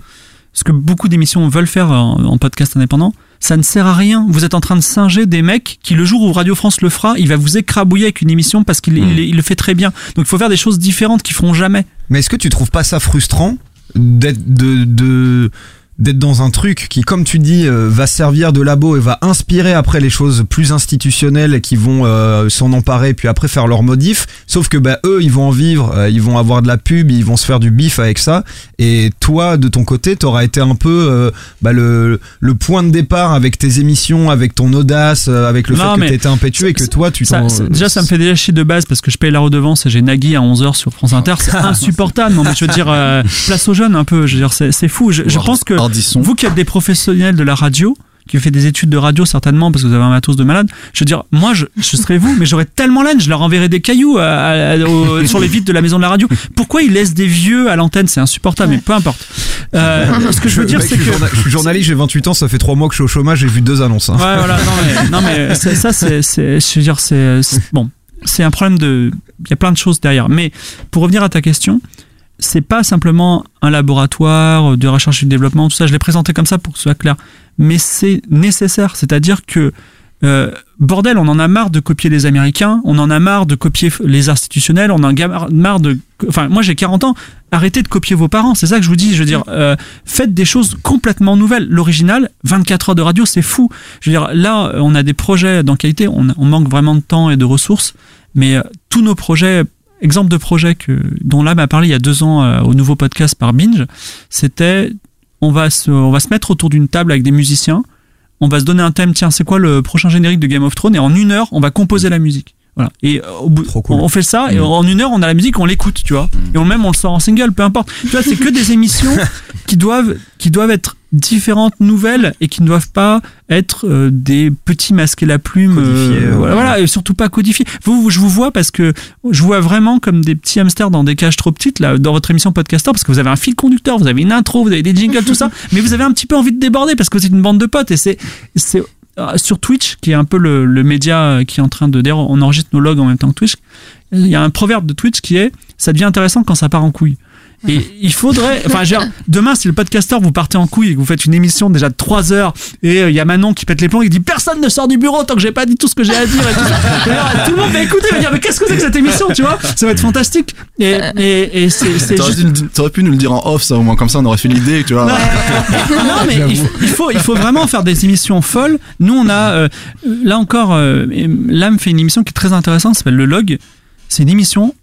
ce que beaucoup d'émissions veulent faire en, en podcast indépendant, ça ne sert à rien. Vous êtes en train de singer des mecs qui le jour où Radio France le fera, il va vous écrabouiller avec une émission parce qu'il il- il le fait très bien. Donc il faut faire des choses différentes qu'ils feront jamais.
Mais est-ce que tu trouves pas ça frustrant d'être de, de d'être dans un truc qui, comme tu dis, euh, va servir de labo et va inspirer après les choses plus institutionnelles qui vont euh, s'en emparer puis après faire leur modif. Sauf que bah eux, ils vont en vivre, euh, ils vont avoir de la pub, ils vont se faire du bif avec ça. Et toi, de ton côté, t'auras été un peu euh, bah, le le point de départ avec tes émissions, avec ton audace, euh, avec le
Non,
fait que t'étais impétueux et que toi, tu t'en-
ça- déjà, ça me fait déjà chier de base parce que je paye la redevance et j'ai Nagui à 11h sur France Inter. C'est insupportable. Non, mais je veux dire, euh, place aux jeunes un peu. Je veux dire, c'est c'est fou. Je, je pense que
Ardisson.
vous qui êtes des professionnels de la radio, qui fait des études de radio certainement parce que vous avez un matos de malade, je veux dire, moi je, je serais vous, mais j'aurais tellement laine, je leur enverrais des cailloux à- à- au- sur les vitres de la maison de la radio. Pourquoi ils laissent des vieux à l'antenne? C'est insupportable, mais peu importe. Euh, ce que je veux dire, c'est que.
journa- je suis journaliste, j'ai 28 ans, ça fait 3 mois que je suis au chômage, j'ai vu deux annonces. hein.
Ouais, voilà, non, mais, non, mais c'est- ça, c'est, je veux dire, c'est, c'est- bon, c'est un problème de, il y a plein de choses derrière. Mais pour revenir à ta question, c'est pas simplement un laboratoire de recherche et de développement, tout ça. Je l'ai présenté comme ça pour que ce soit clair. Mais c'est nécessaire, c'est-à-dire que euh, bordel, on en a marre de copier les Américains, on en a marre de copier les institutionnels, on en a marre de. Enfin, moi j'ai 40 ans, arrêtez de copier vos parents, c'est ça que je vous dis. Je veux dire, euh, faites des choses complètement nouvelles. L'original, 24 heures de radio, c'est fou. Je veux dire, là, on a des projets dans qualité, on, on manque vraiment de temps et de ressources, mais euh, tous nos projets. Exemple de projet que, dont là m'a parlé il y a deux ans euh, au nouveau podcast par Binge, c'était on va se, on va se mettre autour d'une table avec des musiciens, on va se donner un thème, tiens, c'est quoi le prochain générique de Game of Thrones Et en une heure, on va composer la musique. Voilà. Et euh, au bout,
cool.
on fait ça, et
Mm.
en une heure, on a la musique, on l'écoute, tu vois. Et on même, on le sort en single, peu importe. Tu vois, c'est que des émissions qui doivent, qui doivent être différentes, nouvelles et qui ne doivent pas être euh, des petits masqués la plume. Euh,
ouais.
voilà, et surtout pas codifiés. Vous, vous- je vous vois parce que je vous vois vraiment comme des petits hamsters dans des cages trop petites là dans votre émission Podcaster parce que vous avez un fil conducteur, vous avez une intro, vous avez des jingles, tout ça, mais vous avez un petit peu envie de déborder parce que c'est une bande de potes et c'est c'est euh, sur Twitch qui est un peu le, le média euh, qui est en train de d'ailleurs on enregistre nos logs en même temps que Twitch. Il y a un proverbe de Twitch qui est ça devient intéressant quand ça part en couille. Et il faudrait, enfin, dire, demain, si le podcaster vous partez en couille et que vous faites une émission déjà de 3 heures et euh, il y a Manon qui pète les plombs, il dit personne ne sort du bureau tant que j'ai pas dit tout ce que j'ai à dire et tout ça. Et alors, tout le monde va écouter, va dire mais qu'est-ce que c'est que cette émission, tu vois? Ça va être fantastique. Et, et, et c'est
T'aurais
juste.
pu nous le dire en off, ça, au moins comme ça, on aurait fait l'idée, tu vois.
Non, mais il faut, il faut, il faut vraiment faire des émissions folles. Nous, on a, euh, là encore, euh, Lame fait une émission qui est très intéressante, s'appelle Le Log. C'est une émission,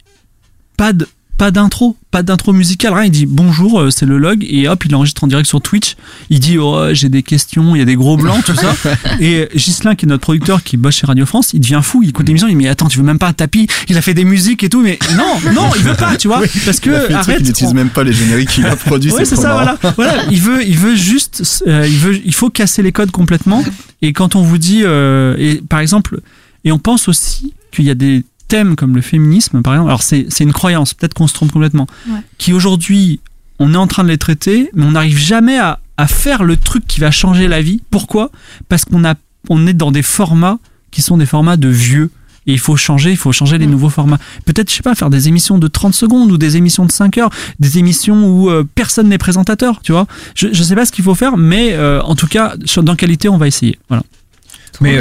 pas de pas d'intro, pas d'intro musicale, rien. Il dit bonjour, euh, c'est le log, et hop, il enregistre en direct sur Twitch. Il dit oh, j'ai des questions, il y a des gros blancs, tout ça. Et Gislin, qui est notre producteur, qui bosse chez Radio France, il devient fou, il écoute l'émission, il dit mais attends, tu veux même pas un tapis Il a fait des musiques et tout, mais non, non, il veut pas, tu vois, parce que arrête.
il n'utilise
on-
même pas les génériques qu'il a produits.
Ouais, c'est ça, voilà. voilà. Il veut, il veut juste, euh, il veut, il faut casser les codes complètement. Et quand on vous dit, euh, et par exemple, et on pense aussi qu'il y a des thèmes comme le féminisme, par exemple. Alors c'est, c'est une croyance, peut-être qu'on se trompe complètement,
Ouais.
qui aujourd'hui, on est en train de les traiter, mais on n'arrive jamais à, à faire le truc qui va changer la vie. Pourquoi? Parce qu'on a, on est dans des formats qui sont des formats de vieux. Et il faut changer, il faut changer les nouveaux formats. Peut-être, je sais pas, faire des émissions de 30 secondes ou des émissions de 5 heures, des émissions où euh, personne n'est présentateur, tu vois. Je, je sais pas ce qu'il faut faire, mais euh, en tout cas, dans qualité, on va essayer. Voilà.
Trop
Mais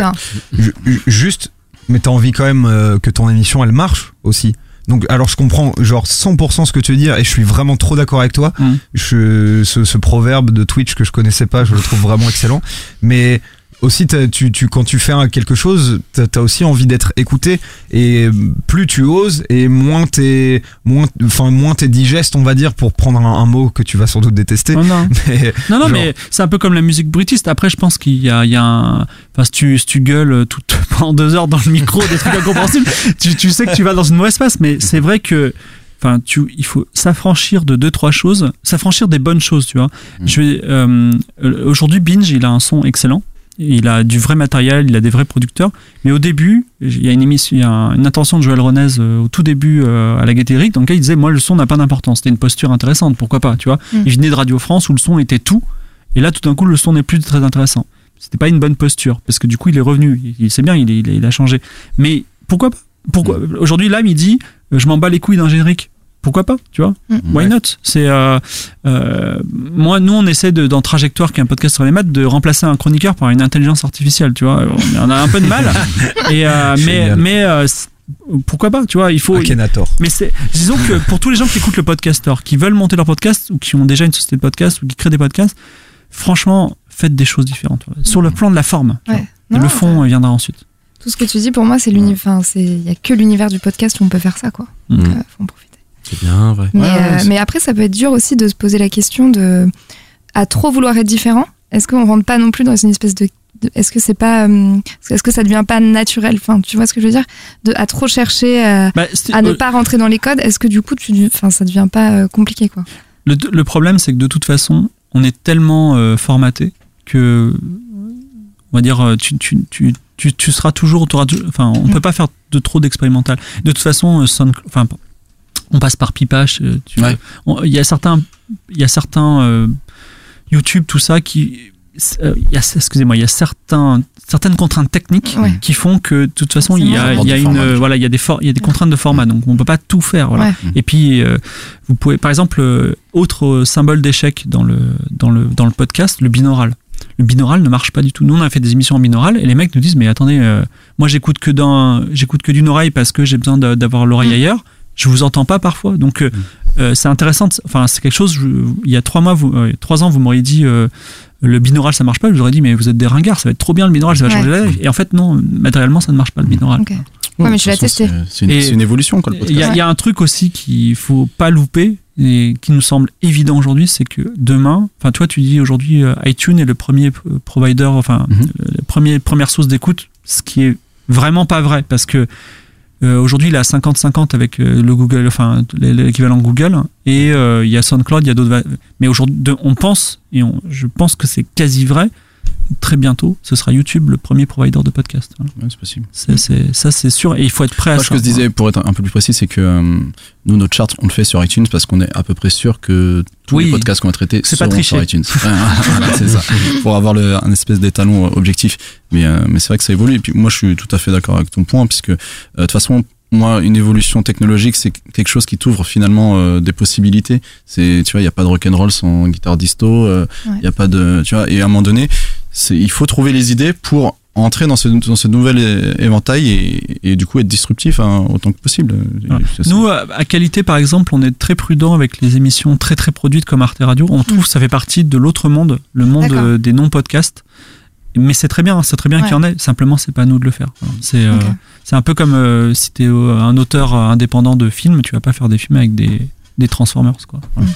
ju- juste, mais t'as envie quand même euh, que ton émission elle marche aussi. Donc alors je comprends genre 100% ce que tu veux dire et je suis vraiment trop d'accord avec toi.
Mm.
Je, ce, ce proverbe de Twitch que je connaissais pas, je le trouve vraiment excellent. Mais aussi tu, tu quand tu fais quelque chose, t'as as aussi envie d'être écouté et plus tu oses et moins t'es moins enfin moins t'es digeste on va dire pour prendre un, un mot que tu vas sans doute détester.
Non, non.
Mais
Non, non,
Genre-
mais c'est un peu comme la musique brutiste. Après, je pense qu'il y a, il y a un. Enfin, si tu, si tu gueules tout, pendant deux heures dans le micro, des trucs incompréhensibles, tu, tu sais que tu vas dans une mauvaise passe. Mais c'est vrai que. Enfin, tu, il faut s'affranchir de deux, trois choses, s'affranchir des bonnes choses, tu vois. Je vais, euh, euh, aujourd'hui, Binge, il a un son excellent. Il a du vrai matériel, il a des vrais producteurs. Mais au début, il y a une émission, il y a un- une intention de Joël Renez euh, au tout début euh, à la Gaîté Lyrique, dans lequel il disait, moi, le son n'a pas d'importance. C'était une posture intéressante, pourquoi pas, tu vois.
Mm.
Il venait de Radio France où le son était tout. Et là, tout d'un coup, le son n'est plus très intéressant. C'était pas une bonne posture, parce que du coup, il est revenu. Il, il- c'est bien, il, a changé. Mais pourquoi pas? Pourquoi? Aujourd'hui, là, il dit, euh, je m'en bats les couilles d'un générique. Pourquoi pas Tu vois
Mm.
Why not C'est euh, euh, moi, nous, on essaie de, dans Trajectoire, qui est un podcast sur les maths, de remplacer un chroniqueur par une intelligence artificielle. Tu vois, on, a un peu de mal. Et euh, mais euh, pourquoi pas Tu vois, il faut.
Akhenator.
Mais c'est, disons que pour tous les gens qui écoutent le podcaster, qui veulent monter leur podcast ou qui ont déjà une société de podcast ou qui créent des podcasts, franchement, faites des choses différentes. Sur le plan de la forme.
Ouais. Non,
le fond viendra ensuite.
Tout ce que tu dis, pour moi, c'est l'univers. Enfin, c'est il y a que l'univers du podcast où on peut faire ça, quoi. Donc,
Mm.
euh, faut en profiter.
C'est bien, vrai.
Mais,
Ouais, ouais,
euh, mais après, ça peut être dur aussi de se poser la question de à trop vouloir être différent. Est-ce qu'on rentre pas non plus dans une espèce de, de- est-ce que c'est pas, euh, est-ce que ça devient pas naturel? Enfin, tu vois ce que je veux dire? De à trop chercher euh,
Bah,
à ne pas rentrer dans les codes. Est-ce que du coup, tu, enfin, ça devient pas compliqué, quoi?
Le, le problème, c'est que de toute façon, on est tellement euh, formaté que, on va dire, tu, tu, tu, tu, tu seras toujours, t'auras tou- enfin, on
Mm.
peut pas faire de trop d'expérimental. De toute façon, euh, Sound- enfin, on passe par Pipache. euh,
Ouais.
Il y a certains, il y a certains euh, YouTube, tout ça qui, euh, il y a, excusez-moi, il y a certains, certaines contraintes techniques
Ouais.
qui font que de toute façon, il y a, y a une,
format,
voilà, il y a des, for- y a des contraintes de format, donc on peut pas tout faire. Voilà.
Ouais.
Et puis, euh, vous pouvez, par exemple, autre symbole d'échec dans le, dans, le, dans le podcast, le binaural. Le binaural ne marche pas du tout. Nous, on a fait des émissions en binaural et les mecs nous disent Mais attendez, euh, moi, j'écoute que, j'écoute que d'une oreille parce que j'ai besoin d'a- d'avoir l'oreille
Mm.
ailleurs. Je vous entends pas parfois. Donc, euh, euh, c'est intéressant. Enfin, c'est quelque chose. je- il y a trois mois, vous, euh, trois ans, vous m'auriez dit euh, le binaural, ça marche pas. Je vous aurais dit Mais vous êtes des ringards, ça va être trop bien le binaural, ça va
Ouais.
changer la life. Et en fait, non, matériellement, ça ne marche pas le binaural.
Ok. Ouais, mais tu l'as
de toute façon,
testé.
c'est- une,
Et-
c'est une évolution,
Il y, a- il y a un truc aussi qu'il faut pas louper et qui nous semble évident aujourd'hui, c'est que demain, enfin toi tu dis aujourd'hui euh, iTunes est le premier provider, enfin
Mhm.
la première première source d'écoute, ce qui est vraiment pas vrai parce que Euh, Aujourd'hui, il est à 50-50 avec euh, le Google, enfin l'équivalent Google, et euh, il y a SoundCloud, il y a d'autres. Mais aujourd'hui, on pense, et on- je pense que c'est quasi vrai. Très bientôt, ce sera YouTube le premier provider de podcast. Voilà.
Ouais, c'est possible.
Ça, c'est sûr, et il faut être prêt à
Moi,
ça.
ce que je disais, pour être un peu plus précis, c'est que euh, nous, notre chart, on le fait sur iTunes parce qu'on est à peu près sûr que tous
Oui.
les podcasts qu'on va traiter
C'est pas
seront
tricher.
sur iTunes. Voilà, c'est ça. Pour avoir le, un espèce d'étalon euh, objectif. Mais, euh, mais c'est vrai que ça évolue. Et puis, moi, je suis tout à fait d'accord avec ton point, puisque, de toute façon, moi, une évolution technologique, c'est quelque chose qui t'ouvre finalement euh, des possibilités. C'est, tu vois, il n'y a pas de rock'n'roll sans guitare disto. Il
Ouais.
y a pas de, tu vois. Et à un moment donné, c'est, il faut trouver les idées pour entrer dans ce, dans ce nouvel éventail et, et du coup être disruptif hein, autant que possible.
Voilà. Nous, à à qualité, par exemple, on est très prudent avec les émissions très très produites comme Arte Radio. On trouve que ça fait partie de l'autre monde, le monde
D'accord.
euh, des non-podcasts. Mais c'est très bien, c'est très bien
Ouais.
qu'il y en ait. Simplement, c'est pas à nous de le faire. Euh, c'est un peu comme euh, si t'es euh, un auteur indépendant de films, tu vas pas faire des films avec des des Transformers quoi. Voilà.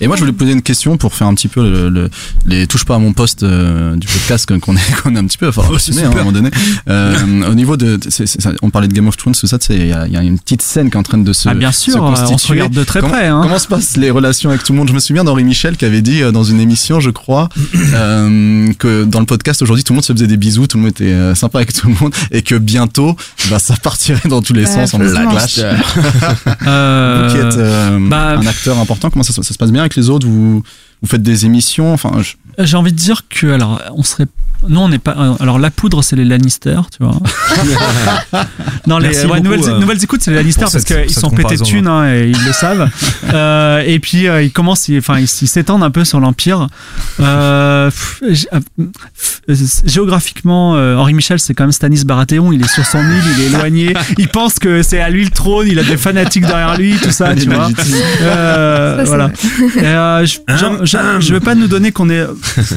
Et moi, je voulais poser une question pour faire un petit peu le, le- les touche pas à mon poste euh, du podcast qu'on est, qu'on est un petit peu à falloir
Oh,
assumer hein, à un moment donné. Euh, au niveau de, c'est- c'est- ça- on parlait de Game of Thrones, tout ça, il y, a- il y a une petite scène qui est en train de se.
ah bien sûr,
se
on se
constituer.
regarde de très
Comment-
près. Hein.
Comment se passent les relations avec tout le monde? Je me souviens d'Henri Michel qui avait dit euh, dans une émission, je crois, euh, que dans le podcast aujourd'hui, tout le monde se faisait des bisous, tout le monde était euh, sympa avec tout le monde, et que bientôt, bah, ça partirait dans tous les
Ouais,
sens en
forcément.
clash.
Euh,
Vous qui êtes
bah,
un acteur important, comment ça, se- passe? Bien avec les autres? Vous faites des émissions Enfin, je-
J'ai envie de dire que alors on serait nous on n'est pas euh, alors la poudre c'est les Lannister tu vois. Non les ouais, nouvelles,
euh,
nouvelles écoutes c'est les Lannister parce qu'ils sont pétés de thunes hein, et ils le savent. Euh, et puis euh, ils commencent enfin ils ils s'étendent un peu sur l'empire. Euh, euh, euh, géographiquement euh, Henri Michel c'est quand même Stanis Baratheon il est sur son île il est éloigné. Il pense que c'est à lui le trône il a des fanatiques derrière lui tout ça tu vois. Euh,
Ça,
voilà. euh, je, veux pas nous donner qu'on est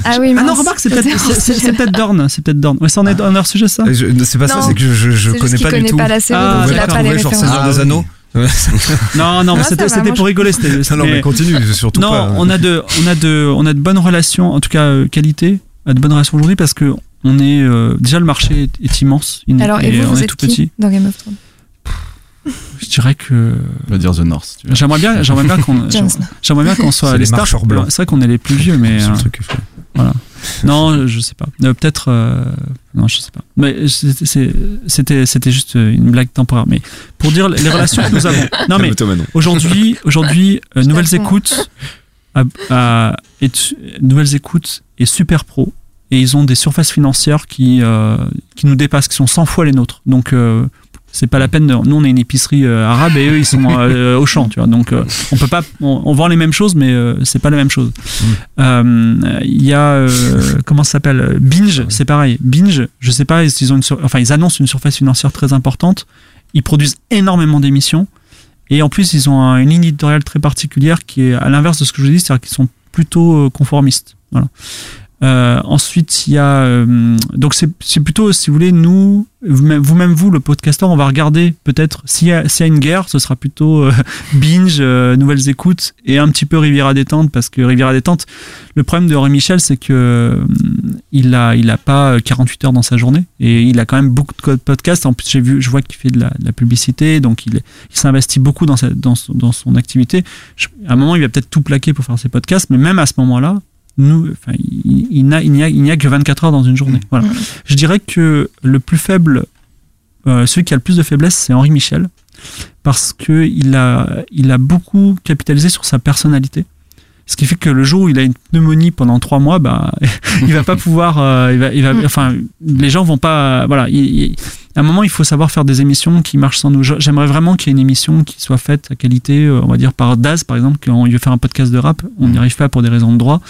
Ah oui,
ah non,
mince.
remarque, c'est peut-être c'est- c'est- c'est peut-être Dorn, c'est peut-être Dorn. Ouais, ça en est un hors sujet ça.
Je- C'est pas ça,
Non.
c'est que je, je, connais pas du tout.
pas la série,
Ah,
il a pas les références.
Seigneur
Ah
des. Anneaux
Non, non, c'était pour rigoler. c'était-
Non, non,
mais-
mais continue, surtout
non,
pas.
on a de, on a de, on a de bonnes relations, en tout cas euh, qualité, à de bonnes relations aujourd'hui parce que on est euh, déjà le marché est, est immense. Il-
Alors, et vous,
on
vous
est
êtes
tout
qui
petit.
dans Game of Thrones?
Je dirais que
on va dire The North.
j'aimerais bien, j'aimerais bien qu'on, j'aimerais bien qu'on soit les
les
stars. C'est vrai qu'on est les plus vieux, mais
C'est le
euh,
truc que je fais.
Non, je sais pas. Euh, Peut-être. euh, non, je sais pas. Mais c'était c'était juste une blague temporaire. Mais pour dire les relations que nous avons. Non, mais aujourd'hui, aujourd'hui, euh, nouvelles écoutes, à- nouvelles écoutes est super pro et ils ont des surfaces financières qui euh, qui nous dépassent, qui sont 100 fois les nôtres. Donc euh, c'est pas la peine. De, nous, on est une épicerie euh, arabe et eux, ils sont euh, au champ, tu vois. Donc euh, on peut pas. On, on vend les mêmes choses, mais c'est pas la même chose. Euh, Il y a comment ça s'appelle Binge, c'est pareil. Binge, je sais pas, ils ont une sur- enfin ils annoncent une surface financière très importante. Ils produisent énormément d'émissions et en plus ils ont un- une ligne éditoriale très particulière qui est à l'inverse de ce que je dis, c'est-à-dire qu'ils sont plutôt conformistes. Voilà. Euh, ensuite, il y a euh, donc c'est plutôt si vous voulez nous vous-même vous le podcasteur on va regarder peut-être s'il y a s'il y a une guerre ce sera plutôt euh, binge euh, nouvelles écoutes et un petit peu Riviera détente parce que Riviera détente le problème de Henri Michel c'est que euh, il a il a pas 48 heures dans sa journée et il a quand même beaucoup de podcasts. En plus j'ai vu je vois qu'il fait de la, de la publicité donc il, il s'investit beaucoup dans sa, dans, son- dans son activité. À un moment il va peut-être tout plaquer pour faire ses podcasts mais même à ce moment-là nous, enfin, il, il n'y a, a que 24 heures dans une journée. Voilà.
Mhm.
Je dirais que le plus faible, euh, celui qui a le plus de faiblesse, c'est Henri Michel, parce que il a, il a beaucoup capitalisé sur sa personnalité. Ce qui fait que le jour où il a une pneumonie pendant trois mois, bah, il va pas pouvoir, euh, il va, il va,
Mm.
enfin, les gens vont pas, voilà. il- il- à un moment, il faut savoir faire des émissions qui marchent sans nous. J'aimerais vraiment qu'il y ait une émission qui soit faite à qualité, euh, on va dire par Daz par exemple, quand il veut faire un podcast de rap, on n'y arrive pas pour des raisons de droit,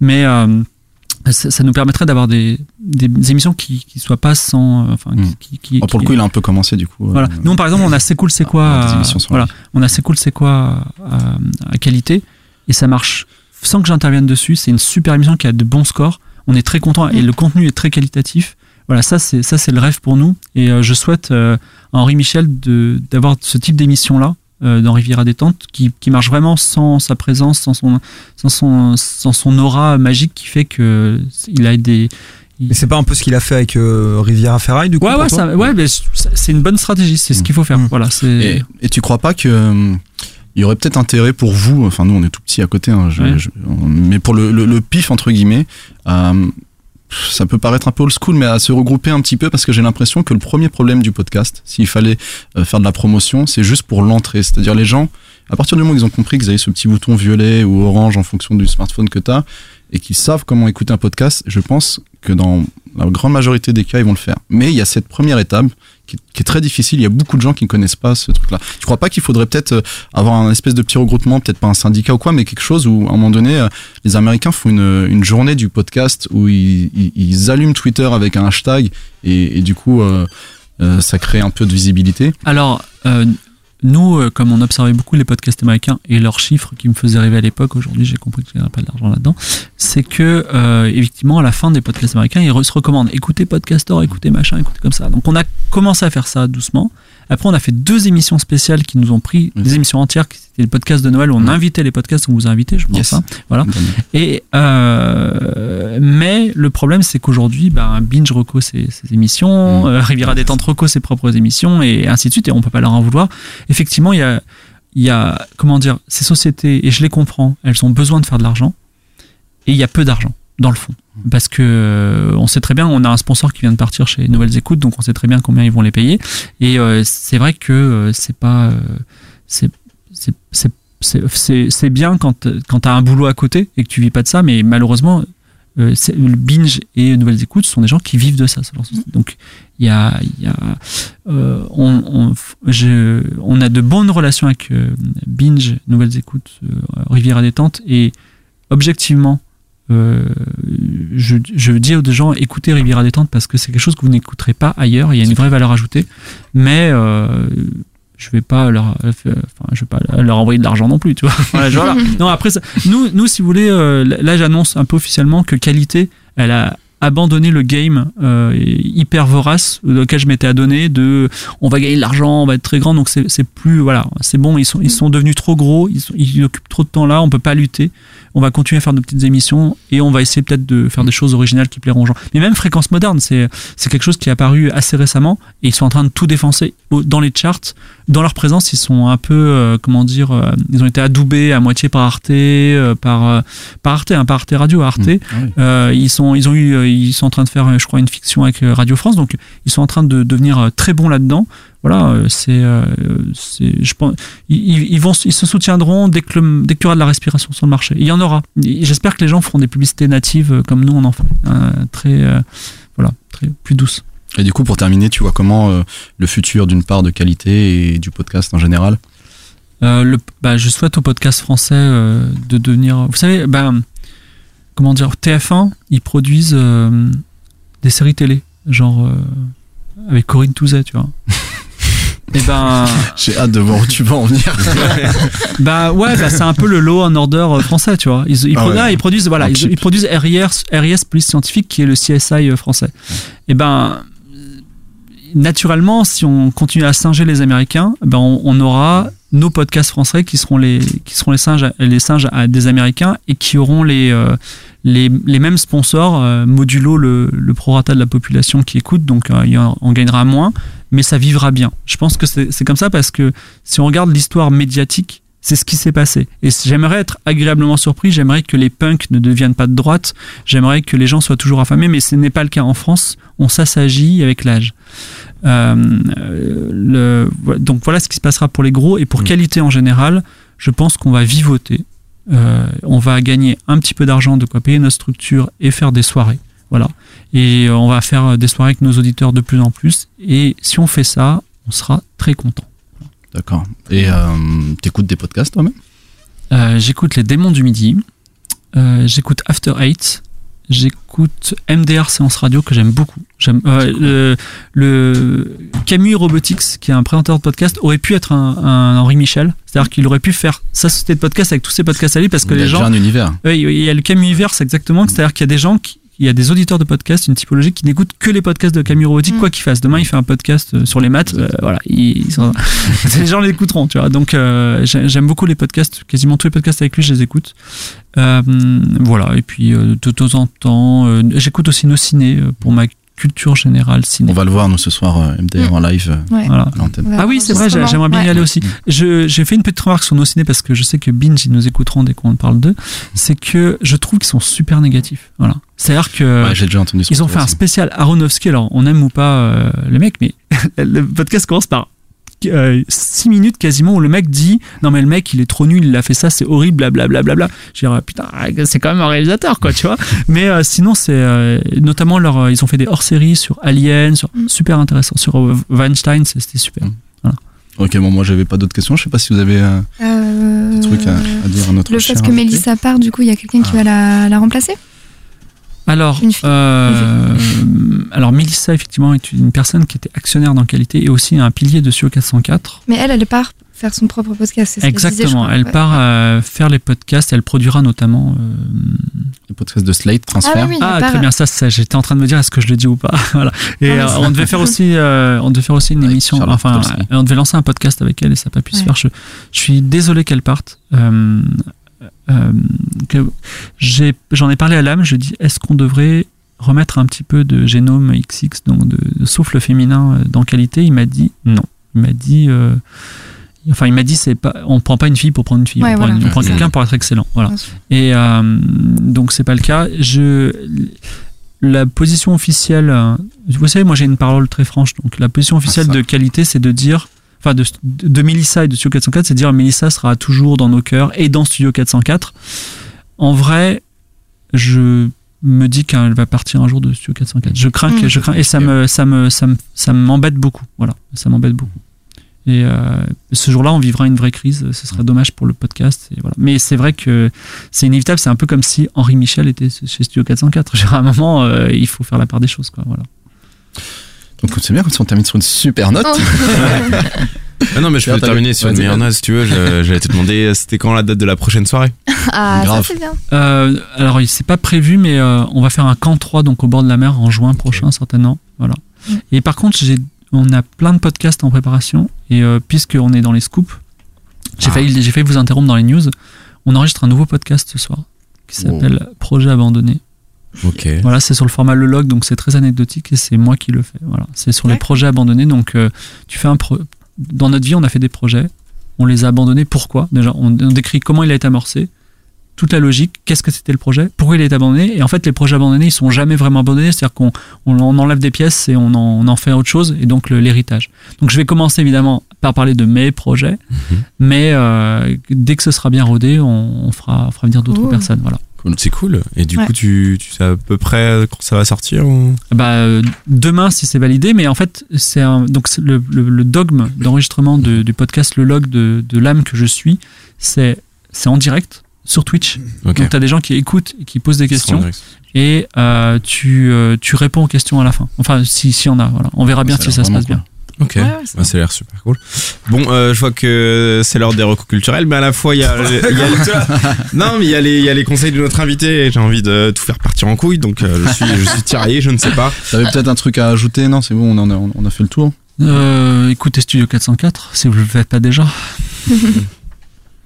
mais euh, ça, ça nous permettrait d'avoir des, des émissions qui, qui soient pas sans, euh, enfin,
Mm.
qui, qui-
Oh, pour le coup, il a un peu commencé du coup.
voilà. Nous, par exemple, on a C'est cool, c'est quoi
Ah,
euh, Voilà. On a C'est cool, c'est quoi à qualité et ça marche sans que j'intervienne dessus. C'est une super émission qui a de bons scores. On est très content et le contenu est très qualitatif. Voilà, ça c'est ça c'est le rêve pour nous et euh, je souhaite euh, à Henri Michel de d'avoir ce type d'émission là dans Riviera détente qui, qui marche vraiment sans sa présence, sans son sans son sans son aura magique qui fait que il a des
Mais c'est pas un peu ce qu'il a fait avec euh, Riviera Ferraille du coup
Ouais, ouais, ça, ouais, mais c'est une bonne stratégie. C'est ce qu'il faut faire.
Mm.
Voilà.
Et, et tu crois pas que euh, il y aurait peut-être intérêt pour vous, enfin nous on est tout petits à côté, hein, je-
Ouais.
je- mais pour le, le- le pif entre guillemets, euh, ça peut paraître un peu old school, mais à se regrouper un petit peu parce que j'ai l'impression que le premier problème du podcast, s'il fallait euh, faire de la promotion, c'est juste pour l'entrée. C'est-à-dire les gens, à partir du moment où ils ont compris qu'ils avaient ce petit bouton violet ou orange en fonction du smartphone que tu as, et qu'ils savent comment écouter un podcast, je pense que dans la grande majorité des cas, ils vont le faire. Mais il y a cette première étape qui, est très difficile. Il y a beaucoup de gens qui ne connaissent pas ce truc-là. Tu crois pas qu'il faudrait peut-être euh, avoir un espèce de petit regroupement, peut-être pas un syndicat ou quoi, mais quelque chose où, à un moment donné, euh, les Américains font une, journée du podcast où ils, allument Twitter avec un hashtag et, du coup, euh, ça crée un peu de visibilité.
Alors, euh, nous, euh, comme on observait beaucoup les podcasts américains et leurs chiffres qui me faisaient rêver à l'époque, aujourd'hui j'ai compris qu'il n'y avait pas d'argent là-dedans, c'est que, euh, effectivement, à la fin des podcasts américains, ils se recommandent écoutez Podcaster, écoutez machin, écoutez comme ça. Donc on a commencé à faire ça doucement. Après, on a fait deux émissions spéciales qui nous ont pris, des émissions entières, qui étaient les podcasts de Noël où on invitait les podcasts, on vous a invité, je pense.
Yes.
hein. voilà. Et euh, mais le problème, c'est qu'aujourd'hui, ben, Binge reco ses, ses émissions, euh, Riviera Détente reco ses propres émissions, et ainsi de suite, et on peut pas leur en vouloir. Effectivement, il y a, il y a, comment dire, ces sociétés, et je les comprends, elles ont besoin de faire de l'argent, et il y a peu d'argent, dans le fond. Parce que euh, on sait très bien, on a un sponsor qui vient de partir chez Nouvelles Écoutes, donc on sait très bien combien ils vont les payer. Et euh, c'est vrai que euh, c'est pas, c'est, c'est, bien quand, quand tu as un boulot à côté et que tu vis pas de ça, mais malheureusement, le binge et Nouvelles Écoutes sont des gens qui vivent de ça. de- Donc il y a, y a on, on, je- on a de bonnes relations avec binge, Nouvelles Écoutes, euh, Riviera Détente et objectivement. Euh, je, je dis aux gens écoutez Riviera Détente parce que c'est quelque chose que vous n'écouterez pas ailleurs. Il y a une vraie valeur ajoutée, mais euh, je vais pas leur, enfin, je vais pas leur envoyer de l'argent non plus, tu vois. Voilà, genre là. Non, après, ça- nous, nous, si vous voulez, euh, là, j'annonce un peu officiellement que Qualité, elle a abandonné le game euh, hyper vorace auquel je m'étais adonné de on va gagner de l'argent on va être très grand donc c'est c'est plus voilà c'est bon ils sont ils sont devenus trop gros ils, sont- ils occupent trop de temps là on peut pas lutter on va continuer à faire de petites émissions et on va essayer peut-être de faire des choses originales qui plairont aux gens. Mais même fréquence moderne c'est quelque chose qui est apparu assez récemment et ils sont en train de tout défoncer. Dans les charts dans leur présence ils sont un peu euh, comment dire euh, ils ont été adoubés à moitié par Arte euh, par par Arte hein, par Arte Radio Arte.
Mmh. Ah oui.
ils sont ils ont eu ils sont en train de faire je crois une fiction avec Radio France. Donc ils sont en train de devenir très bons là-dedans voilà euh, c'est euh, c'est je pense ils, vont ils se soutiendront dès que le- dès qu'il y aura de la respiration sur le marché il y en aura j'espère que les gens feront des publicités natives euh, comme nous on en fait hein, très euh, voilà très plus douces
Et du coup, pour terminer, tu vois comment euh, le futur d'une part de qualité et du podcast en général?
Euh, le, bah, je souhaite au podcast français de devenir. Vous savez, bah, comment dire, TF1, ils produisent des séries télé, genre avec Corinne Touzet, tu vois. Et ben,
J'ai hâte de voir où tu vas en venir.
bah ouais, bah, c'est un peu le law and order euh, français, tu vois. Ils, ils,
Ah
produ-
ouais.
ils produisent, voilà, ils, ils produisent RIS, RIS Police Scientifique, qui est le CSI euh, français. Et ben, naturellement, si on continue à singer les Américains, ben on, on aura nos podcasts français qui seront les qui seront les singes les singes à des Américains et qui auront les euh, les, les mêmes sponsors euh, modulo le, le prorata de la population qui écoute donc euh, en- on gagnera moins mais ça vivra bien je pense que c'est comme ça parce que si on regarde l'histoire médiatique c'est ce qui s'est passé. Et j'aimerais être agréablement surpris, j'aimerais que les punks ne deviennent pas de droite, j'aimerais que les gens soient toujours affamés, mais ce n'est pas le cas en France, on s'assagit avec l'âge. Euh, donc voilà ce qui se passera pour les gros, et pour qualité en général, je pense qu'on va vivoter, Euh, on va gagner un petit peu d'argent de quoi payer notre structure et faire des soirées. Voilà. Et euh, on va faire des soirées avec nos auditeurs de plus en plus, et si on fait ça, on sera très content.
D'accord. Et euh, t'écoutes des podcasts toi-même?
Euh, j'écoute les démons du midi. Euh, j'écoute After Eight. J'écoute MDR Séance Radio que j'aime beaucoup. J'aime euh, le, le Camus Robotics qui est un présentateur de podcast aurait pu être un, un Henri Michel. C'est-à-dire qu'il aurait pu faire sa société de podcast avec tous ses podcasts à lui parce que
Il y a
les gens
déjà un univers.
il y a le Camuiverse exactement, c'est-à-dire qu'il y a des gens qui il y a des auditeurs de podcasts, une typologie qui n'écoute que les podcasts de Camille Robotique,
Mm.
quoi qu'il fasse. Demain, il fait un podcast euh, sur les maths, euh, voilà, ils, sont- les gens l'écouteront, tu vois. Donc, euh, j'ai- j'aime beaucoup les podcasts, quasiment tous les podcasts avec lui, je les écoute. Euh, voilà, et puis de temps en temps, j'écoute aussi nos ciné pour ma culture générale ciné.
On va le voir, nous, ce soir, euh, MDR en live euh,
Ouais.
Voilà.
à l'antenne.
Ouais,
Ah oui, c'est vrai, j'aimerais bien y aller aussi. Je- J'ai fait une petite remarque sur nos ciné parce que je sais que Binge, ils nous écouteront dès qu'on parle d'eux. C'est que je trouve qu'ils sont super négatifs. Voilà. C'est-à-dire que
Ouais, j'ai déjà entendu ce
ils ont fait un spécial Aronofsky. Alors, on aime ou pas euh, le mec, mais le podcast commence par 6 minutes quasiment où le mec dit non mais le mec il est trop nul il a fait ça c'est horrible blablabla bla, bla, bla. je dirais putain c'est quand même un réalisateur quoi tu vois mais euh, sinon c'est euh, notamment leur euh, ils ont fait des hors-séries sur Alien sur
Mm.
super intéressant sur euh, Weinstein c'était super
Ok, bon, moi, j'avais pas d'autres questions. Je sais pas si vous avez euh,
Euh,
des trucs à, à dire à notre
Le fait que. Mélissa part, du coup, il y a quelqu'un qui va la, la remplacer?
Alors,
Une fille.
euh, alors Mélissa, effectivement, est une personne qui était actionnaire dans Qualité et aussi un pilier de SEO 404.
Mais elle, elle part faire son propre podcast. c'est ce qu'elle disait, je
Exactement, elle
Ouais.
part euh, faire les podcasts, elle produira notamment. euh,
Le podcast de Slate, transfert.
Ah oui, oui,
ah, très bien, ça, ça, j'étais en train de me dire est-ce que je le dis ou pas? voilà. Et euh, on devait faire aussi, euh, on devait faire aussi une émission,
Charlotte
enfin, euh, on devait lancer un podcast avec elle et ça n'a pas pu se faire. Je, je suis désolé qu'elle parte. Euh, que j'ai- J'en ai, parlé à l'âme, je dis est-ce qu'on devrait remettre un petit peu de génome XX, donc de, de souffle féminin euh, dans qualité? Il m'a dit non. Il m'a dit. euh, Enfin, il m'a dit, c'est pas, on prend pas une fille pour prendre une fille,
Ouais,
on prend,
voilà.
une- on prend
Ouais.
quelqu'un pour être excellent. Voilà. Et euh, donc c'est pas le cas. Je la position officielle, euh, vous savez, moi j'ai une parole très franche. Donc la position officielle
ça.
de qualité, c'est de dire, enfin de, de Mélissa et de Studio 404, c'est de dire Mélissa sera toujours dans nos cœurs et dans Studio 404. En vrai, je me dis qu'elle va partir un jour de Studio 404. Je crains que
Mm.
je crains et ça me ça me ça me m'embête beaucoup. Voilà, ça m'embête beaucoup. Et euh, ce jour-là, on vivra une vraie crise. Ce serait dommage pour le podcast. Mais c'est vrai que c'est inévitable. C'est un peu comme si Henri Michel était chez Studio 404. Genre, à un moment, euh, il faut faire la part des choses. Quoi. Voilà.
Donc, c'est bien comme on termine sur une super note.
Oh.
Ah non, mais je peux terminer sur une meilleure note si tu veux. Je- J'allais te demander euh, c'était quand la date de la prochaine soirée?
Ah,
Grave.
ça c'est bien.
Euh, alors, il c'est pas prévu, mais euh, on va faire un camp 3 donc au bord de la mer en juin prochain, certainement. Voilà.
Mm.
Et par contre, j'ai, on a plein de podcasts en préparation. Et euh, puisqu'on est dans les scoops, j'ai,
Ah.
failli, j'ai failli vous interrompre dans les news. On enregistre un nouveau podcast ce soir qui
Wow.
s'appelle Projet abandonné. Voilà, c'est sur le format Le Log, donc c'est très anecdotique et c'est moi qui le fais. Voilà, c'est sur les projets abandonnés. Donc, euh, tu fais un pro- dans notre vie, on a fait des projets, on les a abandonnés. Pourquoi? Déjà, on, on décrit comment il a été amorcé, toute la logique, qu'est-ce que c'était le projet, pourquoi il a été abandonné. Et en fait, les projets abandonnés, ils sont jamais vraiment abandonnés. C'est-à-dire qu'on on, on enlève des pièces et on en, on en fait autre chose. Et donc l'héritage. Donc, je vais commencer évidemment par parler de mes projets, mais euh, dès que ce sera bien rodé, on, on fera, on fera venir d'autres personnes. Voilà.
C'est cool. Et du
Ouais.
coup, tu, tu sais à peu près quand ça va sortir ou...
Bah, euh, demain, si c'est validé, mais en fait, c'est donc le, le- le dogme d'enregistrement de- du podcast Le Log de, de l'âme que je suis, c'est c'est en direct sur Twitch. Donc, tu as des gens qui écoutent et qui posent des questions
en
et euh, tu, euh, tu réponds aux questions à la fin. Enfin, si, si on a, voilà. On verra bien
Ça
si ça se passe bien.
Ok,
Ouais, ouais, c'est
Bah, ça a l'air super cool. Bon, euh, je vois que c'est l'heure des recours culturels, mais à la fois il y a, il y a- non, mais il y a les, il y a les conseils de notre invité. et J'ai envie de tout faire partir en couille, donc euh, je suis, je suis tiraillé, je ne sais pas.
T'avais peut-être un truc à ajouter Non, c'est bon, on, en a, on a fait le tour.
Euh, écoutez Studio 404, si vous le faites pas déjà.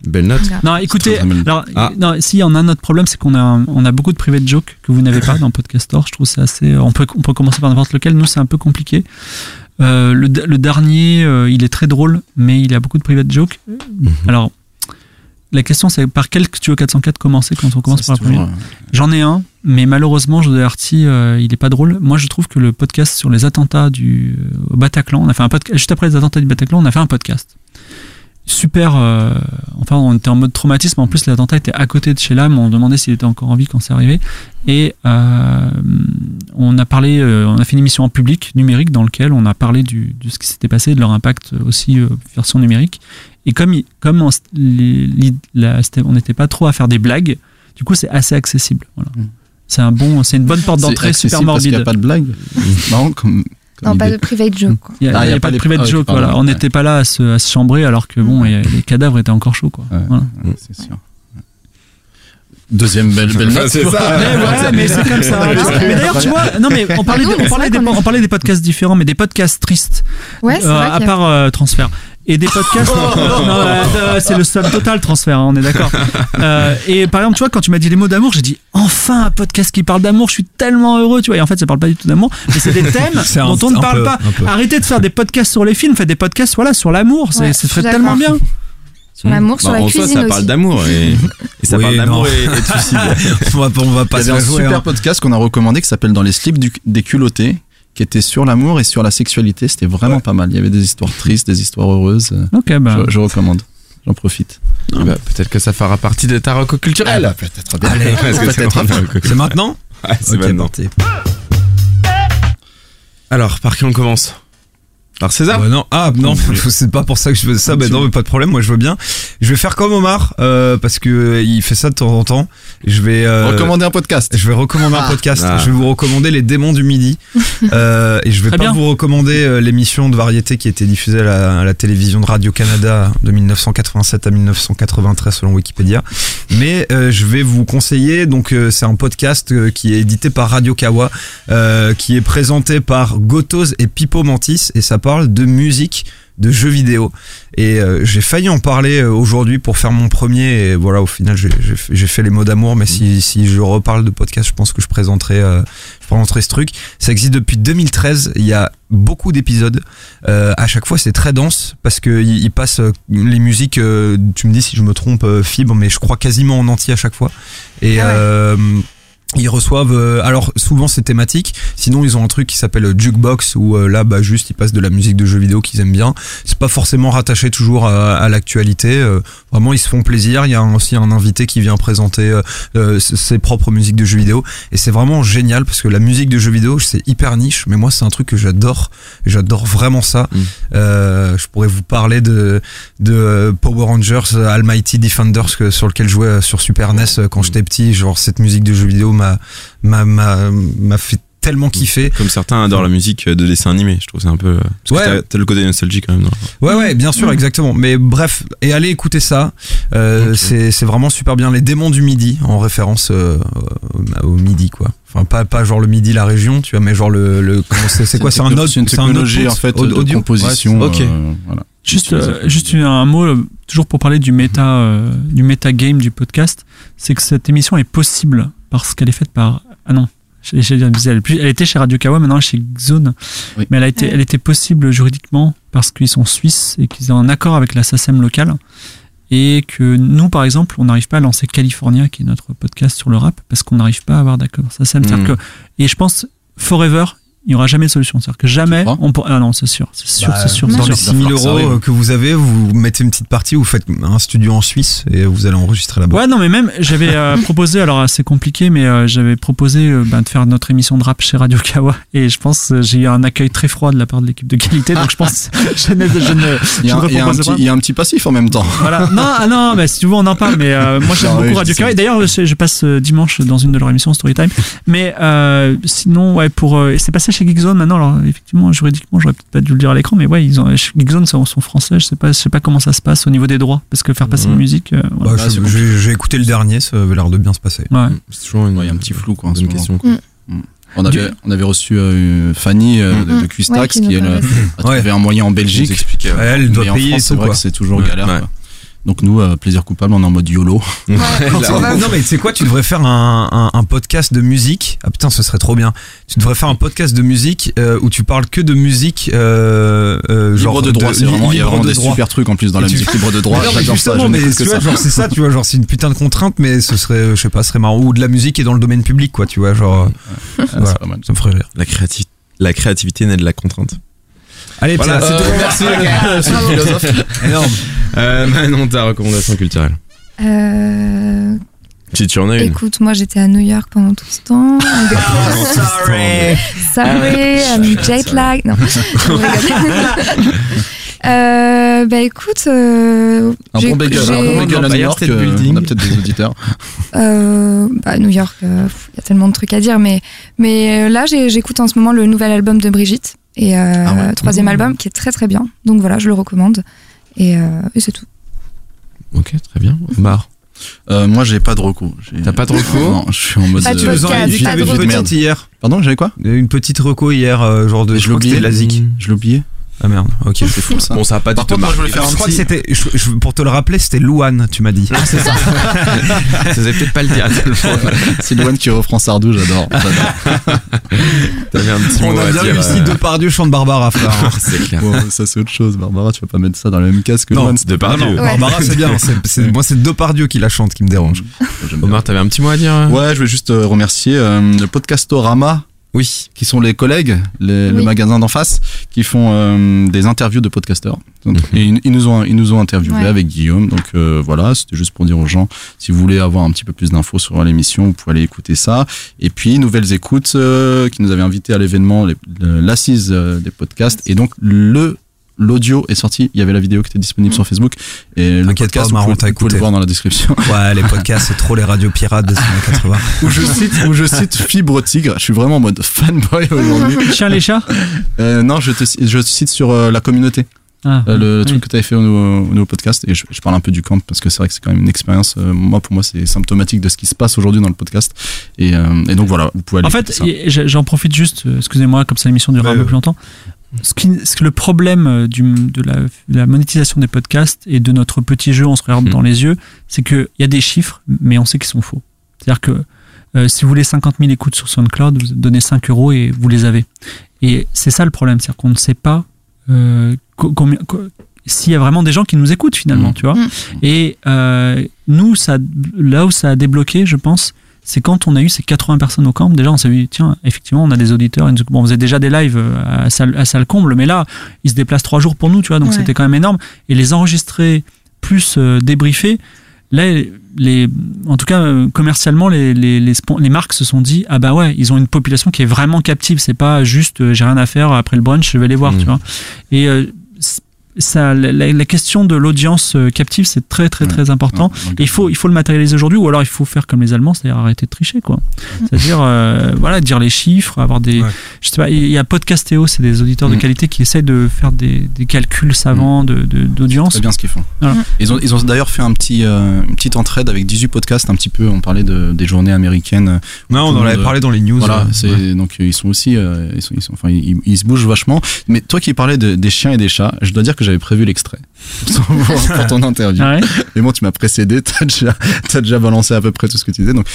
Belle note.
Non, écoutez, alors,
Ah.
non, si on a un autre problème, c'est qu'on a, on a beaucoup de private jokes que vous n'avez pas dans Podcastor. Je trouve c'est assez. On peut, on peut commencer par n'importe lequel. Nous, c'est un peu compliqué. Euh, le, le dernier, euh, il est très drôle, mais il a beaucoup de private jokes.
Mhm.
Alors, la question, c'est par quel Studio 404 commencer quand on commence
Ça,
par la première
euh,
J'en ai un, mais malheureusement, José Arty, euh, il est pas drôle. Moi, je trouve que le podcast sur les attentats du au Bataclan, on a fait un podcast juste après les attentats du Bataclan, on a fait un podcast. Super. euh, enfin, on était en mode traumatisme. En plus, l'attentat était à côté de chez l'âme. On demandait s'il était encore en vie quand c'est arrivé. Et euh, on a parlé, euh, on a fait une émission en public numérique dans lequel on a parlé du, de ce qui s'était passé, de leur impact aussi euh, version numérique. Et comme, il- comme on, n'était pas trop à faire des blagues, du coup, c'est assez accessible. Voilà.
Mm.
C'est un bon, c'est une bonne porte d'entrée super
parce qu'il n'y
morbide.
a pas de blague. marrant comme.
Non, pas de private joke. Quoi.
Il n'y a,
Ah,
y a pas de
les-
private
ah, ok,
joke, voilà. On
ouais.
n'était pas là à se, à se chambrer alors que bon, a- les cadavres étaient encore chauds, quoi.
Ouais.
Voilà.
Ouais, c'est sûr. Deuxième belle, belle note.
c'est ça.
Mais ouais, mais c'est comme ça. Mais d'ailleurs, tu vois, non mais on parlait,
Ah non,
des, on, parlait des, on parlait des podcasts différents, mais des podcasts tristes,
Ouais, c'est
euh,
vrai
à
a-
part euh, transfert. Et des podcasts. non, euh, c'est le seul total transfert, hein, on est d'accord. Euh, et par exemple, tu vois, quand tu m'as dit les mots d'amour, j'ai dit enfin un podcast qui parle d'amour, je suis tellement heureux, tu vois. Et en fait, ça parle pas du tout d'amour, mais c'est des thèmes
C'est un-
dont on ne parle
peu,
pas. Arrêtez de faire des podcasts sur les films, faites des podcasts voilà, sur l'amour, c'est
Ouais,
c'est très tellement bien.
Sur l'amour, sur
Bah,
la
en soi,
cuisine
ça parle
aussi.
d'amour et, et ça
Oui,
parle d'amour et, et de suicide.
on va, on va pas
Il y avait un super
hein.
podcast qu'on a recommandé qui s'appelle Dans les slips du- des culottés, qui était sur l'amour et sur la sexualité. C'était vraiment pas mal. Il y avait des histoires tristes, des histoires heureuses.
Ok, bah.
Je, je recommande. J'en profite.
Ah bah, peut-être que ça fera partie de ta reco culturelle.
peut-être bien.
Allez,
Parce que c'est
peut-être. C'est maintenant
Ouais, c'est
Ok,
maintenant.
parti.
Alors, par qui on commence? Par César
Bah non, ah non, c'est pas pour ça que je fais ça, mais non, mais pas de problème, moi je veux bien. Je vais faire comme Omar, euh, parce que euh, il fait ça de temps en temps. Je vais euh,
Recommander un podcast.
Je vais recommander un podcast.
Ah.
Je vais vous recommander les démons du midi. Euh, et je vais
Très
pas
bien.
vous recommander euh, l'émission de variété qui était diffusée à la, à la télévision de Radio Canada de 1987 à 1993 selon Wikipédia. Mais euh, je vais vous conseiller. Donc euh, c'est un podcast euh, qui est édité par Radio Kawa, euh, qui est présenté par Gotos et Pipo Mantis et ça parle de musique de jeux vidéo. Et euh, j'ai failli en parler euh, aujourd'hui pour faire mon premier et voilà au final j'ai- fait- les mots d'amour mais si, si je reparle de podcast je pense que je présenterai euh, je présenterai ce truc. Ça existe depuis 2013 il y a beaucoup d'épisodes. Euh, à chaque fois c'est très dense parce que il, il passe les musiques tu me dis si je me trompe fibre mais je crois quasiment en entier à chaque fois. Et
Ah ouais.
Ils reçoivent euh, alors souvent c'est thématique. Sinon ils ont un truc qui s'appelle euh, jukebox où euh, là bah juste ils passent de la musique de jeux vidéo qu'ils aiment bien. C'est pas forcément rattaché toujours à, à l'actualité euh, vraiment ils se font plaisir. Il y a un- aussi un invité qui vient présenter euh, euh, ses propres musiques de jeux vidéo. Et c'est vraiment génial parce que la musique de jeux vidéo c'est hyper niche mais moi c'est un truc que j'adore. J'adore vraiment ça.
Mm.
Euh, je pourrais vous parler de de Power Rangers Almighty Defenders que, sur lequel je jouais sur Super NES euh, quand j'étais petit. Genre cette musique de jeux vidéo m'a m'a m'a m'a fait tellement kiffer
Comme certains adorent la musique de dessin animé, je trouve que c'est un peu. Parce
Ouais.
que t'as- le côté nostalgique quand même. non
Ouais, ouais, bien sûr, exactement. Mais bref, et allez écouter ça. Euh, c'est, c'est vraiment super bien. Les démons du midi, en référence euh, au, au midi, quoi. Enfin, pas, pas genre le midi, la région, tu vois, mais genre le. c'est, quoi C'est un autre
C'est une
un
en fait
audio?
de composition.
Ouais,
ok.
euh, voilà.
Juste, euh, juste un mot, toujours pour parler du méta, euh, du méta game du podcast, c'est que cette émission est possible parce qu'elle est faite par. Ah non, j'ai elle, elle était chez Radio Kawa, maintenant elle est chez Zone.
Oui.
Mais elle, a été,
Ouais.
elle était possible juridiquement parce qu'ils sont suisses et qu'ils ont un accord avec la SACEM locale. Et que nous, par exemple, on n'arrive pas à lancer California, qui est notre podcast sur le rap, parce qu'on n'arrive pas à avoir d'accord SACEM.
Mm.
que, et je pense, forever, il n'y aura jamais de solution. C'est-à-dire que jamais on pourra. Ah non, c'est sûr, c'est sûr,
Bah,
c'est sûr.
Dans les
sûr.
6000
que ça
euros euh, que vous avez, vous mettez une petite partie, vous faites un studio en Suisse et vous allez enregistrer là-bas.
Ouais, non, mais même, j'avais euh, proposé, alors c'est compliqué, mais euh, j'avais proposé euh, ben, de faire notre émission de rap chez Radio Kawa. Et je pense euh, j'ai eu un accueil très froid de la part de l'équipe de qualité. Donc je pense je ne, je ne,
Il y, a,
je ne
un- il y a un
repropose
petit,
pas.
il y a un petit passif en même temps.
Voilà. Non, ah non, bah, si tu veux, on en parle. Mais euh, moi, j'aime
Ah oui,
beaucoup Radio. Kawa. Et d'ailleurs, je, je passe euh, dimanche dans une de leurs émissions Storytime. Mais euh, sinon, ouais, pour. euh, c'est passé chez Geekzone maintenant. Alors, effectivement, juridiquement, j'aurais peut-être pas dû le dire à l'écran. Mais ouais, ils ont, chez Geekzone, sont, sont français. Je sais pas, je sais pas comment ça se passe au niveau des droits. Parce que faire passer une musique. euh, voilà.
Bah,
Bah,
j'ai, écouté le dernier, ça avait l'air de bien se passer.
Ouais.
C'est toujours une,
Ouais, y a un petit flou, quoi, en ce
question. quoi.
On avait, on avait reçu euh, Fanny euh, de, de
Ouais, qui
qui elle,
parlait.
a trouvé un moyen en Belgique.
Ouais, elle doit
mais en
payer
France,
et
c'est
tout,
vrai
quoi.
que c'est toujours
Ouais.
galère.
Ouais.
Donc nous, euh, plaisir coupable, on est en mode YOLO.
Ouais.
non mais tu sais quoi, tu devrais faire un, un, un podcast de musique. Ah putain, ce serait trop bien. Tu devrais faire un podcast de musique euh, où tu parles que de musique. Euh, euh, genre
Libre de droit, c'est vraiment, il y a vraiment
de
des
droit.
super trucs en plus dans la
tu-
musique libre de droit.
Non, mais
J'adore ça,
justement,
je
mais
n'écoute
tu
que
vois,
ça.
genre c'est ça, tu vois, genre c'est une putain de contrainte, mais ce serait, je sais pas, ce serait marrant. Ou de la musique et dans le domaine public, quoi, tu vois, genre,
Ouais,
voilà.
c'est pas mal.
ça me ferait rire.
La, créati- la créativité naît de la contrainte.
Allez,
Voilà, c'est
euh,
tout. Merci.
C'est le philosophe.
énorme.
Euh, Manon, ta recommandation culturelle.
Euh,
Si tu en as une.
écoute, moi j'étais à New York pendant tout ce temps.
Sorry.
Sorry, I'm jet lag. Non. Euh, bah écoute, euh,
Un bon bagel, un bon bagel à New York. Euh. On a peut-être des auditeurs.
Euh, bah, New York, il y a tellement de trucs à dire, mais, mais euh, là j'écoute en ce moment le nouvel album de Brigitte, et euh,
Ah ouais.
troisième album qui est très très bien, donc voilà, je le recommande, et, euh, et c'est tout.
Ok, très bien. Omar.
Euh, moi, j'ai pas de recours.
T'as pas de recours
Non, je suis en mode.
Pas de podcast, de
une petite hier.
Pardon, j'avais quoi?
Une petite reco hier, euh, genre de.
Je oublié.
la zik.
Je l'ai oublié.
Ah merde, ok.
C'est fou ça.
Bon, ça a pas
Par
du tout
contre, moi, je voulais
Je crois que c'était. je- je- Pour te le rappeler, c'était Louane, tu m'as dit.
Ça faisait peut-être pas le dire.
C'est Luan qui reprend Sardou, j'adore. j'adore.
T'avais un petit
On
mot
a
à
bien
dire.
réussi
euh,
de par Dieu chante Barbara, frère. hein.
C'est clair.
Bon, ça c'est autre chose, Barbara, tu vas pas mettre ça dans le même casque que Luan.
de par
Non,
Dieu.
non, Barbara, c'est bien. c'est- c'est- Moi, c'est Depardieu qui la chante qui me dérange.
Omar, t'avais un petit mot à dire euh?
Ouais, je vais juste euh, remercier euh, le Podcastorama,
Oui.
qui sont les collègues, les- le magasin d'en face, qui font euh, des interviews de podcasteurs. Donc,
Mhm.
Et ils, ils nous ont, ils nous ont interviewés
Ouais.
avec Guillaume. Donc euh, voilà, c'était juste pour dire aux gens, si vous voulez avoir un petit peu plus d'infos sur l'émission, vous pouvez aller écouter ça. Et puis, Nouvelles Écoutes, euh, qui nous avait invités à l'événement, l'assise euh, des podcasts. Et donc, le L'audio est sorti, il y avait la vidéo qui était disponible sur Facebook et le podcast,
pas, Marron,
vous,
t'as
pouvez, vous pouvez
écouté.
le voir dans la description.
Ouais, les podcasts, c'est trop les radios pirates des années 80.
où je cite, où je cite Fibre Tigre. Je suis vraiment en mode fanboy aujourd'hui.
Chien les chats
Euh, non, je te, je te cite sur euh, la communauté,
Ah,
euh, le
oui.
truc que tu avais fait au, nouveau- au nouveau podcast. Et je, je parle un peu du camp parce que c'est vrai que c'est quand même une expérience. euh, moi, pour moi, c'est symptomatique de ce qui se passe aujourd'hui dans le podcast. Et, euh, et donc voilà, vous pouvez aller.
En fait, j'en profite juste, excusez-moi, comme ça l'émission durera un peu plus longtemps. Ce, qui, ce le problème euh, du, de, la, de la monétisation des podcasts et de notre petit jeu, on se regarde
Mhm.
dans les yeux, c'est qu'il y a des chiffres, mais on sait qu'ils sont faux. C'est-à-dire que euh, si vous voulez 50 000 écoutes sur SoundCloud, vous donnez 5 euros et vous les avez. Et c'est ça le problème, c'est-à-dire qu'on ne sait pas euh, co- combien. co- s'il y a vraiment des gens qui nous écoutent finalement,
Mhm.
tu vois.
Mhm.
Et euh, nous, ça, là où ça a débloqué, je pense, c'est quand on a eu ces 80 personnes au camp. Déjà, on s'est dit, tiens, effectivement, on a des auditeurs. Bon, on faisait déjà des lives euh, à salle, à salle comble, mais là, ils se déplacent trois jours pour nous, tu vois, donc
Ouais.
c'était quand même énorme. Et les enregistrer plus euh, débriefer, là, les, en tout cas, euh, commercialement, les, les, les, les marques se sont dit, ah bah ouais, ils ont une population qui est vraiment captive. C'est pas juste, euh, j'ai rien à faire après le brunch, je vais les voir,
Mhm.
tu vois. Et euh, ça, la, question de l'audience euh, captive, c'est très, très,
Ouais.
très important.
Ouais, donc,
Et il faut, il faut le matérialiser aujourd'hui, ou alors il faut faire comme les Allemands, c'est-à-dire arrêter de tricher, quoi. C'est-à-dire, euh, voilà, dire les chiffres, avoir des.
Ouais.
Je sais pas, il y a Podcastéo, c'est des auditeurs de
Mm.
qualité qui essaient de faire des, des calculs savants de- de- d'audience.
C'est bien ce qu'ils font.
Voilà.
Ils ont, ils ont d'ailleurs fait un petit, euh, une petite entraide avec 18 podcasts, un petit peu. On parlait de, des journées américaines.
Non, on en avait parlé dans les news.
Voilà,
euh,
c'est
ouais.
donc ils sont aussi, euh, ils sont, ils sont, enfin, ils, ils se bougent vachement. Mais toi qui parlais de, des chiens et des chats, je dois dire que j'avais prévu l'extrait pour, ton interview.
Ah ouais
Mais bon, tu m'as précédé, t'as déjà, t'as déjà balancé à peu près tout ce que tu disais. Donc,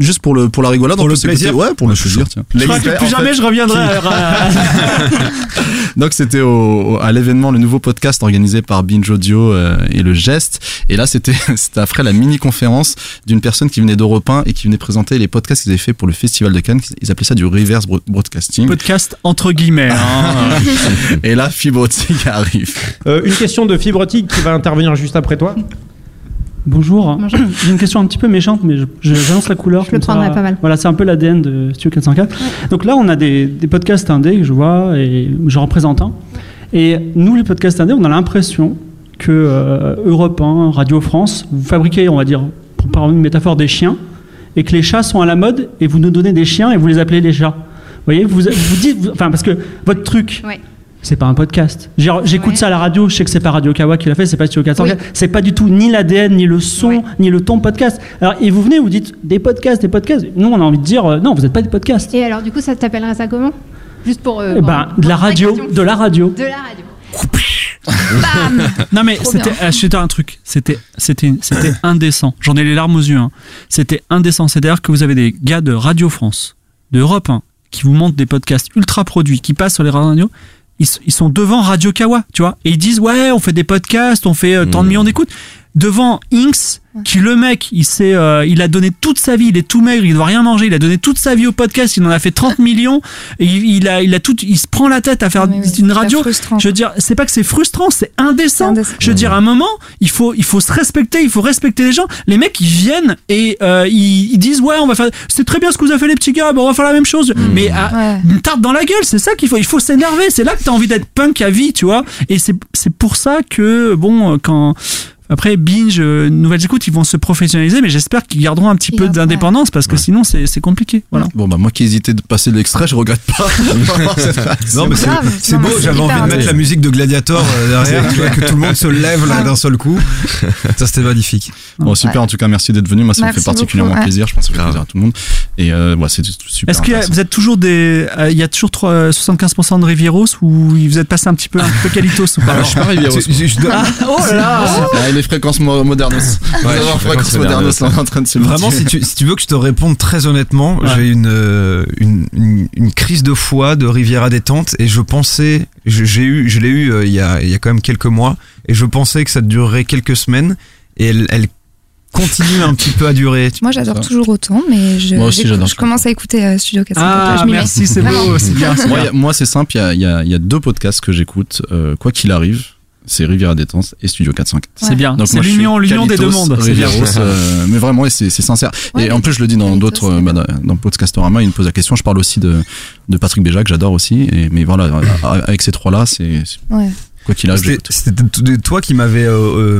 juste pour le, pour la rigolade,
Pour le plaisir
Ouais, pour le plaisir, tiens.
Je crois que plus jamais
fait,
je reviendrai. à-
donc c'était au, au- à l'événement le nouveau podcast organisé par Binge Audio euh, et le Geste et là c'était c'était après la mini conférence d'une personne qui venait d'Europe 1 et qui venait présenter les podcasts qu'ils avaient fait pour le festival de Cannes ils appelaient ça du reverse bro- broadcasting
Podcast entre guillemets. hein.
et là Fibre Optique arrive
Euh, une question de Fibre qui va intervenir juste après toi.
Bonjour. J'ai une question un petit peu méchante, mais je- je- j'annonce la couleur.
Je le
comme ça.
prendrai pas mal.
Voilà, c'est un peu l'ADN de Studio 404. Donc là, on a des, des podcasts indés que je vois et j'en représente un. Et nous, les podcasts indés, on a l'impression que euh, Europe 1, Radio France, vous fabriquez, on va dire, pour parler une métaphore, des chiens, et que les chats sont à la mode, et vous nous donnez des chiens et vous les appelez les chats. Vous voyez, vous, vous dites, vous- enfin, parce que votre truc,
Ouais.
C'est pas un podcast. J'écoute
Ouais.
ça à la radio, je sais que c'est pas Radio Kawa qui l'a fait, c'est pas Studio 404,
Oui.
c'est pas du tout ni l'ADN, ni le son,
Ouais.
ni le ton podcast. Alors, et vous venez, vous dites des podcasts, des podcasts. Nous, on a envie de dire, euh, non, vous n'êtes pas des podcasts.
Et alors, du coup, ça t'appellerait ça comment? Juste pour. euh,
Eh ben, de la radio,
question.
de la radio.
De la radio.
Bam
Non mais c'était c'était un truc, c'était c'était c'était indécent. J'en ai les larmes aux yeux. hein. C'était indécent. C'est-à-dire que vous avez des gars de Radio France, de Europe 1, qui vous montrent des podcasts ultra produits, qui passent sur les radios. Ils, ils sont devant Radio Kawa, tu vois, et ils disent ouais, on fait des podcasts, on fait euh, tant de
Mmh.
millions d'écoutes. Devant Inks, qui le mec, il s'est, euh, il a donné toute sa vie, il est tout maigre, il doit rien manger, il a donné toute sa vie au podcast, il en a fait 30 millions, et il, il a, il a tout, il se prend la tête à faire
Mais oui,
une
c'est
radio.
frustrant.
Je veux dire, c'est pas que c'est frustrant, c'est indécent. Je veux dire, à un moment, il faut, il faut se respecter, il faut respecter les gens. Les mecs, ils viennent et euh, ils, ils disent ouais, on va faire. C'est très bien ce que vous avez fait les petits gars, bon, on va faire la même chose. Mais à,
Ouais.
une tarte dans la gueule, c'est ça qu'il faut. Il faut s'énerver. C'est là que t'as envie d'être punk à vie, tu vois. Et c'est, c'est pour ça que bon, quand après binge, euh, nouvelles écoutes, ils vont se professionnaliser, mais j'espère qu'ils garderont un petit peu d'indépendance parce que sinon c'est compliqué. Voilà.
Bon bah moi qui hésitais de passer l'extrait, je regrette pas.
Non, mais c'est beau, j'avais envie de mettre la musique de Gladiator euh, derrière, tu vois, que tout le monde se lève là d'un seul coup. Ça, c'était magnifique.
Bon super,
Ouais.
en tout cas merci d'être venu. Moi ça me fait particulièrement
beaucoup, ouais.
plaisir. Je pense que ça fait plaisir à tout le monde. Et euh, ouais, c'est super.
Est-ce que vous êtes toujours des, euh, il y a toujours trois- euh, 75% de Rivieros ou vous êtes passé un petit peu un peu Calitos ou pas?
Alors, je suis pas Rivieros.
Je dois-
Oh là là
Les fréquences mo- modernos. Vous allez
je
voir
suis
fréquences
fréquence
modernos là, on est en train de se
Vraiment, si tu, si tu veux que je te réponde très honnêtement,
Ouais.
j'ai une, euh, une, une, une crise de foi de Riviera détente et je pensais, je- j'ai eu, je l'ai eu euh, il y, a, il y a quand même quelques mois et je pensais que ça durerait quelques semaines et elle, elle continue un petit peu à durer.
Moi, j'adore toujours autant, mais je,
Moi aussi,
j'écoute-
j'adore
je commence à écouter euh, Studio 404.
Ah
je
merci, c'est beau, c'est bien. c'est
Moi, c'est simple, il y a, il y, a, il y a deux podcasts que j'écoute, euh, quoi qu'il arrive. C'est Riviera Détente et Studio 404.
C'est bien.
Donc
C'est l'union, l'union des deux mondes. C'est bien.
Rivieros, euh, mais vraiment, c'est c'est sincère.
Ouais,
et en plus, je le dis dans d'autres, euh, bah, dans dans Podcastorama, il me pose la question. Je parle aussi de, de Patrick Béja, que j'adore aussi. Et, mais voilà, euh, avec ces trois-là, c'est c'est-
Ouais.
quoi qu'il arrive.
C'était toi qui m'avais euh,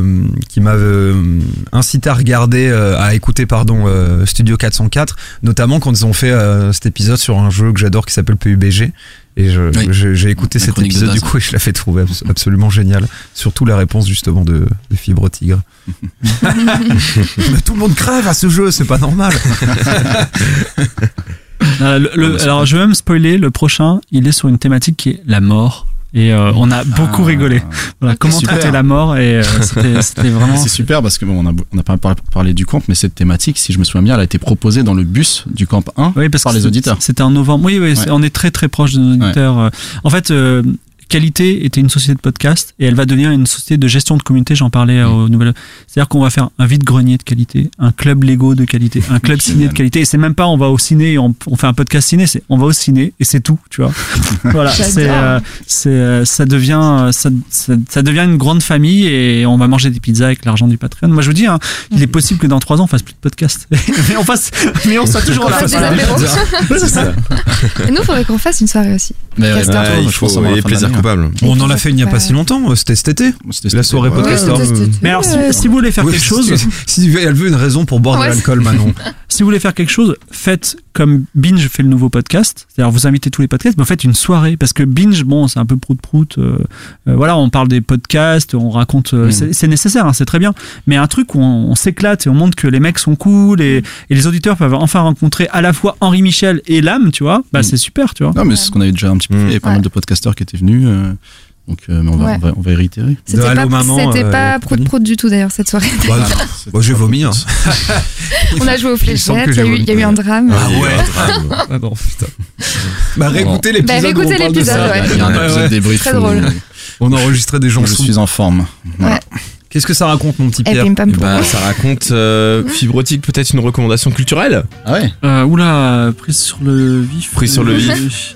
euh, qui m'avait euh, incité à regarder, euh, à écouter pardon euh, Studio 404, notamment quand ils ont fait euh, cet épisode sur un jeu que j'adore qui s'appelle PUBG. Et
Oui.
j'ai écouté
La
cet épisode du coup et je l'ai fait trouver abs- absolument génial. Surtout la réponse justement de, de Fibre Tigre. Mais tout le monde crève à ce jeu, c'est pas normal.
Euh, le- le-
c'est
alors
pas-
je vais même spoiler, le prochain, il est sur une thématique qui est la mort. Et euh, on a beaucoup
Ah.
rigolé. Voilà, comment
Super.
traiter la mort et euh, c'était c'était vraiment.
C'est super parce que bon, on a, on a pas par- parlé du camp, mais cette thématique, si je me souviens bien, elle a été proposée dans le bus du camp 1
Oui, parce
par
que
les
c'était-
auditeurs.
C'était en novembre. Oui, oui,
Ouais.
on est très très proche de nos auditeurs. Euh, En fait, euh, Qualité était une société de podcast et elle va devenir une société de gestion de communauté. J'en parlais euh,
Mm.
aux nouvelles. C'est-à-dire qu'on va faire un vide-grenier de qualité, un club Lego de qualité, un club ciné de qualité. Et c'est même pas on va au ciné, et on, on fait un podcast ciné, c'est on va au ciné et c'est tout, tu vois. voilà, c'est euh, c'est euh, ça devient ça, ça, ça devient une grande famille et on va manger des pizzas avec l'argent du Patreon. Moi, je vous dis, hein, il est possible que dans trois ans on fasse plus de podcast, mais on fasse, mais on soit toujours là.
fasse des
c'est ça.
Et nous, il faudrait qu'on fasse une soirée aussi.
Mais
Ouais, il
je
faut et
de
plaisir. Coupable.
On en a fait il n'y a pas si longtemps, euh, c'était cet été.
C'était
La soirée podcast.
Mais alors, si, vous voulez faire quelque chose,
Si, elle veut une raison pour boire de l'alcool, Manon.
si vous voulez faire quelque chose, faites comme Binge fait le nouveau podcast. C'est-à-dire, vous invitez tous les podcasts, mais faites une soirée. Parce que Binge, bon, c'est un peu prout-prout. euh, euh, voilà, on parle des podcasts, on raconte.
Mm.
c'est- nécessaire, hein, c'est très bien. Mais un truc où on, s'éclate et on montre que les mecs sont cool et, les auditeurs peuvent enfin rencontrer à la fois Henri Michel et l'âme, tu vois, bah
Mm.
c'est super, tu vois.
Non, mais c'est ce qu'on avait déjà un petit peu fait. Il y avait pas mal de podcasteurs qui étaient venus. Euh, donc, euh, mais on va,
Ouais.
on va, on va réitérer.
C'était
Allô,
pas,
maman,
c'était
euh,
pas
compagnie.
prout-prout du tout d'ailleurs cette soirée.
Bah, bah, j'ai vomi. Hein.
On a joué aux fléchettes, il y, a eu- il y a eu un drame.
Ah
Il y a eu
ouais.
un drame.
Ah non, putain. Bah réécoutez
Bah,
l'épisode. où
réécoutez l'épisode, ouais.
Il y a un épisode
ouais.
débrief
Très drôle.
On a enregistré des gens
je
sous.
suis en forme. Voilà.
Ouais.
Qu'est-ce que ça raconte, mon petit Pierre
Eh
poum.
ben, ça raconte euh, fibrotique, peut-être une recommandation culturelle.
Ah ouais
Euh, oula, prise sur le vif.
Prise sur le
vif.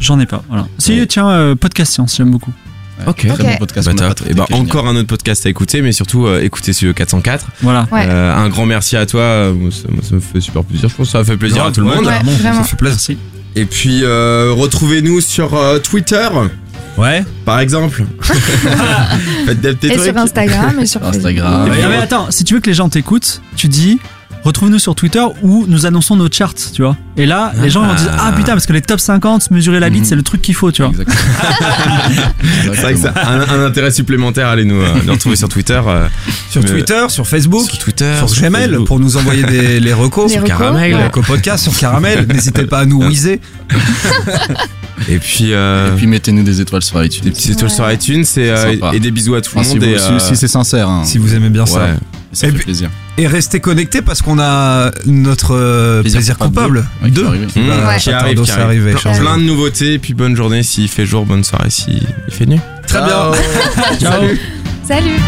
J'en ai pas, voilà. Si, tiens, euh, podcast science, j'aime beaucoup.
Ok.
Très bon podcast.
Bah, Et bah,
est génial.
encore un autre podcast à écouter, mais surtout euh, écoutez sur le 404.
Voilà.
Ouais.
Euh, un grand merci à toi. euh, ça, moi, ça me fait super plaisir. Je pense que ça fait plaisir à tout le monde.
Vraiment.
Ça fait plaisir.
Merci.
Et puis euh, retrouvez-nous sur euh, Twitter,
Ouais.
par exemple. Faites des petits
Et
trucs.
sur Instagram et sur Facebook.
Instagram.
Mais, mais attends, si tu veux que les gens t'écoutent, tu dis retrouve-nous sur Twitter où nous annonçons nos charts, tu vois. Et là, les gens vont dire ah putain parce que les top 50 se mesurer la bite,
Mhm.
c'est le truc qu'il faut, tu vois.
Exactement.
C'est vrai que c'est un, un intérêt supplémentaire. Allez nous, euh, nous retrouver sur Twitter. euh,
Sur
Mais-
Twitter, sur Facebook,
sur Twitter.
sur Gmail
Facebook.
pour nous envoyer des, les recos.
Les
Sur
recos,
Caramel.
ouais.
Podcast sur Caramel. N'hésitez pas à nous whizzer.
Et puis, euh,
Et puis mettez-nous des étoiles sur iTunes.
des petits étoiles sur iTunes et, euh,
Sympa.
et des bisous à tout le
Enfin, si,
monde.
vous-
et,
si-
euh,
si c'est sincère, hein.
Si vous aimez bien ça.
ça
Et
fait
puis-
plaisir.
Et restez connectés parce qu'on a notre euh,
Plaisir
plaisir,
coupable
coupable.
Ouais, qui
Deux.
va arriver.
Qui
Mmh, qui arrive, qui
arriver,
Plein, de nouveautés, et puis bonne journée s'il fait jour, bonne soirée s'il fait nuit.
Très bien.
Ciao.
Salut